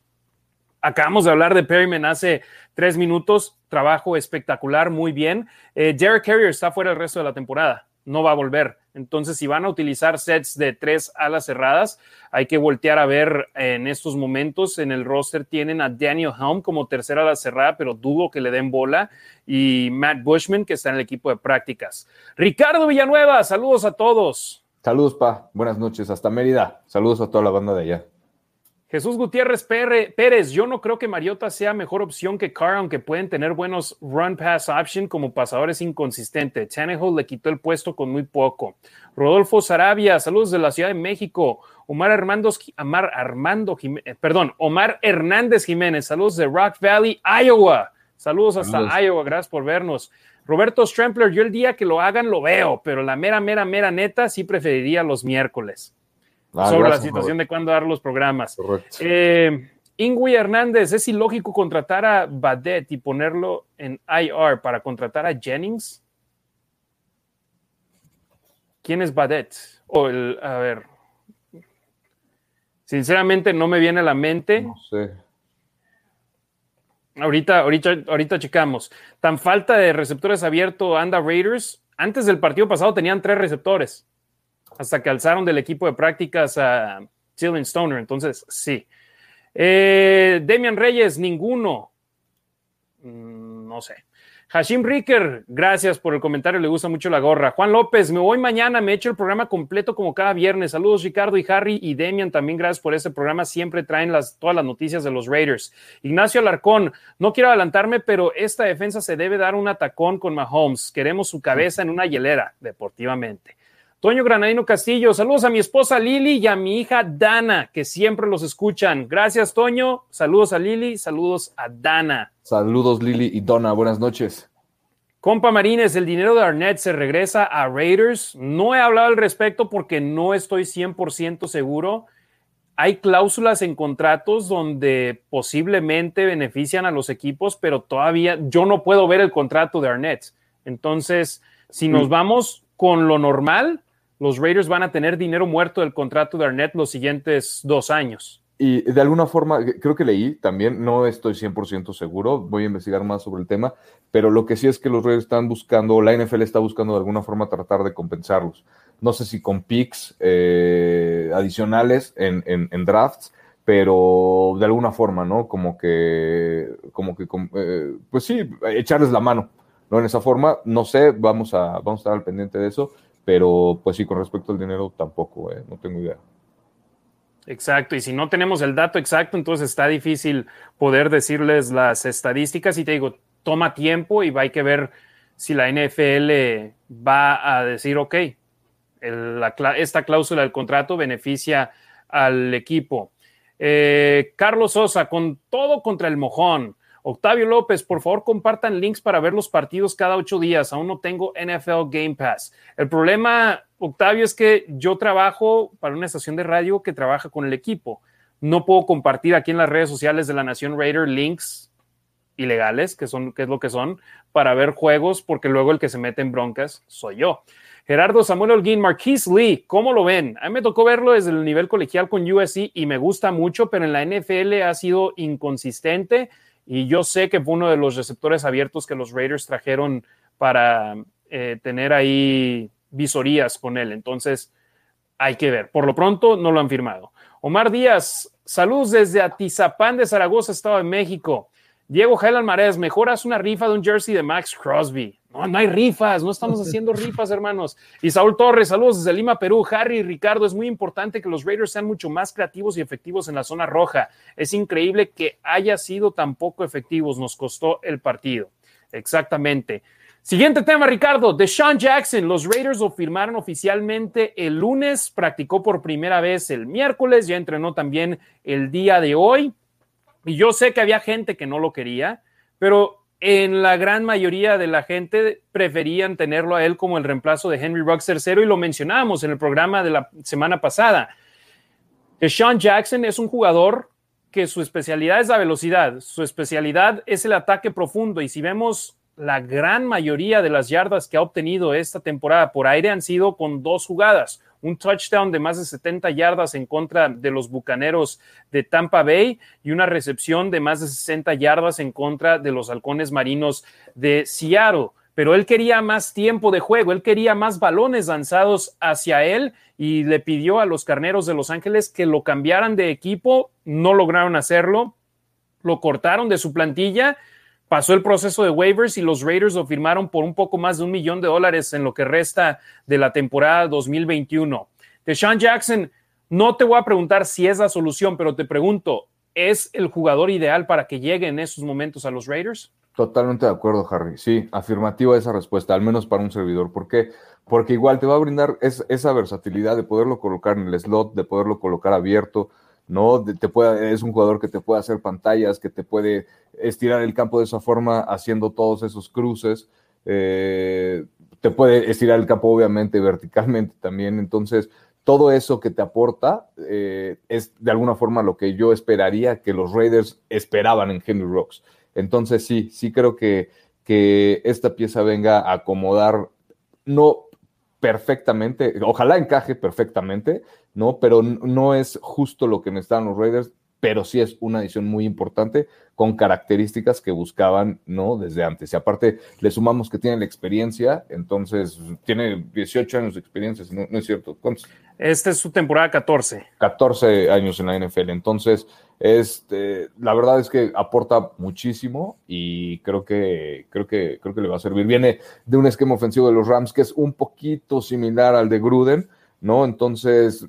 Acabamos de hablar de Perryman hace tres minutos, trabajo espectacular, muy bien. Eh, Derek Carrier está fuera el resto de la temporada, no va a volver. Entonces, si van a utilizar sets de tres alas cerradas, hay que voltear a ver en estos momentos. En el roster tienen a Daniel Helm como tercera ala cerrada, pero dudo que le den bola. Y Matt Bushman, que está en el equipo de prácticas. Ricardo Villanueva, saludos a todos. Saludos, Pa. Buenas noches. Hasta Mérida. Saludos a toda la banda de allá. Jesús Gutiérrez Pérez, yo no creo que Mariota sea mejor opción que Carr, aunque pueden tener buenos run pass option como pasadores inconsistente. Tannehill le quitó el puesto con muy poco. Rodolfo Sarabia, saludos de la Ciudad de México. Omar Armando, Omar Armando eh, perdón, Omar Hernández Jiménez, saludos de Rock Valley, Iowa. Saludos hasta Iowa, gracias por vernos. Roberto Strampler, yo el día que lo hagan lo veo, pero la mera, mera, mera neta sí preferiría los miércoles. Ah, sobre la situación de cuándo dar los programas. Eh, Ingui Hernández, ¿es ilógico contratar a Badet y ponerlo en IR para contratar a Jennings? ¿Quién es Badet? O el, a ver. Sinceramente no me viene a la mente. No sé. Ahorita, ahorita, ahorita checamos. Tan falta de receptores abiertos anda Raiders. Antes del partido pasado tenían tres receptores hasta que alzaron del equipo de prácticas a Dylan Stoner. Entonces, sí. Eh, Demian Reyes, ninguno. Mm, no sé. Hashim Ricker, gracias por el comentario, le gusta mucho la gorra. Juan López, me voy mañana, me echo el programa completo como cada viernes. Saludos Ricardo y Harry y Demian, también gracias por este programa, siempre traen todas las noticias de los Raiders. Ignacio Alarcón, no quiero adelantarme, pero esta defensa se debe dar un atacón con Mahomes. Queremos su cabeza en una hielera, deportivamente. Toño Granadino Castillo, saludos a mi esposa Lili y a mi hija Dana, que siempre los escuchan. Gracias, Toño. Saludos a Lili, saludos a Dana. Saludos, Lili y Donna. Buenas noches. Compa Marines, el dinero de Arnett se regresa a Raiders. No he hablado al respecto porque no estoy 100% seguro. Hay cláusulas en contratos donde posiblemente benefician a los equipos, pero todavía yo no puedo ver el contrato de Arnett. Entonces, si nos mm. vamos con lo normal, los Raiders van a tener dinero muerto del contrato de Arnett los siguientes dos años. Y de alguna forma, creo que leí también, no estoy 100% seguro, voy a investigar más sobre el tema, pero lo que sí es que los Raiders están buscando, la NFL está buscando de alguna forma tratar de compensarlos. No sé si con picks eh, adicionales en, en, drafts, pero de alguna forma, ¿no? Como que, como que, eh, pues sí, echarles la mano, ¿no? En esa forma, no sé, vamos a, vamos a estar al pendiente de eso pero pues sí, con respecto al dinero tampoco, eh, no tengo idea. Exacto, y si no tenemos el dato exacto, entonces está difícil poder decirles las estadísticas y te digo, toma tiempo y hay que ver si la NFL va a decir, ok, esta cláusula del contrato beneficia al equipo. Eh, Carlos Sosa, con todo contra el mojón. Octavio López, por favor, compartan links para ver los partidos cada ocho días. Aún no tengo NFL Game Pass. El problema, Octavio, es que yo trabajo para una estación de radio que trabaja con el equipo. No puedo compartir aquí en las redes sociales de la Nación Raider links ilegales, que, son, que es lo que son, para ver juegos, porque luego el que se mete en broncas soy yo. Gerardo Samuel Holguín, Marquise Lee, ¿cómo lo ven? A mí me tocó verlo desde el nivel colegial con USC y me gusta mucho, pero en la NFL ha sido inconsistente y yo sé que fue uno de los receptores abiertos que los Raiders trajeron para eh, tener ahí visorías con él. Entonces, hay que ver. Por lo pronto, no lo han firmado. Omar Díaz, saludos desde Atizapán de Zaragoza, Estado de México. Diego Jael Almarez, mejoras una rifa de un jersey de Max Crosby. No, no hay rifas, no estamos haciendo rifas, hermanos. Y Saúl Torres, saludos desde Lima, Perú. Harry Ricardo, es muy importante que los Raiders sean mucho más creativos y efectivos en la zona roja. Es increíble que haya sido tan poco efectivos, nos costó el partido. Exactamente. Siguiente tema, Ricardo. Deshaun Jackson, los Raiders lo firmaron oficialmente el lunes, practicó por primera vez el miércoles, ya entrenó también el día de hoy. Y yo sé que había gente que no lo quería, pero en la gran mayoría de la gente preferían tenerlo a él como el reemplazo de Henry Ruggs III y lo mencionábamos en el programa de la semana pasada. Deshaun Jackson es un jugador que su especialidad es la velocidad, su especialidad es el ataque profundo y si vemos la gran mayoría de las yardas que ha obtenido esta temporada por aire han sido con dos jugadas. Un touchdown de más de 70 yardas en contra de los Bucaneros de Tampa Bay y una recepción de más de 60 yardas en contra de los Halcones Marinos de Seattle. Pero él quería más tiempo de juego, él quería más balones lanzados hacia él y le pidió a los Carneros de Los Ángeles que lo cambiaran de equipo. No lograron hacerlo, lo cortaron de su plantilla pasó el proceso de waivers y los Raiders lo firmaron por un poco más de un millón de dólares en lo que resta de la temporada 2021. Deshaun Jackson, no te voy a preguntar si es la solución, pero te pregunto, ¿es el jugador ideal para que llegue en esos momentos a los Raiders? Totalmente de acuerdo, Harry. Sí, afirmativa esa respuesta, al menos para un servidor. ¿Por qué? Porque igual te va a brindar esa versatilidad de poderlo colocar en el slot, de poderlo colocar abierto, ¿no? Te puede, es un jugador que te puede hacer pantallas, que te puede estirar el campo de esa forma haciendo todos esos cruces. Eh, te puede estirar el campo obviamente verticalmente también. Entonces, todo eso que te aporta eh, es de alguna forma lo que yo esperaría que los Raiders esperaban en Henry Rocks. Entonces, sí, sí creo que, que esta pieza venga a acomodar, no perfectamente, ojalá encaje perfectamente, ¿no? Pero no es justo lo que necesitan los Raiders, pero sí es una edición muy importante con características que buscaban, ¿no? Desde antes. Y aparte, le sumamos que tiene la experiencia, entonces tiene 18 años de experiencia, no, no es cierto. ¿Cuántos? Esta es su temporada 14. 14 años en la NFL, entonces este, la verdad es que aporta muchísimo y creo que, creo, que, creo que le va a servir. Viene de un esquema ofensivo de los Rams que es un poquito similar al de Gruden, ¿no? Entonces,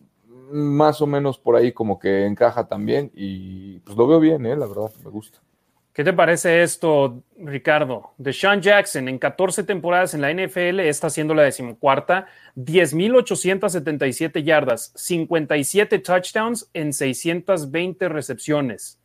más o menos por ahí como que encaja también y pues lo veo bien, ¿eh? La verdad, me gusta. ¿Qué te parece esto, Ricardo? De Sean Jackson en 14 temporadas en la NFL está siendo la decimocuarta, 10.877 yardas, 57 touchdowns en 620 recepciones.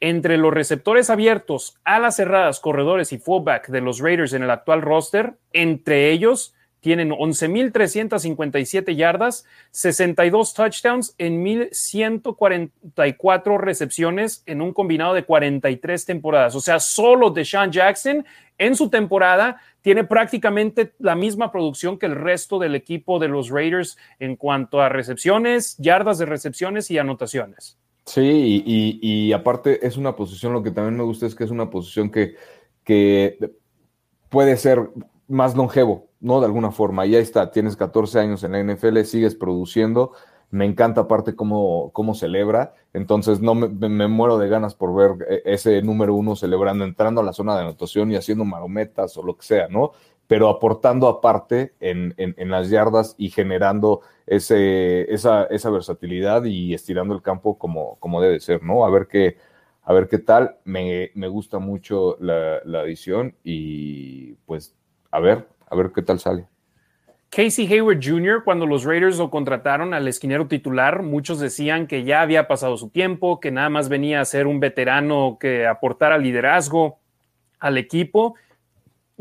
Entre los receptores abiertos, alas cerradas, corredores y fullback de los Raiders en el actual roster, entre ellos tienen 11.357 yardas, 62 touchdowns en 1.144 recepciones en un combinado de 43 temporadas. O sea, solo Deshaun Jackson en su temporada tiene prácticamente la misma producción que el resto del equipo de los Raiders en cuanto a recepciones, yardas de recepciones y anotaciones. Sí, y, aparte es una posición, lo que también me gusta es que es una posición que, que puede ser más longevo, ¿no? De alguna forma. Y ahí está, tienes 14 años en la NFL, sigues produciendo. Me encanta aparte cómo, cómo celebra. Entonces no me, muero de ganas por ver eh, ese número uno celebrando, entrando a la zona de anotación y haciendo marometas o lo que sea, ¿no? Pero aportando aparte en, las yardas y generando ese, esa, esa, versatilidad y estirando el campo como, como debe ser, ¿no? A ver qué, a ver qué tal. Me, gusta mucho la, la y pues a ver, a ver qué tal sale. Casey Hayward Jr., cuando los Raiders lo contrataron al esquinero titular, muchos decían que ya había pasado su tiempo, que nada más venía a ser un veterano que aportara liderazgo al equipo.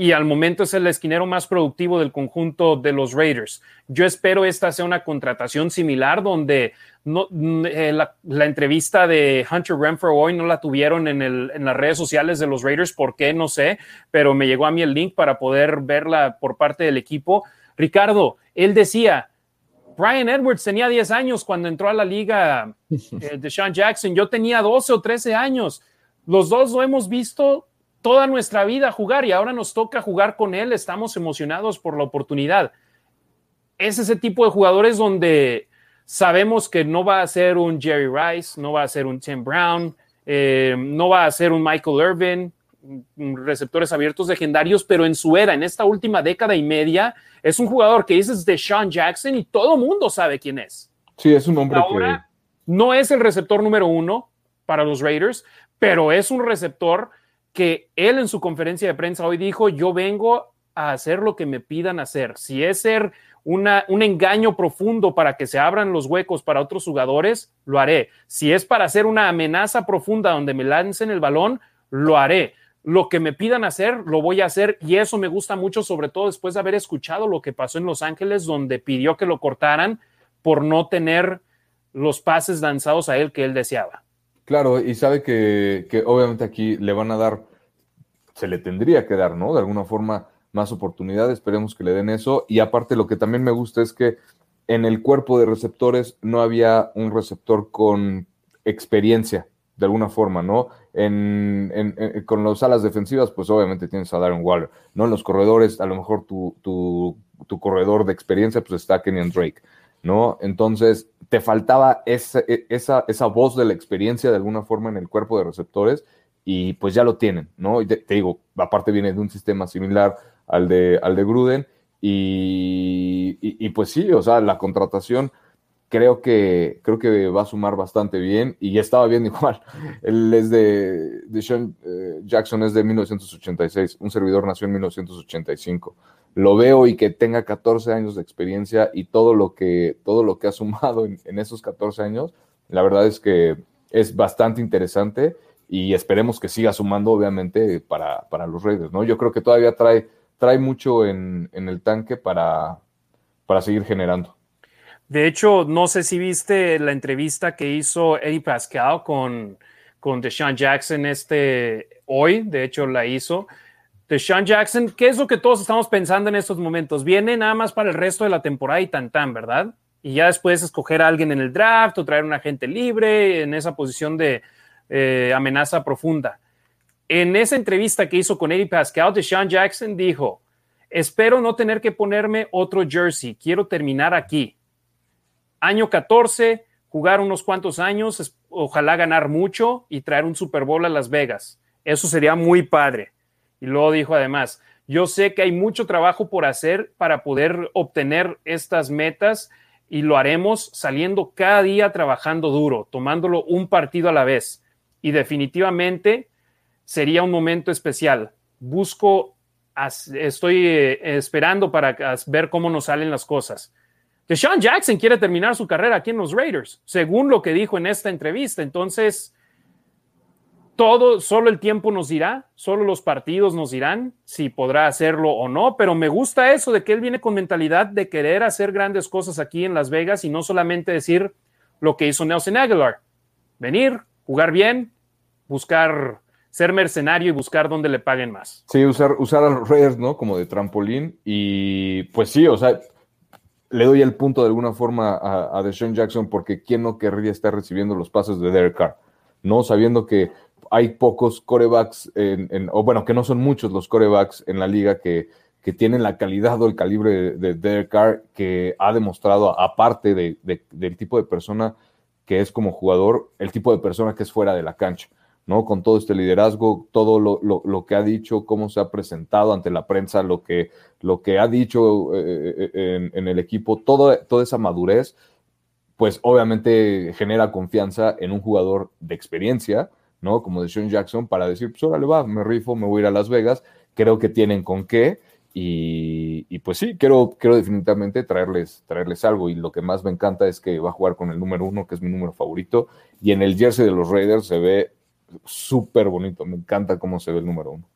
Y al momento es el esquinero más productivo del conjunto de los Raiders. Yo espero esta sea una contratación similar donde no, eh, la, entrevista de Hunter Renfro hoy no la tuvieron en, el, en las redes sociales de los Raiders, ¿por qué? No sé, pero me llegó a mí el link para poder verla por parte del equipo. Ricardo, él decía, Brian Edwards tenía 10 años cuando entró a la liga eh, de Sean Jackson, yo tenía 12 o 13 años. Los dos lo hemos visto toda nuestra vida jugar y ahora nos toca jugar con él, estamos emocionados por la oportunidad. Es ese tipo de jugadores donde sabemos que no va a ser un Jerry Rice, no va a ser un Tim Brown, eh, no va a ser un Michael Irvin, receptores abiertos legendarios, pero en su era, en esta última década y media, es un jugador que dices de Sean Jackson y todo mundo sabe quién es. Sí, es un hombre Ahora, No es el receptor número uno para los Raiders, pero es un receptor que él en su conferencia de prensa hoy dijo, yo vengo a hacer lo que me pidan hacer. Si es ser una, un engaño profundo para que se abran los huecos para otros jugadores, lo haré. Si es para hacer una amenaza profunda donde me lancen el balón, lo haré. Lo que me pidan hacer, lo voy a hacer y eso me gusta mucho, sobre todo después de haber escuchado lo que pasó en Los Ángeles, donde pidió que lo cortaran por no tener los pases lanzados a él que él deseaba. Claro, y sabe que, obviamente aquí le van a dar, se le tendría que dar, ¿no? De alguna forma más oportunidades, esperemos que le den eso. Y aparte lo que también me gusta es que en el cuerpo de receptores no había un receptor con experiencia, de alguna forma, ¿no? En, con las alas defensivas, pues obviamente tienes a Darren Waller, ¿no? En los corredores, a lo mejor tu, tu, tu corredor de experiencia, pues está Kenyan Drake. ¿No? Entonces, te faltaba esa, e, esa, esa, voz de la experiencia de alguna forma en el cuerpo de receptores y pues ya lo tienen, ¿no? Y te, digo, aparte viene de un sistema similar al de, al de Gruden y, y, pues sí, o sea, la contratación creo que, creo que va a sumar bastante bien y estaba bien igual. Él es de, de Sean eh, Jackson, es de 1986, un servidor nació en 1985 lo veo y que tenga 14 años de experiencia y todo lo que, todo lo que ha sumado en, esos 14 años, la verdad es que es bastante interesante y esperemos que siga sumando, obviamente, para, para los Raiders, ¿no? Yo creo que todavía trae, trae mucho en, en el tanque para, para seguir generando. De hecho, no sé si viste la entrevista que hizo Eddie Pascal con, con Deshaun Jackson este, hoy, de hecho la hizo de Sean Jackson, ¿qué es lo que todos estamos pensando en estos momentos? Viene nada más para el resto de la temporada y tan tan, ¿verdad? Y ya después escoger a alguien en el draft o traer un agente libre en esa posición de eh, amenaza profunda. En esa entrevista que hizo con Eddie Pascal, de Sean Jackson dijo, espero no tener que ponerme otro jersey, quiero terminar aquí. Año 14, jugar unos cuantos años, ojalá ganar mucho y traer un Super Bowl a Las Vegas. Eso sería muy padre. Y luego dijo además, yo sé que hay mucho trabajo por hacer para poder obtener estas metas y lo haremos saliendo cada día trabajando duro, tomándolo un partido a la vez. Y definitivamente sería un momento especial. Busco, estoy eh, esperando para ver cómo nos salen las cosas. Deshaun Jackson quiere terminar su carrera aquí en los Raiders, según lo que dijo en esta entrevista. Entonces, todo, solo el tiempo nos dirá, solo los partidos nos dirán si podrá hacerlo o no, pero me gusta eso de que él viene con mentalidad de querer hacer grandes cosas aquí en Las Vegas y no solamente decir lo que hizo Nelson Aguilar, venir, jugar bien, buscar ser mercenario y buscar dónde le paguen más. Sí, usar, usar a los Raiders, ¿no? Como de trampolín y pues sí, o sea, le doy el punto de alguna forma a, a Deshaun Jackson porque quién no querría estar recibiendo los pases de Derek Carr, ¿no? Sabiendo que hay pocos corebacks, en, o bueno, que no son muchos los corebacks en la liga que, que tienen la calidad o el calibre de, Derek Carr, que ha demostrado, aparte de, del tipo de persona que es como jugador, el tipo de persona que es fuera de la cancha, ¿no? Con todo este liderazgo, todo lo, lo, que ha dicho, cómo se ha presentado ante la prensa, lo que, lo que ha dicho eh, eh, en, en, el equipo, todo, toda esa madurez, pues obviamente genera confianza en un jugador de experiencia, ¿no? Como de Sean Jackson, para decir, pues órale va, me rifo, me voy a ir a Las Vegas, creo que tienen con qué, y, pues sí, quiero, quiero definitivamente traerles, traerles algo, y lo que más me encanta es que va a jugar con el número uno, que es mi número favorito, y en el jersey de los Raiders se ve súper bonito, me encanta cómo se ve el número uno.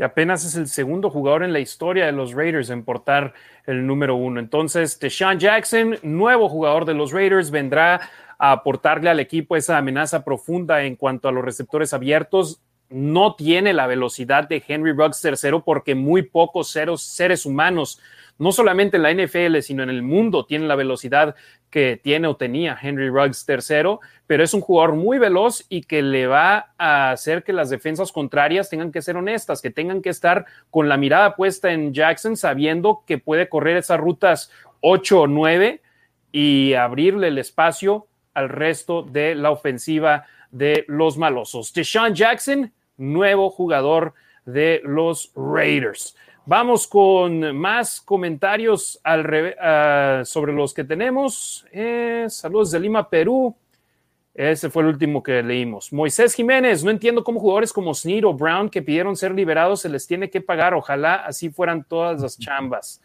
Y apenas es el segundo jugador en la historia de los Raiders en portar el número uno. Entonces, Deshaun Jackson, nuevo jugador de los Raiders, vendrá a aportarle al equipo esa amenaza profunda en cuanto a los receptores abiertos. No tiene la velocidad de Henry Ruggs tercero porque muy pocos seres humanos no solamente en la NFL, sino en el mundo, tiene la velocidad que tiene o tenía Henry Ruggs tercero, pero es un jugador muy veloz y que le va a hacer que las defensas contrarias tengan que ser honestas, que tengan que estar con la mirada puesta en Jackson, sabiendo que puede correr esas rutas 8 o 9 y abrirle el espacio al resto de la ofensiva de los malosos. Deshaun Jackson, nuevo jugador de los Raiders. Vamos con más comentarios al sobre los que tenemos. Eh, saludos de Lima, Perú. Ese fue el último que leímos. Moisés Jiménez, no entiendo cómo jugadores como Snead o Brown que pidieron ser liberados se les tiene que pagar. Ojalá así fueran todas las chambas.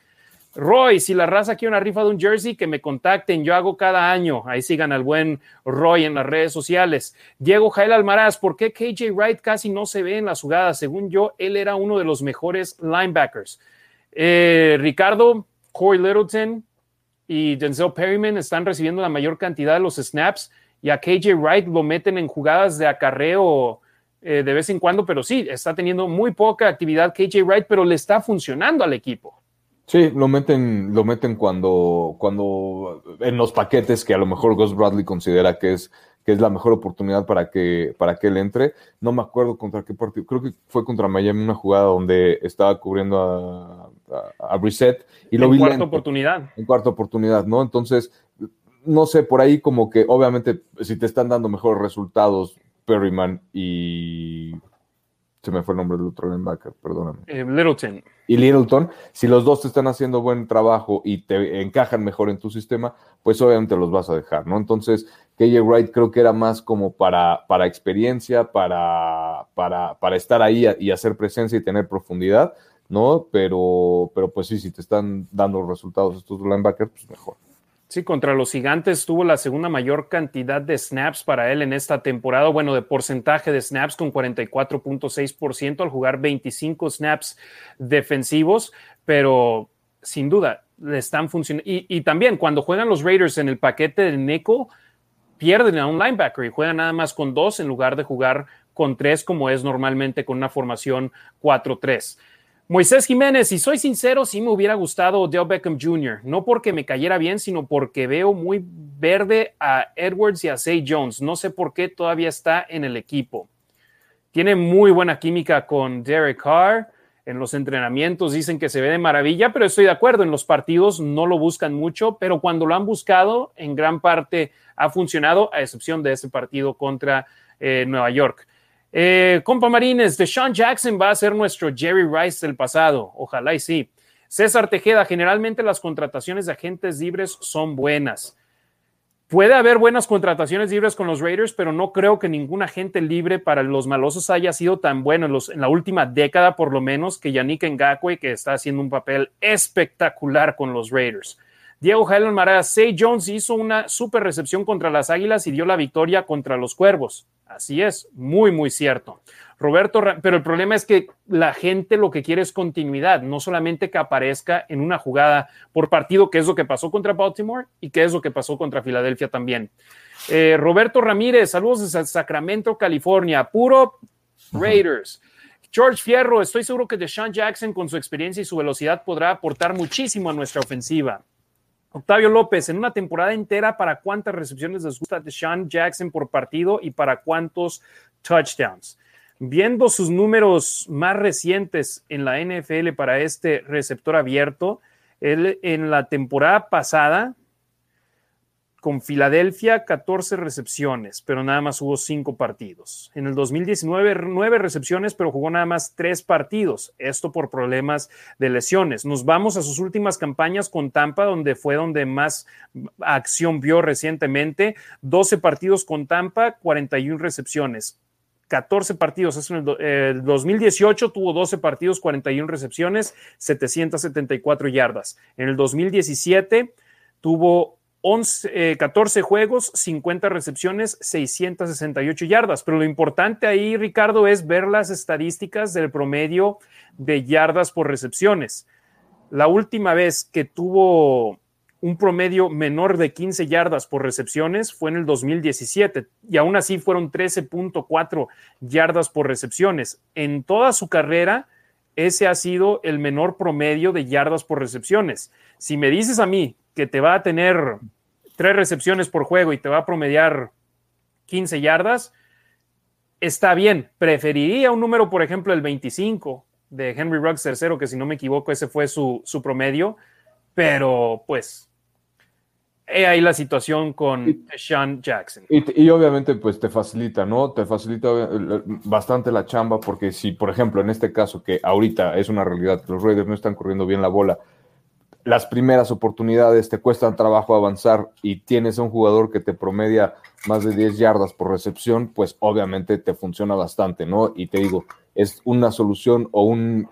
Roy, si la raza quiere una rifa de un jersey, que me contacten, yo hago cada año. Ahí sigan al buen Roy en las redes sociales. Diego Jael Almaraz, ¿por qué KJ Wright casi no se ve en las jugadas? Según yo, él era uno de los mejores linebackers. Eh, Ricardo, Corey Littleton y Denzel Perryman están recibiendo la mayor cantidad de los snaps y a KJ Wright lo meten en jugadas de acarreo eh, de vez en cuando, pero sí, está teniendo muy poca actividad KJ Wright, pero le está funcionando al equipo. Sí, lo meten, lo meten cuando, cuando en los paquetes que a lo mejor Gus Bradley considera que es, que es la mejor oportunidad para que, para que él entre. No me acuerdo contra qué partido, creo que fue contra Miami una jugada donde estaba cubriendo a, a, Reset y lo en cuarta oportunidad. En cuarta oportunidad, ¿no? Entonces, no sé, por ahí como que obviamente si te están dando mejores resultados Perryman y se me fue el nombre del otro linebacker, perdóname. Eh, Littleton. Y Littleton, si los dos te están haciendo buen trabajo y te encajan mejor en tu sistema, pues obviamente los vas a dejar, ¿no? Entonces, KJ Wright creo que era más como para, para experiencia, para, para, para estar ahí y hacer presencia y tener profundidad, ¿no? Pero, pero pues sí, si te están dando resultados estos linebackers, pues mejor. Sí, contra los gigantes tuvo la segunda mayor cantidad de snaps para él en esta temporada, bueno, de porcentaje de snaps con 44.6% al jugar 25 snaps defensivos, pero sin duda le están funcionando. Y, también cuando juegan los Raiders en el paquete de nickel, pierden a un linebacker y juegan nada más con dos en lugar de jugar con tres como es normalmente con una formación 4-3. Moisés Jiménez, si soy sincero, sí me hubiera gustado Dale Beckham Jr., no porque me cayera bien, sino porque veo muy verde a Edwards y a Zay Jones. No sé por qué todavía está en el equipo. Tiene muy buena química con Derek Carr. En los entrenamientos dicen que se ve de maravilla, pero estoy de acuerdo, en los partidos no lo buscan mucho, pero cuando lo han buscado, en gran parte ha funcionado, a excepción de ese partido contra eh, Nueva York. Eh, compa Marines, Sean Jackson va a ser nuestro Jerry Rice del pasado. Ojalá y sí. César Tejeda, generalmente las contrataciones de agentes libres son buenas. Puede haber buenas contrataciones libres con los Raiders, pero no creo que ningún agente libre para los malosos haya sido tan bueno en, la última década, por lo menos, que Yannick Ngakwe, que está haciendo un papel espectacular con los Raiders. Diego Jael Mara, Say Jones hizo una super recepción contra las Águilas y dio la victoria contra los Cuervos. Así es, muy, muy cierto. Roberto, pero el problema es que la gente lo que quiere es continuidad, no solamente que aparezca en una jugada por partido, que es lo que pasó contra Baltimore y que es lo que pasó contra Filadelfia también. Eh, Roberto Ramírez, saludos desde Sacramento, California, puro Raiders. George Fierro, estoy seguro que Deshaun Jackson con su experiencia y su velocidad podrá aportar muchísimo a nuestra ofensiva. Octavio López, en una temporada entera, ¿para cuántas recepciones les gusta Sean Jackson por partido y para cuántos touchdowns? Viendo sus números más recientes en la NFL para este receptor abierto, él en la temporada pasada con Filadelfia 14 recepciones, pero nada más hubo 5 partidos. En el 2019 9 recepciones, pero jugó nada más 3 partidos, esto por problemas de lesiones. Nos vamos a sus últimas campañas con Tampa, donde fue donde más acción vio recientemente, 12 partidos con Tampa, 41 recepciones. 14 partidos. en el, 2018 tuvo 12 partidos, 41 recepciones, 774 yardas. En el 2017 tuvo 11, 14 juegos, 50 recepciones, 668 yardas. Pero lo importante ahí, Ricardo, es ver las estadísticas del promedio de yardas por recepciones. La última vez que tuvo un promedio menor de 15 yardas por recepciones fue en el 2017 y aún así fueron 13.4 yardas por recepciones. En toda su carrera, ese ha sido el menor promedio de yardas por recepciones. Si me dices a mí que te va a tener tres recepciones por juego y te va a promediar 15 yardas, está bien. Preferiría un número, por ejemplo, el 25 de Henry Ruggs tercero, que si no me equivoco, ese fue su, promedio, pero pues he ahí la situación con Sean Jackson. Y, y, obviamente, pues te facilita, ¿no? Te facilita eh, bastante la chamba, porque si, por ejemplo, en este caso, que ahorita es una realidad, los Raiders no están corriendo bien la bola, las primeras oportunidades te cuestan trabajo avanzar y tienes a un jugador que te promedia más de 10 yardas por recepción, pues obviamente te funciona bastante, ¿no? Y te digo, es una solución o un,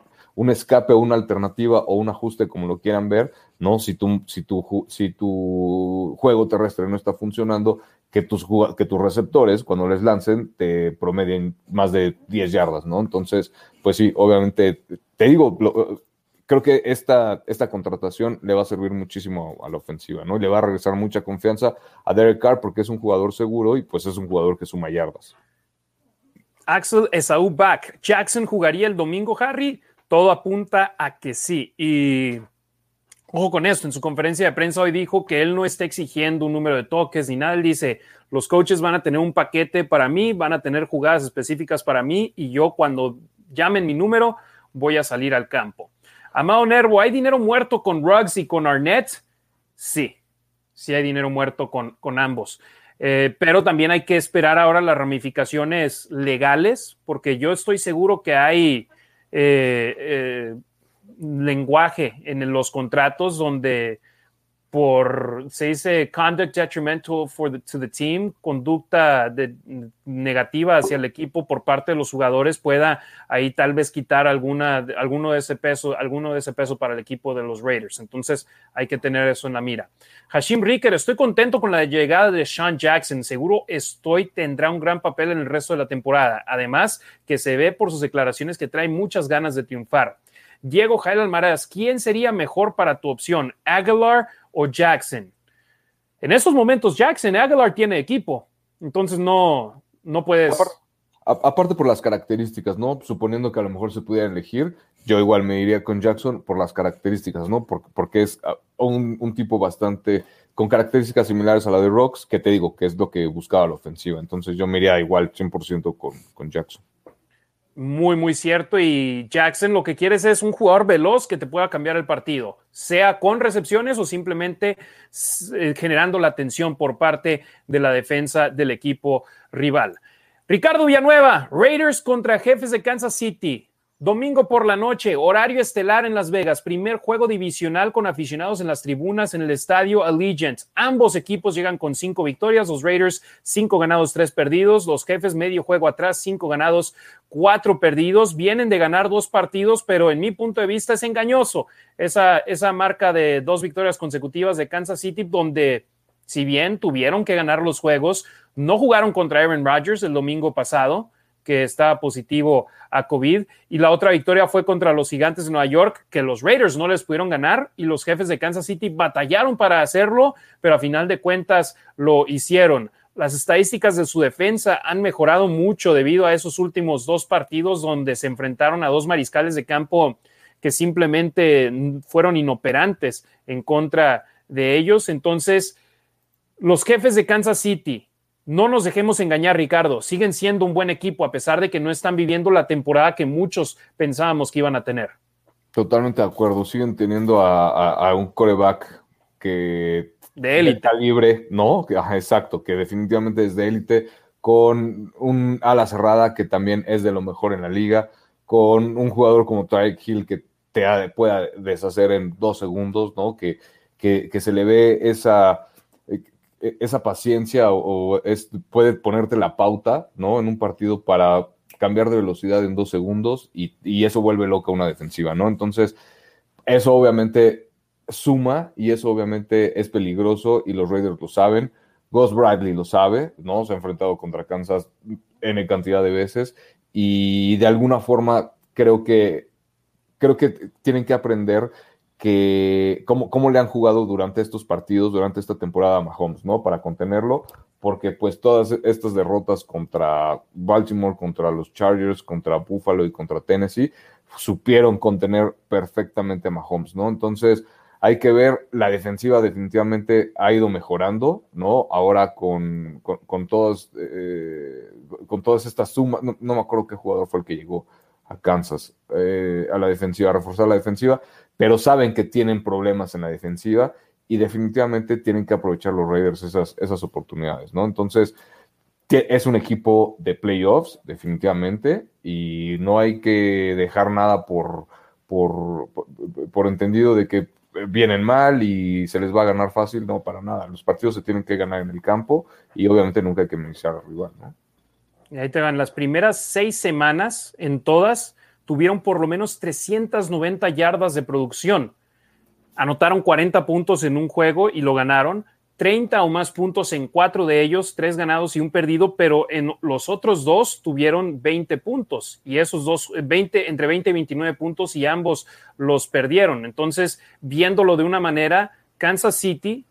escape o una alternativa o un ajuste, como lo quieran ver, ¿no? Si tu, si tu, si tu juego terrestre no está funcionando, que tus, que tus receptores, cuando les lancen, te promedien más de 10 yardas, ¿no? Entonces, pues sí, obviamente, te digo, creo que esta, esta contratación le va a servir muchísimo a, la ofensiva, ¿no? le va a regresar mucha confianza a Derek Carr porque es un jugador seguro y pues es un jugador que suma yardas. Axel Esaú back. Jackson jugaría el domingo, Harry. Todo apunta a que sí. Y ojo con esto, en su conferencia de prensa hoy dijo que él no está exigiendo un número de toques ni nada. Él dice, los coaches van a tener un paquete para mí, van a tener jugadas específicas para mí y yo cuando llamen mi número voy a salir al campo. Amado Nervo, ¿hay dinero muerto con Ruggs y con Arnett? Sí, sí hay dinero muerto con, con ambos. Eh, pero también hay que esperar ahora las ramificaciones legales, porque yo estoy seguro que hay eh, eh, lenguaje en los contratos donde por, se dice conduct detrimental for the, to the team, conducta negativa hacia el equipo por parte de los jugadores pueda ahí tal vez quitar alguna, alguno de ese peso, alguno de ese peso para el equipo de los Raiders. Entonces hay que tener eso en la mira. Hashim Ricker, estoy contento con la llegada de Sean Jackson. Seguro estoy, tendrá un gran papel en el resto de la temporada. Además, que se ve por sus declaraciones que trae muchas ganas de triunfar. Diego Jael Almaraz, ¿quién sería mejor para tu opción? ¿Aguilar o Jackson? En estos momentos, Jackson, Aguilar tiene equipo, entonces no, no puedes. Aparte, por las características, ¿no? Suponiendo que a lo mejor se pudiera elegir, yo igual me iría con Jackson por las características, ¿no? Porque, porque es ah, un, tipo bastante con características similares a la de Rocks, que te digo que es lo que buscaba la ofensiva. Entonces yo me iría igual 100% con, con Jackson. Muy, muy cierto. Y Jackson lo que quieres es un jugador veloz que te pueda cambiar el partido, sea con recepciones o simplemente eh, generando la atención por parte de la defensa del equipo rival. Ricardo Villanueva, Raiders contra jefes de Kansas City. Domingo por la noche, horario estelar en Las Vegas, primer juego divisional con aficionados en las tribunas en el estadio Allegiant. Ambos equipos llegan con cinco victorias, los Raiders cinco ganados, tres perdidos, los jefes medio juego atrás, cinco ganados, cuatro perdidos. Vienen de ganar dos partidos, pero en mi punto de vista es engañoso esa, esa marca de dos victorias consecutivas de Kansas City, donde si bien tuvieron que ganar los juegos, no jugaron contra Aaron Rodgers el domingo pasado que estaba positivo a COVID. Y la otra victoria fue contra los Gigantes de Nueva York, que los Raiders no les pudieron ganar y los jefes de Kansas City batallaron para hacerlo, pero a final de cuentas lo hicieron. Las estadísticas de su defensa han mejorado mucho debido a esos últimos dos partidos donde se enfrentaron a dos mariscales de campo que simplemente fueron inoperantes en contra de ellos. Entonces, los jefes de Kansas City, no nos dejemos engañar, Ricardo. Siguen siendo un buen equipo a pesar de que no están viviendo la temporada que muchos pensábamos que iban a tener. Totalmente de acuerdo. Siguen teniendo a, un coreback que de élite libre, ¿no? exacto, que definitivamente es de élite, con un ala cerrada que también es de lo mejor en la liga, con un jugador como Tyreek Hill que te pueda deshacer en dos segundos, ¿no? Que, que, que se le ve esa esa paciencia o, es, puede ponerte la pauta, ¿no? En un partido para cambiar de velocidad en dos segundos y, eso vuelve loca una defensiva, ¿no? Entonces, eso obviamente suma y eso obviamente es peligroso y los Raiders lo saben. Gus Bradley lo sabe, ¿no? Se ha enfrentado contra Kansas en cantidad de veces y de alguna forma creo que, creo que tienen que aprender que cómo, cómo, le han jugado durante estos partidos, durante esta temporada a Mahomes, ¿no? Para contenerlo, porque pues todas estas derrotas contra Baltimore, contra los Chargers, contra Buffalo y contra Tennessee, supieron contener perfectamente a Mahomes, ¿no? Entonces, hay que ver, la defensiva definitivamente ha ido mejorando, ¿no? Ahora con, con, todos, eh, con todas estas sumas, no, me acuerdo qué jugador fue el que llegó a Kansas, eh, a la defensiva, a reforzar la defensiva, pero saben que tienen problemas en la defensiva y definitivamente tienen que aprovechar los Raiders esas, esas oportunidades, ¿no? Entonces, es un equipo de playoffs, definitivamente, y no hay que dejar nada por, por, por, entendido de que vienen mal y se les va a ganar fácil, no, para nada. Los partidos se tienen que ganar en el campo y obviamente nunca hay que iniciar al rival, ¿no? Y ahí te van, las primeras seis semanas, en todas, tuvieron por lo menos 390 yardas de producción. Anotaron 40 puntos en un juego y lo ganaron. 30 o más puntos en cuatro de ellos, tres ganados y un perdido, pero en los otros dos tuvieron 20 puntos y esos dos, 20, entre 20 y 29 puntos y ambos los perdieron. Entonces, viéndolo de una manera, Kansas City,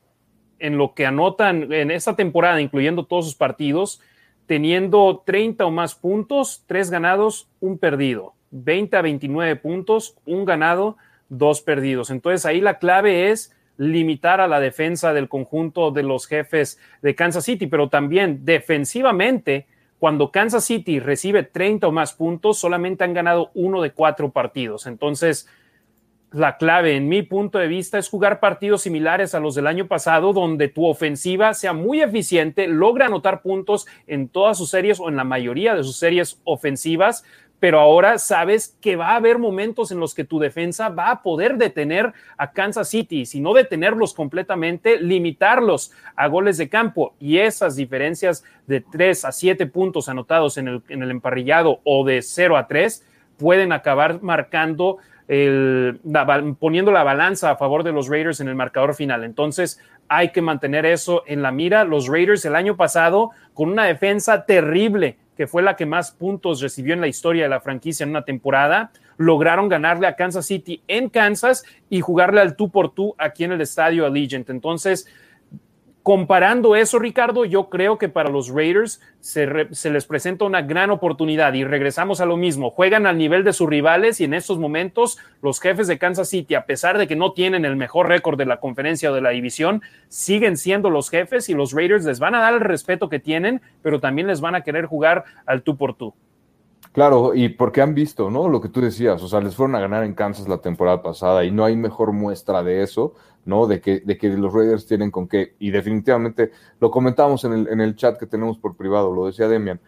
en lo que anotan en esta temporada, incluyendo todos sus partidos, teniendo 30 o más puntos, tres ganados, un perdido. 20 a 29 puntos, un ganado, dos perdidos. Entonces ahí la clave es limitar a la defensa del conjunto de los jefes de Kansas City, pero también defensivamente, cuando Kansas City recibe 30 o más puntos, solamente han ganado uno de cuatro partidos. Entonces, la clave, en mi punto de vista, es jugar partidos similares a los del año pasado, donde tu ofensiva sea muy eficiente, logra anotar puntos en todas sus series o en la mayoría de sus series ofensivas, pero ahora sabes que va a haber momentos en los que tu defensa va a poder detener a Kansas City, si no detenerlos completamente, limitarlos a goles de campo. Y esas diferencias de 3 a 7 puntos anotados en el, en el emparrillado o de 0 a 3 pueden acabar marcando el, poniendo la balanza a favor de los Raiders en el marcador final. Entonces, hay que mantener eso en la mira. Los Raiders el año pasado, con una defensa terrible, que fue la que más puntos recibió en la historia de la franquicia en una temporada, lograron ganarle a Kansas City en Kansas y jugarle al tú por tú aquí en el estadio Allegiant. Entonces, Comparando eso, Ricardo, yo creo que para los Raiders se, les presenta una gran oportunidad y regresamos a lo mismo. Juegan al nivel de sus rivales y en estos momentos los jefes de Kansas City, a pesar de que no tienen el mejor récord de la conferencia o de la división, siguen siendo los jefes y los Raiders les van a dar el respeto que tienen, pero también les van a querer jugar al tú por tú. Claro, y porque han visto, ¿no? Lo que tú decías, o sea, les fueron a ganar en Kansas la temporada pasada y no hay mejor muestra de eso ¿no? De que, de que los Raiders tienen con qué. Y definitivamente lo comentamos en el, en el chat que tenemos por privado, lo decía Demian.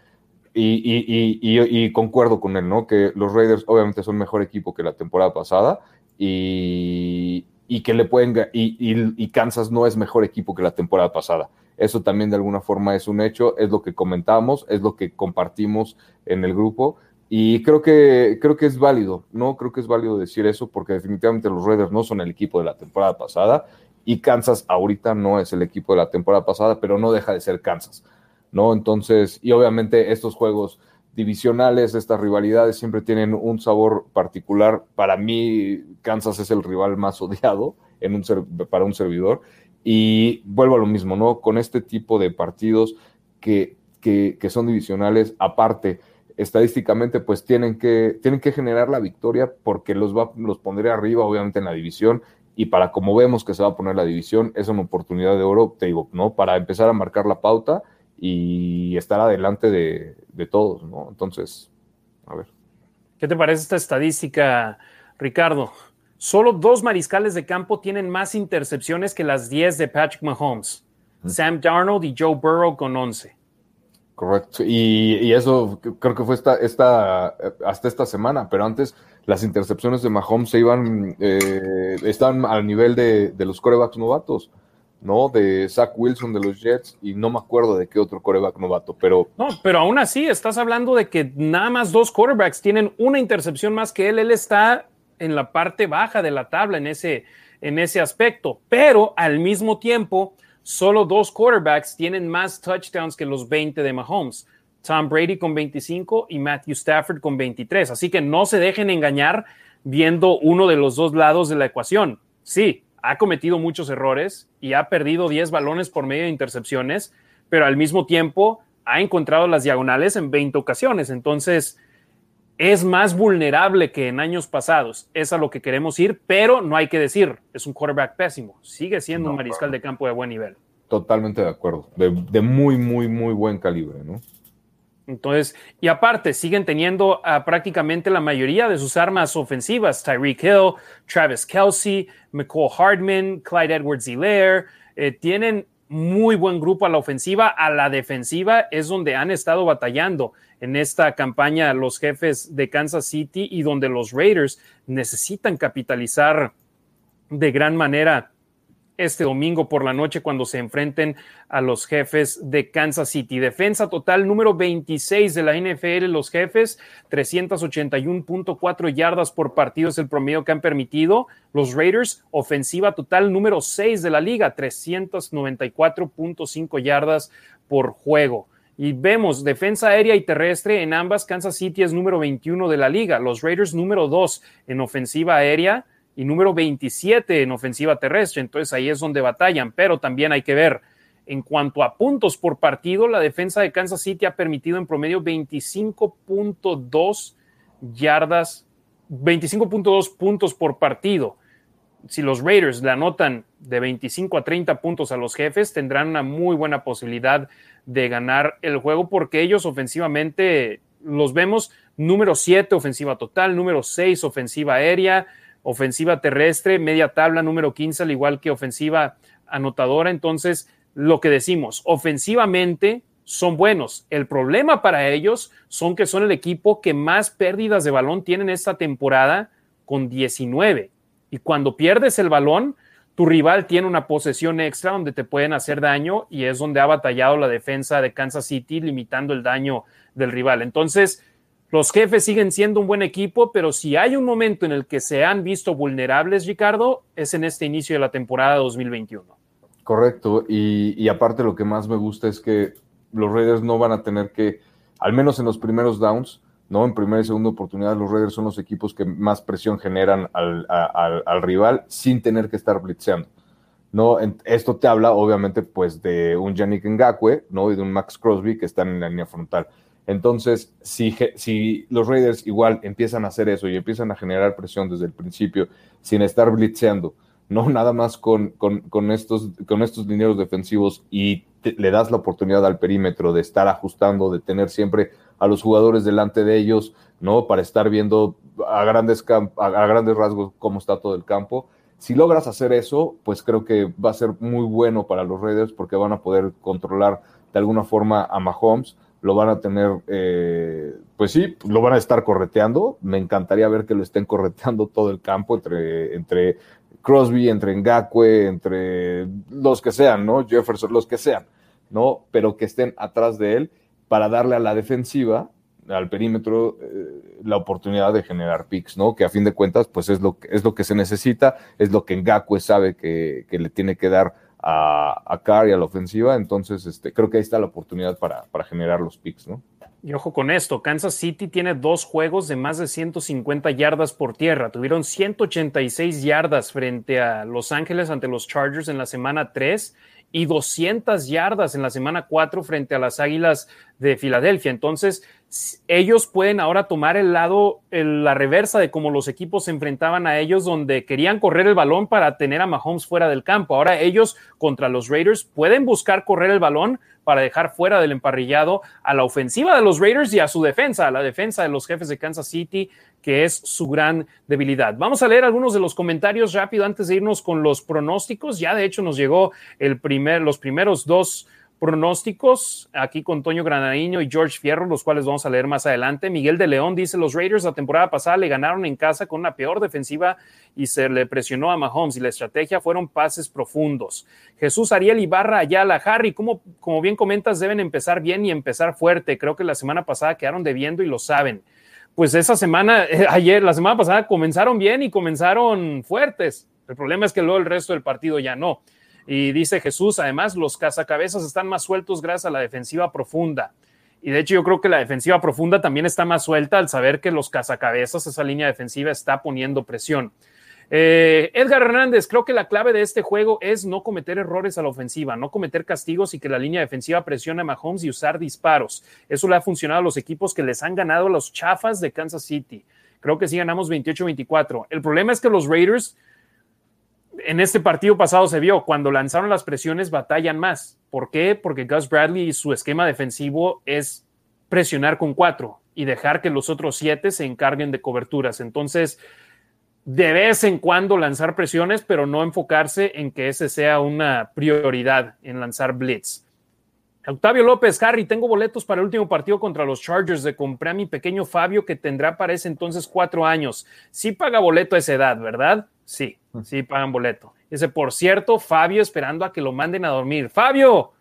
Y, y, y, y, concuerdo con él, ¿no? Que los Raiders obviamente son mejor equipo que la temporada pasada y, que le pueden y, Kansas no es mejor equipo que la temporada pasada. Eso también de alguna forma es un hecho, es lo que comentamos, es lo que compartimos en el grupo y creo que, creo que es válido, ¿no? Creo que es válido decir eso porque definitivamente los Raiders no son el equipo de la temporada pasada y Kansas ahorita no es el equipo de la temporada pasada, pero no deja de ser Kansas, ¿no? Entonces, y obviamente estos juegos divisionales, estas rivalidades siempre tienen un sabor particular. Para mí, Kansas es el rival más odiado en un para un servidor. Y vuelvo a lo mismo, ¿no? Con este tipo de partidos que, que, que son divisionales, aparte, estadísticamente pues tienen que, tienen que generar la victoria porque los, va, los pondré arriba obviamente en la división y para como vemos que se va a poner la división es una oportunidad de oro, te digo, ¿no? Para empezar a marcar la pauta y estar adelante de, de todos, ¿no? Entonces, a ver. ¿Qué te parece esta estadística, Ricardo? Solo dos mariscales de campo tienen más intercepciones que las 10 de Patrick Mahomes. Sam Darnold y Joe Burrow con 11. Correcto. Y, eso creo que fue esta, esta, hasta esta semana, pero antes las intercepciones de Mahomes se iban, eh, estaban al nivel de, de, los corebacks novatos, ¿no? De Zach Wilson de los Jets y no me acuerdo de qué otro coreback novato, pero... No, pero aún así estás hablando de que nada más dos quarterbacks tienen una intercepción más que él, él está en la parte baja de la tabla en ese, en ese aspecto, pero al mismo tiempo, solo dos quarterbacks tienen más touchdowns que los 20 de Mahomes. Tom Brady con 25 y Matthew Stafford con 23. Así que no se dejen engañar viendo uno de los dos lados de la ecuación. Sí, ha cometido muchos errores y ha perdido 10 balones por medio de intercepciones, pero al mismo tiempo ha encontrado las diagonales en 20 ocasiones. Entonces, es más vulnerable que en años pasados. Es a lo que queremos ir, pero no hay que decir, es un quarterback pésimo. Sigue siendo un mariscal de campo de buen nivel. Totalmente de acuerdo. De, de, muy, muy, muy buen calibre, ¿no? Entonces, y aparte, siguen teniendo prácticamente la mayoría de sus armas ofensivas. Tyreek Hill, Travis Kelsey, McCall Hardman, Clyde Edwards Hilaire. Eh, tienen muy buen grupo a la ofensiva. A la defensiva es donde han estado batallando en esta campaña los jefes de Kansas City y donde los Raiders necesitan capitalizar de gran manera este domingo por la noche cuando se enfrenten a los jefes de Kansas City. Defensa total número 26 de la NFL, los jefes, 381.4 yardas por partido es el promedio que han permitido. Los Raiders, ofensiva total número 6 de la liga, 394.5 yardas por juego. Y vemos defensa aérea y terrestre en ambas. Kansas City es número 21 de la liga. Los Raiders número 2 en ofensiva aérea y número 27 en ofensiva terrestre. Entonces ahí es donde batallan, pero también hay que ver. En cuanto a puntos por partido, la defensa de Kansas City ha permitido en promedio 25.2 yardas, 25.2 puntos por partido. Si los Raiders le anotan de 25 a 30 puntos a los jefes, tendrán una muy buena posibilidad de ganar el juego porque ellos ofensivamente los vemos número 7 ofensiva total, número 6 ofensiva aérea, ofensiva terrestre, media tabla número 15, al igual que ofensiva anotadora. Entonces, lo que decimos, ofensivamente son buenos. El problema para ellos son que son el equipo que más pérdidas de balón tienen esta temporada con 19. Y cuando pierdes el balón, tu rival tiene una posesión extra donde te pueden hacer daño y es donde ha batallado la defensa de Kansas City limitando el daño del rival. Entonces, los jefes siguen siendo un buen equipo, pero si hay un momento en el que se han visto vulnerables, Ricardo, es en este inicio de la temporada 2021. Correcto, y, aparte lo que más me gusta es que los Raiders no van a tener que, al menos en los primeros downs, ¿no? En primera y segunda oportunidad, los Raiders son los equipos que más presión generan al, al rival sin tener que estar blitzeando. ¿no? Esto te habla, obviamente, pues de un Yannick Ngakwe, ¿no? Y de un Max Crosby que están en la línea frontal. Entonces, si, los Raiders igual empiezan a hacer eso y empiezan a generar presión desde el principio, sin estar blitzeando, no nada más con, con, estos, con estos dineros defensivos y le das la oportunidad al perímetro de estar ajustando, de tener siempre a los jugadores delante de ellos, ¿no? Para estar viendo a grandes, a, a grandes rasgos cómo está todo el campo. Si logras hacer eso, pues creo que va a ser muy bueno para los Raiders porque van a poder controlar de alguna forma a Mahomes lo van a tener, eh, pues sí, lo van a estar correteando. Me encantaría ver que lo estén correteando todo el campo entre, entre Crosby, entre Ngakwe, entre los que sean, ¿no? Jefferson, los que sean, ¿no? Pero que estén atrás de él para darle a la defensiva, al perímetro, eh, la oportunidad de generar picks, ¿no? Que a fin de cuentas, pues es lo que, es lo que se necesita, es lo que Ngakwe sabe que, que le tiene que dar a, a y a la ofensiva. Entonces, este, creo que ahí está la oportunidad para, para generar los picks, ¿no? Y ojo con esto, Kansas City tiene dos juegos de más de 150 yardas por tierra. Tuvieron 186 yardas frente a Los Ángeles ante los Chargers en la semana 3 y 200 yardas en la semana 4 frente a las Águilas de Filadelfia. Entonces, ellos pueden ahora tomar el lado, la reversa de cómo los equipos se enfrentaban a ellos, donde querían correr el balón para tener a Mahomes fuera del campo. Ahora ellos contra los Raiders pueden buscar correr el balón para dejar fuera del emparrillado a la ofensiva de los Raiders y a su defensa, a la defensa de los jefes de Kansas City, que es su gran debilidad. Vamos a leer algunos de los comentarios rápido antes de irnos con los pronósticos. Ya de hecho nos llegó el primer, los primeros dos pronósticos aquí con Toño Granadiño y George Fierro, los cuales vamos a leer más adelante. Miguel de León dice, los Raiders la temporada pasada le ganaron en casa con una peor defensiva y se le presionó a Mahomes y la estrategia fueron pases profundos. Jesús Ariel Ibarra Ayala, Harry, como, como bien comentas, deben empezar bien y empezar fuerte. Creo que la semana pasada quedaron debiendo y lo saben. Pues esa semana, ayer, la semana pasada comenzaron bien y comenzaron fuertes El problema es que luego el resto del partido ya no. Y dice Jesús, además, los cazacabezas están más sueltos gracias a la defensiva profunda. Y de hecho yo creo que la defensiva profunda también está más suelta al saber que los cazacabezas, esa línea defensiva, está poniendo presión. Eh, Edgar Hernández, creo que la clave de este juego es no cometer errores a la ofensiva, no cometer castigos y que la línea defensiva presione a Mahomes y usar disparos. Eso le ha funcionado a los equipos que les han ganado los chafas de Kansas City. Creo que sí ganamos 28-24. El problema es que los Raiders en este partido pasado se vio, cuando lanzaron las presiones batallan más. ¿Por qué? Porque Gus Bradley y su esquema defensivo es presionar con cuatro y dejar que los otros siete se encarguen de coberturas. Entonces, de vez en cuando lanzar presiones, pero no enfocarse en que ese sea una prioridad en lanzar blitz. Octavio López, Harry, tengo boletos para el último partido contra los Chargers de compré a mi pequeño Fabio que tendrá para ese entonces cuatro años. Sí paga boleto a esa edad, ¿verdad? Sí, sí pagan boleto. Dice, por cierto, Fabio esperando a que lo manden a dormir. Fabio,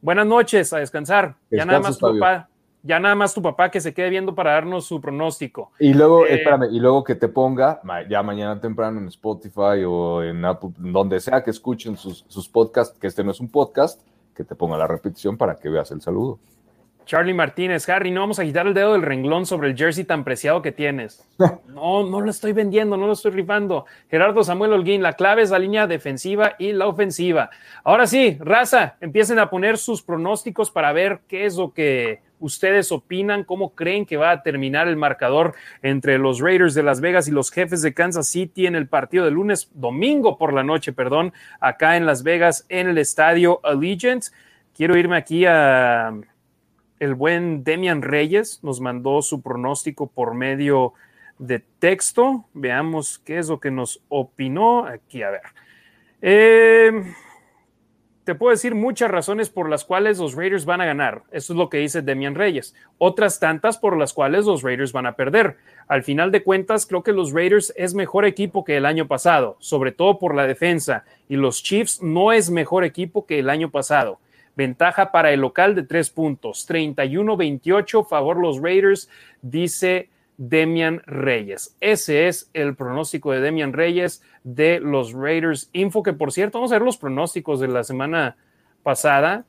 buenas noches, a descansar. ya nada más tu papá, ya nada más tu papá que se quede viendo para darnos su pronóstico. Y luego, eh, espérame, y luego que te ponga, ya mañana temprano en Spotify o en Apple, donde sea que escuchen sus, sus podcasts, que este no es un podcast, que te ponga la repetición para que veas el saludo. Charlie Martínez, Harry, no vamos a quitar el dedo del renglón sobre el jersey tan preciado que tienes. No, no lo estoy vendiendo, no lo estoy rifando. Gerardo Samuel Holguín, la clave es la línea defensiva y la ofensiva. Ahora sí, raza, empiecen a poner sus pronósticos para ver qué es lo que ustedes opinan, cómo creen que va a terminar el marcador entre los Raiders de Las Vegas y los jefes de Kansas City en el partido de lunes, domingo por la noche, perdón, acá en Las Vegas en el estadio Allegiant. Quiero irme aquí a el buen Demian Reyes nos mandó su pronóstico por medio de texto. Veamos qué es lo que nos opinó. Aquí, a ver. Eh, te puedo decir muchas razones por las cuales los Raiders van a ganar. Eso es lo que dice Demian Reyes. Otras tantas por las cuales los Raiders van a perder. Al final de cuentas, creo que los Raiders es mejor equipo que el año pasado, sobre todo por la defensa. Y los Chiefs no es mejor equipo que el año pasado. Ventaja para el local de tres puntos. 31-28, favor los Raiders, dice Demian Reyes. Ese es el pronóstico de Demian Reyes de los Raiders Info, que por cierto, vamos a ver los pronósticos de la semana pasada.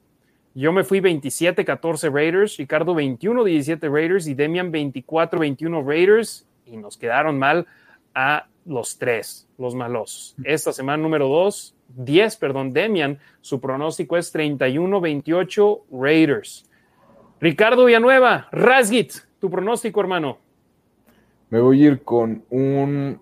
Yo me fui 27-14 Raiders, Ricardo 21-17 Raiders y Demian 24-21 Raiders y nos quedaron mal a los tres, los malos. Esta semana número dos, 10, perdón, Demian, su pronóstico es 31-28 Raiders. Ricardo Villanueva, Rasgit, tu pronóstico, hermano. Me voy a ir con un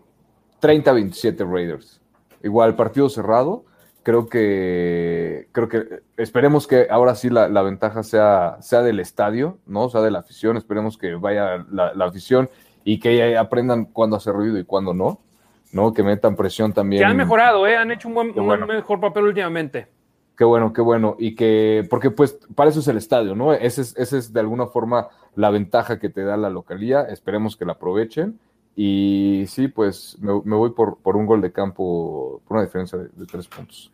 30-27 Raiders. Igual, partido cerrado. Creo que, creo que esperemos que ahora sí la, ventaja sea, sea del estadio, ¿no? Sea de la afición. Esperemos que vaya la, la afición y que aprendan cuándo hacer ruido y cuándo no. ¿no? Que metan presión también. Que han mejorado, ¿eh? Han hecho un, buen, mejor papel últimamente. Qué bueno, qué bueno. Y que, porque pues para eso es el estadio, ¿no? Esa es, ese es de alguna forma la ventaja que te da la localía. Esperemos que la aprovechen. Y sí, pues me, voy por, por, un gol de campo, por una diferencia de, tres puntos.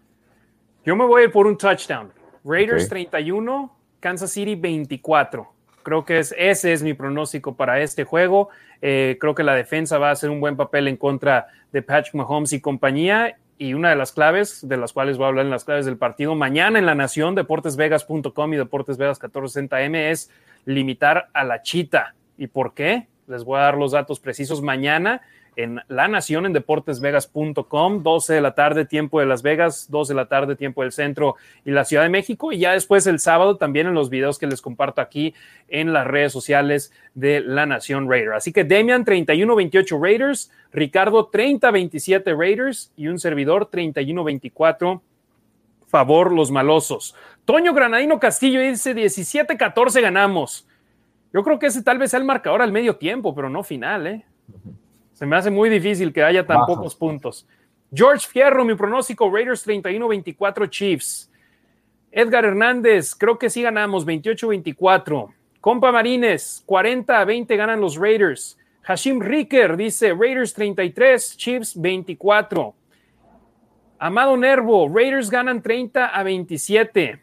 Yo me voy a ir por un touchdown. Raiders 31, Kansas City 24. Creo que es, ese es mi pronóstico para este juego. Eh, creo que la defensa va a hacer un buen papel en contra de Patrick Mahomes y compañía. Y una de las claves, de las cuales voy a hablar en las claves del partido mañana en La Nación, deportesvegas.com y deportesvegas 1460M, es limitar a la chita. ¿Y por qué? Les voy a dar los datos precisos mañana en La Nación, en deportesvegas.com, 12 de la tarde, tiempo de Las Vegas, 2 de la tarde, tiempo del centro y la Ciudad de México. Y ya después el sábado también en los videos que les comparto aquí en las redes sociales de La Nación Raider. Así que Demian, 31-28 Raiders, Ricardo, 30-27 Raiders y un servidor, 31-24 favor los malosos. Toño Granadino Castillo dice 17-14 ganamos. Yo creo que ese tal vez sea el marcador al medio tiempo, pero no final, ¿eh? Se me hace muy difícil que haya tan pocos puntos. George Fierro, mi pronóstico, Raiders 31-24 Chiefs. Edgar Hernández, creo que sí ganamos, 28-24. Compa Marines, 40 20 ganan los Raiders. Hashim Ricker dice Raiders 33, Chiefs 24. Amado Nervo, Raiders ganan 30 a 27.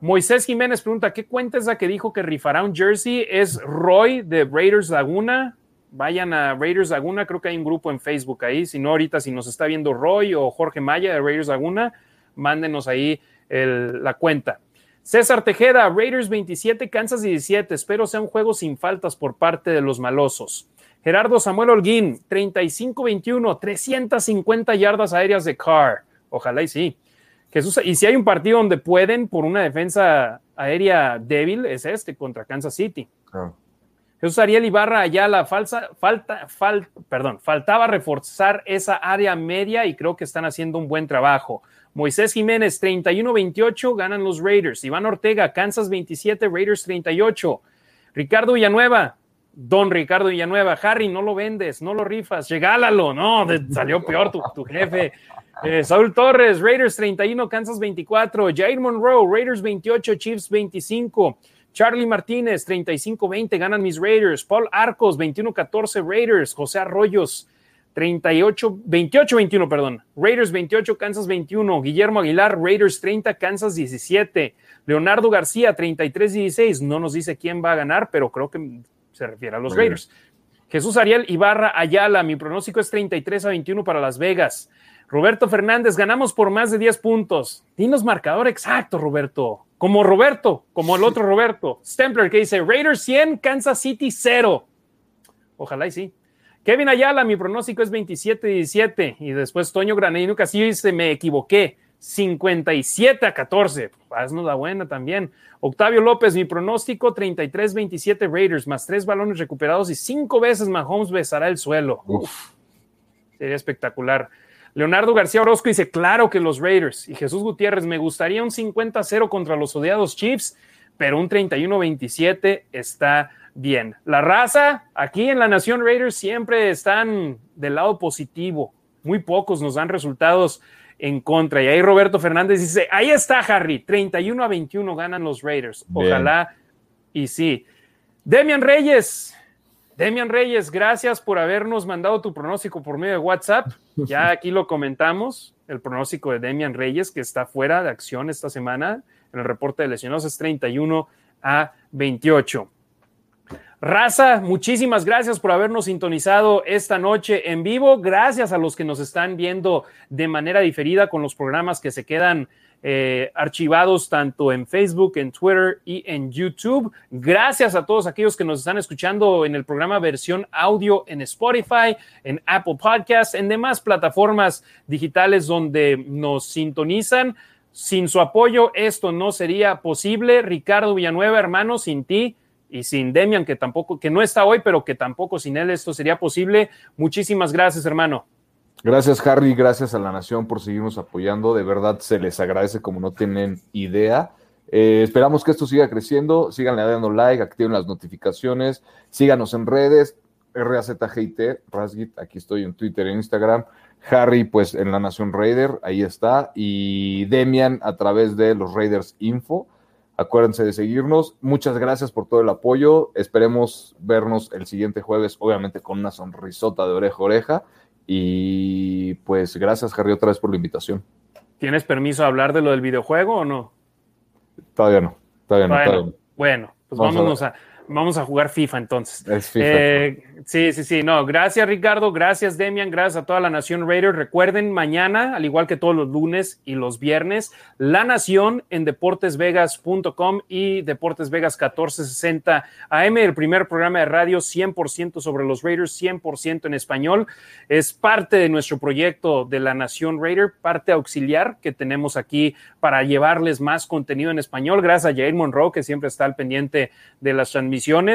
Moisés Jiménez pregunta, ¿qué cuenta es la que dijo que rifará un jersey? ¿Es Roy de Raiders Laguna? Vayan a Raiders Laguna, creo que hay un grupo en Facebook ahí, si no ahorita si nos está viendo Roy o Jorge Maya de Raiders Laguna, mándenos ahí la cuenta. César Tejeda, Raiders 27, Kansas 17. Espero sea un juego sin faltas por parte de los malosos. Gerardo Samuel Holguín, 35-21, 350 yardas aéreas de Carr. Ojalá y sí. Jesús, y si hay un partido donde pueden por una defensa aérea débil, es este contra Kansas City. Jesús Ariel Ibarra allá la falsa, falta, perdón, faltaba reforzar esa área media y creo que están haciendo un buen trabajo. Moisés Jiménez, 31-28, ganan los Raiders. Iván Ortega, Kansas 27, Raiders 38. Ricardo Villanueva, Don Ricardo Villanueva, Harry, no lo vendes, no lo rifas, regálalo. No, salió peor tu, jefe. Eh, Saúl Torres, Raiders 31, Kansas 24. Jair Monroe, Raiders 28, Chiefs 25. Charlie Martínez, 35-20, ganan mis Raiders. Paul Arcos, 21-14, Raiders. José Arroyos, 38, 28, 21, perdón. Raiders 28, Kansas 21. Guillermo Aguilar, Raiders 30, Kansas 17. Leonardo García, 33, 16. No nos dice quién va a ganar, pero creo que se refiere a los Raiders. Jesús Ariel Ibarra Ayala, mi pronóstico es 33 a 21 para Las Vegas. Roberto Fernández, ganamos por más de 10 puntos. Dinos marcador exacto, Roberto. Como Roberto, como el otro Roberto. Stempler que dice Raiders 100, Kansas City 0. Ojalá y sí. Kevin Ayala, mi pronóstico es 27-17. Y después Toño Granadino Castillo dice, me equivoqué. 57 a 14. Haznos la buena también. Octavio López, mi pronóstico 33-27 Raiders, más tres balones recuperados y cinco veces Mahomes besará el suelo. Sería espectacular. Leonardo García Orozco dice, claro que los Raiders. Y Jesús Gutiérrez, me gustaría un 50-0 contra los odiados Chiefs, pero un 31-27 está bien. La raza aquí en la Nación Raiders siempre están del lado positivo. Muy pocos nos dan resultados en contra. Y ahí Roberto Fernández dice, ahí está Harry, 31 a 21 ganan los Raiders. Ojalá y sí. Demian Reyes, Demian Reyes, gracias por habernos mandado tu pronóstico por medio de WhatsApp. Ya aquí lo comentamos, el pronóstico de Demian Reyes, que está fuera de acción esta semana. En el reporte de lesionados es 31 a 28. Raza, muchísimas gracias por habernos sintonizado esta noche en vivo. Gracias a los que nos están viendo de manera diferida con los programas que se quedan eh, archivados tanto en Facebook, en Twitter y en YouTube. Gracias a todos aquellos que nos están escuchando en el programa versión audio en Spotify, en Apple Podcasts, en demás plataformas digitales donde nos sintonizan. Sin su apoyo esto no sería posible. Ricardo Villanueva, hermano, sin ti y sin Demian, que tampoco, que no está hoy, pero que tampoco sin él esto sería posible. Muchísimas gracias, hermano. Gracias, Harry, gracias a la Nación por seguirnos apoyando. De verdad se les agradece como no tienen idea. Eh, esperamos que esto siga creciendo. Síganle dando like, activen las notificaciones, síganos en redes. RAZGIT, Rasgit, aquí estoy en Twitter e Instagram. Harry, pues en la Nación Raider, ahí está. Y Demian a través de los Raiders Info. Acuérdense de seguirnos. Muchas gracias por todo el apoyo. Esperemos vernos el siguiente jueves, obviamente con una sonrisota de oreja a oreja. Y pues gracias, Harry, otra vez por la invitación. ¿Tienes permiso a hablar de lo del videojuego o no? Todavía no, todavía no. Todavía no. Bueno, pues vámonos a Vamos a jugar FIFA entonces. Es FIFA. Eh, sí, sí, sí. No, gracias Ricardo, gracias Demian, gracias a toda la Nación Raiders. Recuerden, mañana, al igual que todos los lunes y los viernes, La Nación en deportesvegas.com y Deportes Vegas 1460 AM, el primer programa de radio 100% sobre los Raiders, 100% en español. Es parte de nuestro proyecto de La Nación Raider, parte auxiliar que tenemos aquí para llevarles más contenido en español. Gracias a Jair Monroe, que siempre está al pendiente de las transmisiones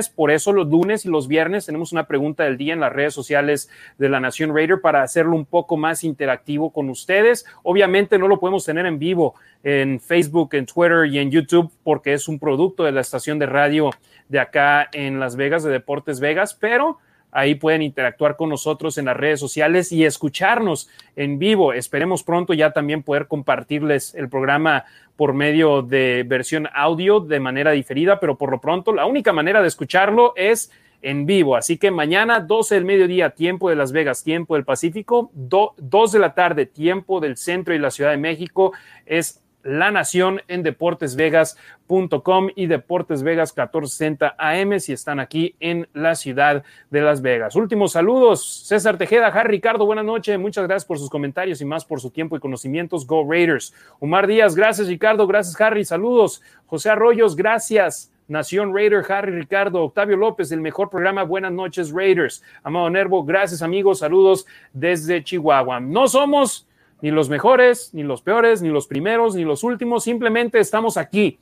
por eso los lunes y los viernes tenemos una pregunta del día en las redes sociales de la Nación Raider para hacerlo un poco más interactivo con ustedes. Obviamente no lo podemos tener en vivo en Facebook, en Twitter y en YouTube porque es un producto de la estación de radio de acá en Las Vegas, de Deportes Vegas, pero Ahí pueden interactuar con nosotros en las redes sociales y escucharnos en vivo. Esperemos pronto ya también poder compartirles el programa por medio de versión audio de manera diferida, pero por lo pronto la única manera de escucharlo es en vivo. Así que mañana 12 del mediodía, tiempo de Las Vegas, tiempo del Pacífico, 2 de la tarde, tiempo del centro y la Ciudad de México, es La Nación en deportesvegas.com y Deportes Vegas 1460 AM si están aquí en la ciudad de Las Vegas. Últimos saludos, César Tejeda, Harry Ricardo, buenas noches, muchas gracias por sus comentarios y más por su tiempo y conocimientos. Go Raiders. Omar Díaz, gracias Ricardo, gracias Harry, saludos. José Arroyos, gracias. Nación Raider, Harry Ricardo, Octavio López, el mejor programa. Buenas noches, Raiders. Amado Nervo, gracias amigos, saludos desde Chihuahua. No somos ni los mejores, ni los peores, ni los primeros, ni los últimos, simplemente estamos aquí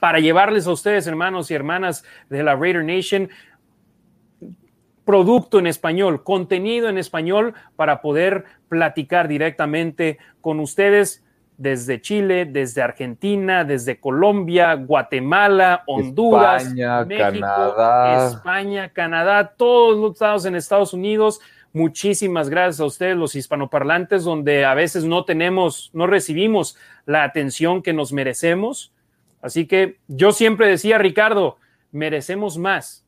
para llevarles a ustedes, hermanos y hermanas de la Raider Nation, producto en español, contenido en español para poder platicar directamente con ustedes desde Chile, desde Argentina, desde Colombia, Guatemala, Honduras, España, México, Canadá. España, Canadá, todos los estados en Estados Unidos. Muchísimas gracias a ustedes, los hispanoparlantes, donde a veces no tenemos, no recibimos la atención que nos merecemos. Así que yo siempre decía, Ricardo, merecemos más,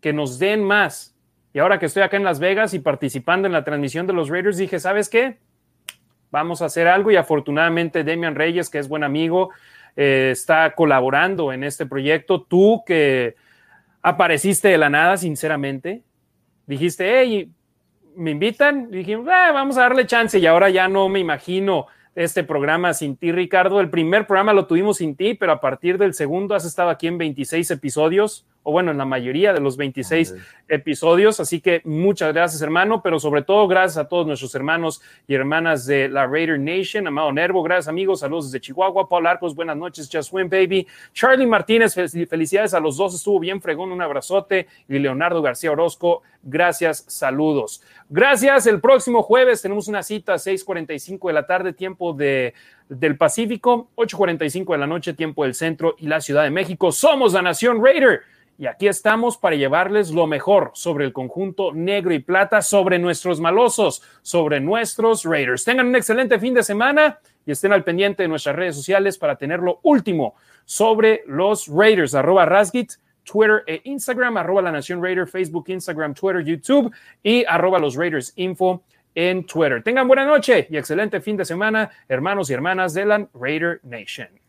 que nos den más. Y ahora que estoy acá en Las Vegas y participando en la transmisión de los Raiders, dije, ¿sabes qué? Vamos a hacer algo y afortunadamente Demian Reyes, que es buen amigo, eh, está colaborando en este proyecto. Tú que apareciste de la nada, sinceramente, dijiste, hey, me invitan, y dijimos, ah, vamos a darle chance y ahora ya no me imagino este programa sin ti, Ricardo. El primer programa lo tuvimos sin ti, pero a partir del segundo has estado aquí en 26 episodios, o bueno, en la mayoría de los 26 Madre. episodios. Así que muchas gracias, hermano, pero sobre todo gracias a todos nuestros hermanos y hermanas de la Raider Nation. Amado Nervo, gracias, amigos. Saludos desde Chihuahua. Paul Arcos, buenas noches. Just Win, baby. Charlie Martínez, fel- felicidades a los dos. Estuvo bien fregón. Un abrazote. Y Leonardo García Orozco, gracias. Saludos. Gracias. El próximo jueves tenemos una cita a 6:45 de la tarde, tiempo de, del Pacífico, 8:45 de la noche, tiempo del centro y la Ciudad de México. Somos la Nación Raider. Y aquí estamos para llevarles lo mejor sobre el conjunto negro y plata, sobre nuestros malosos, sobre nuestros Raiders. Tengan un excelente fin de semana y estén al pendiente de nuestras redes sociales para tener lo último sobre los Raiders. Arroba Rasgit, Twitter e Instagram, arroba la Nación Raider, Facebook, Instagram, Twitter, YouTube y arroba los Raiders Info en Twitter. Tengan buena noche y excelente fin de semana, hermanos y hermanas de la Raider Nation.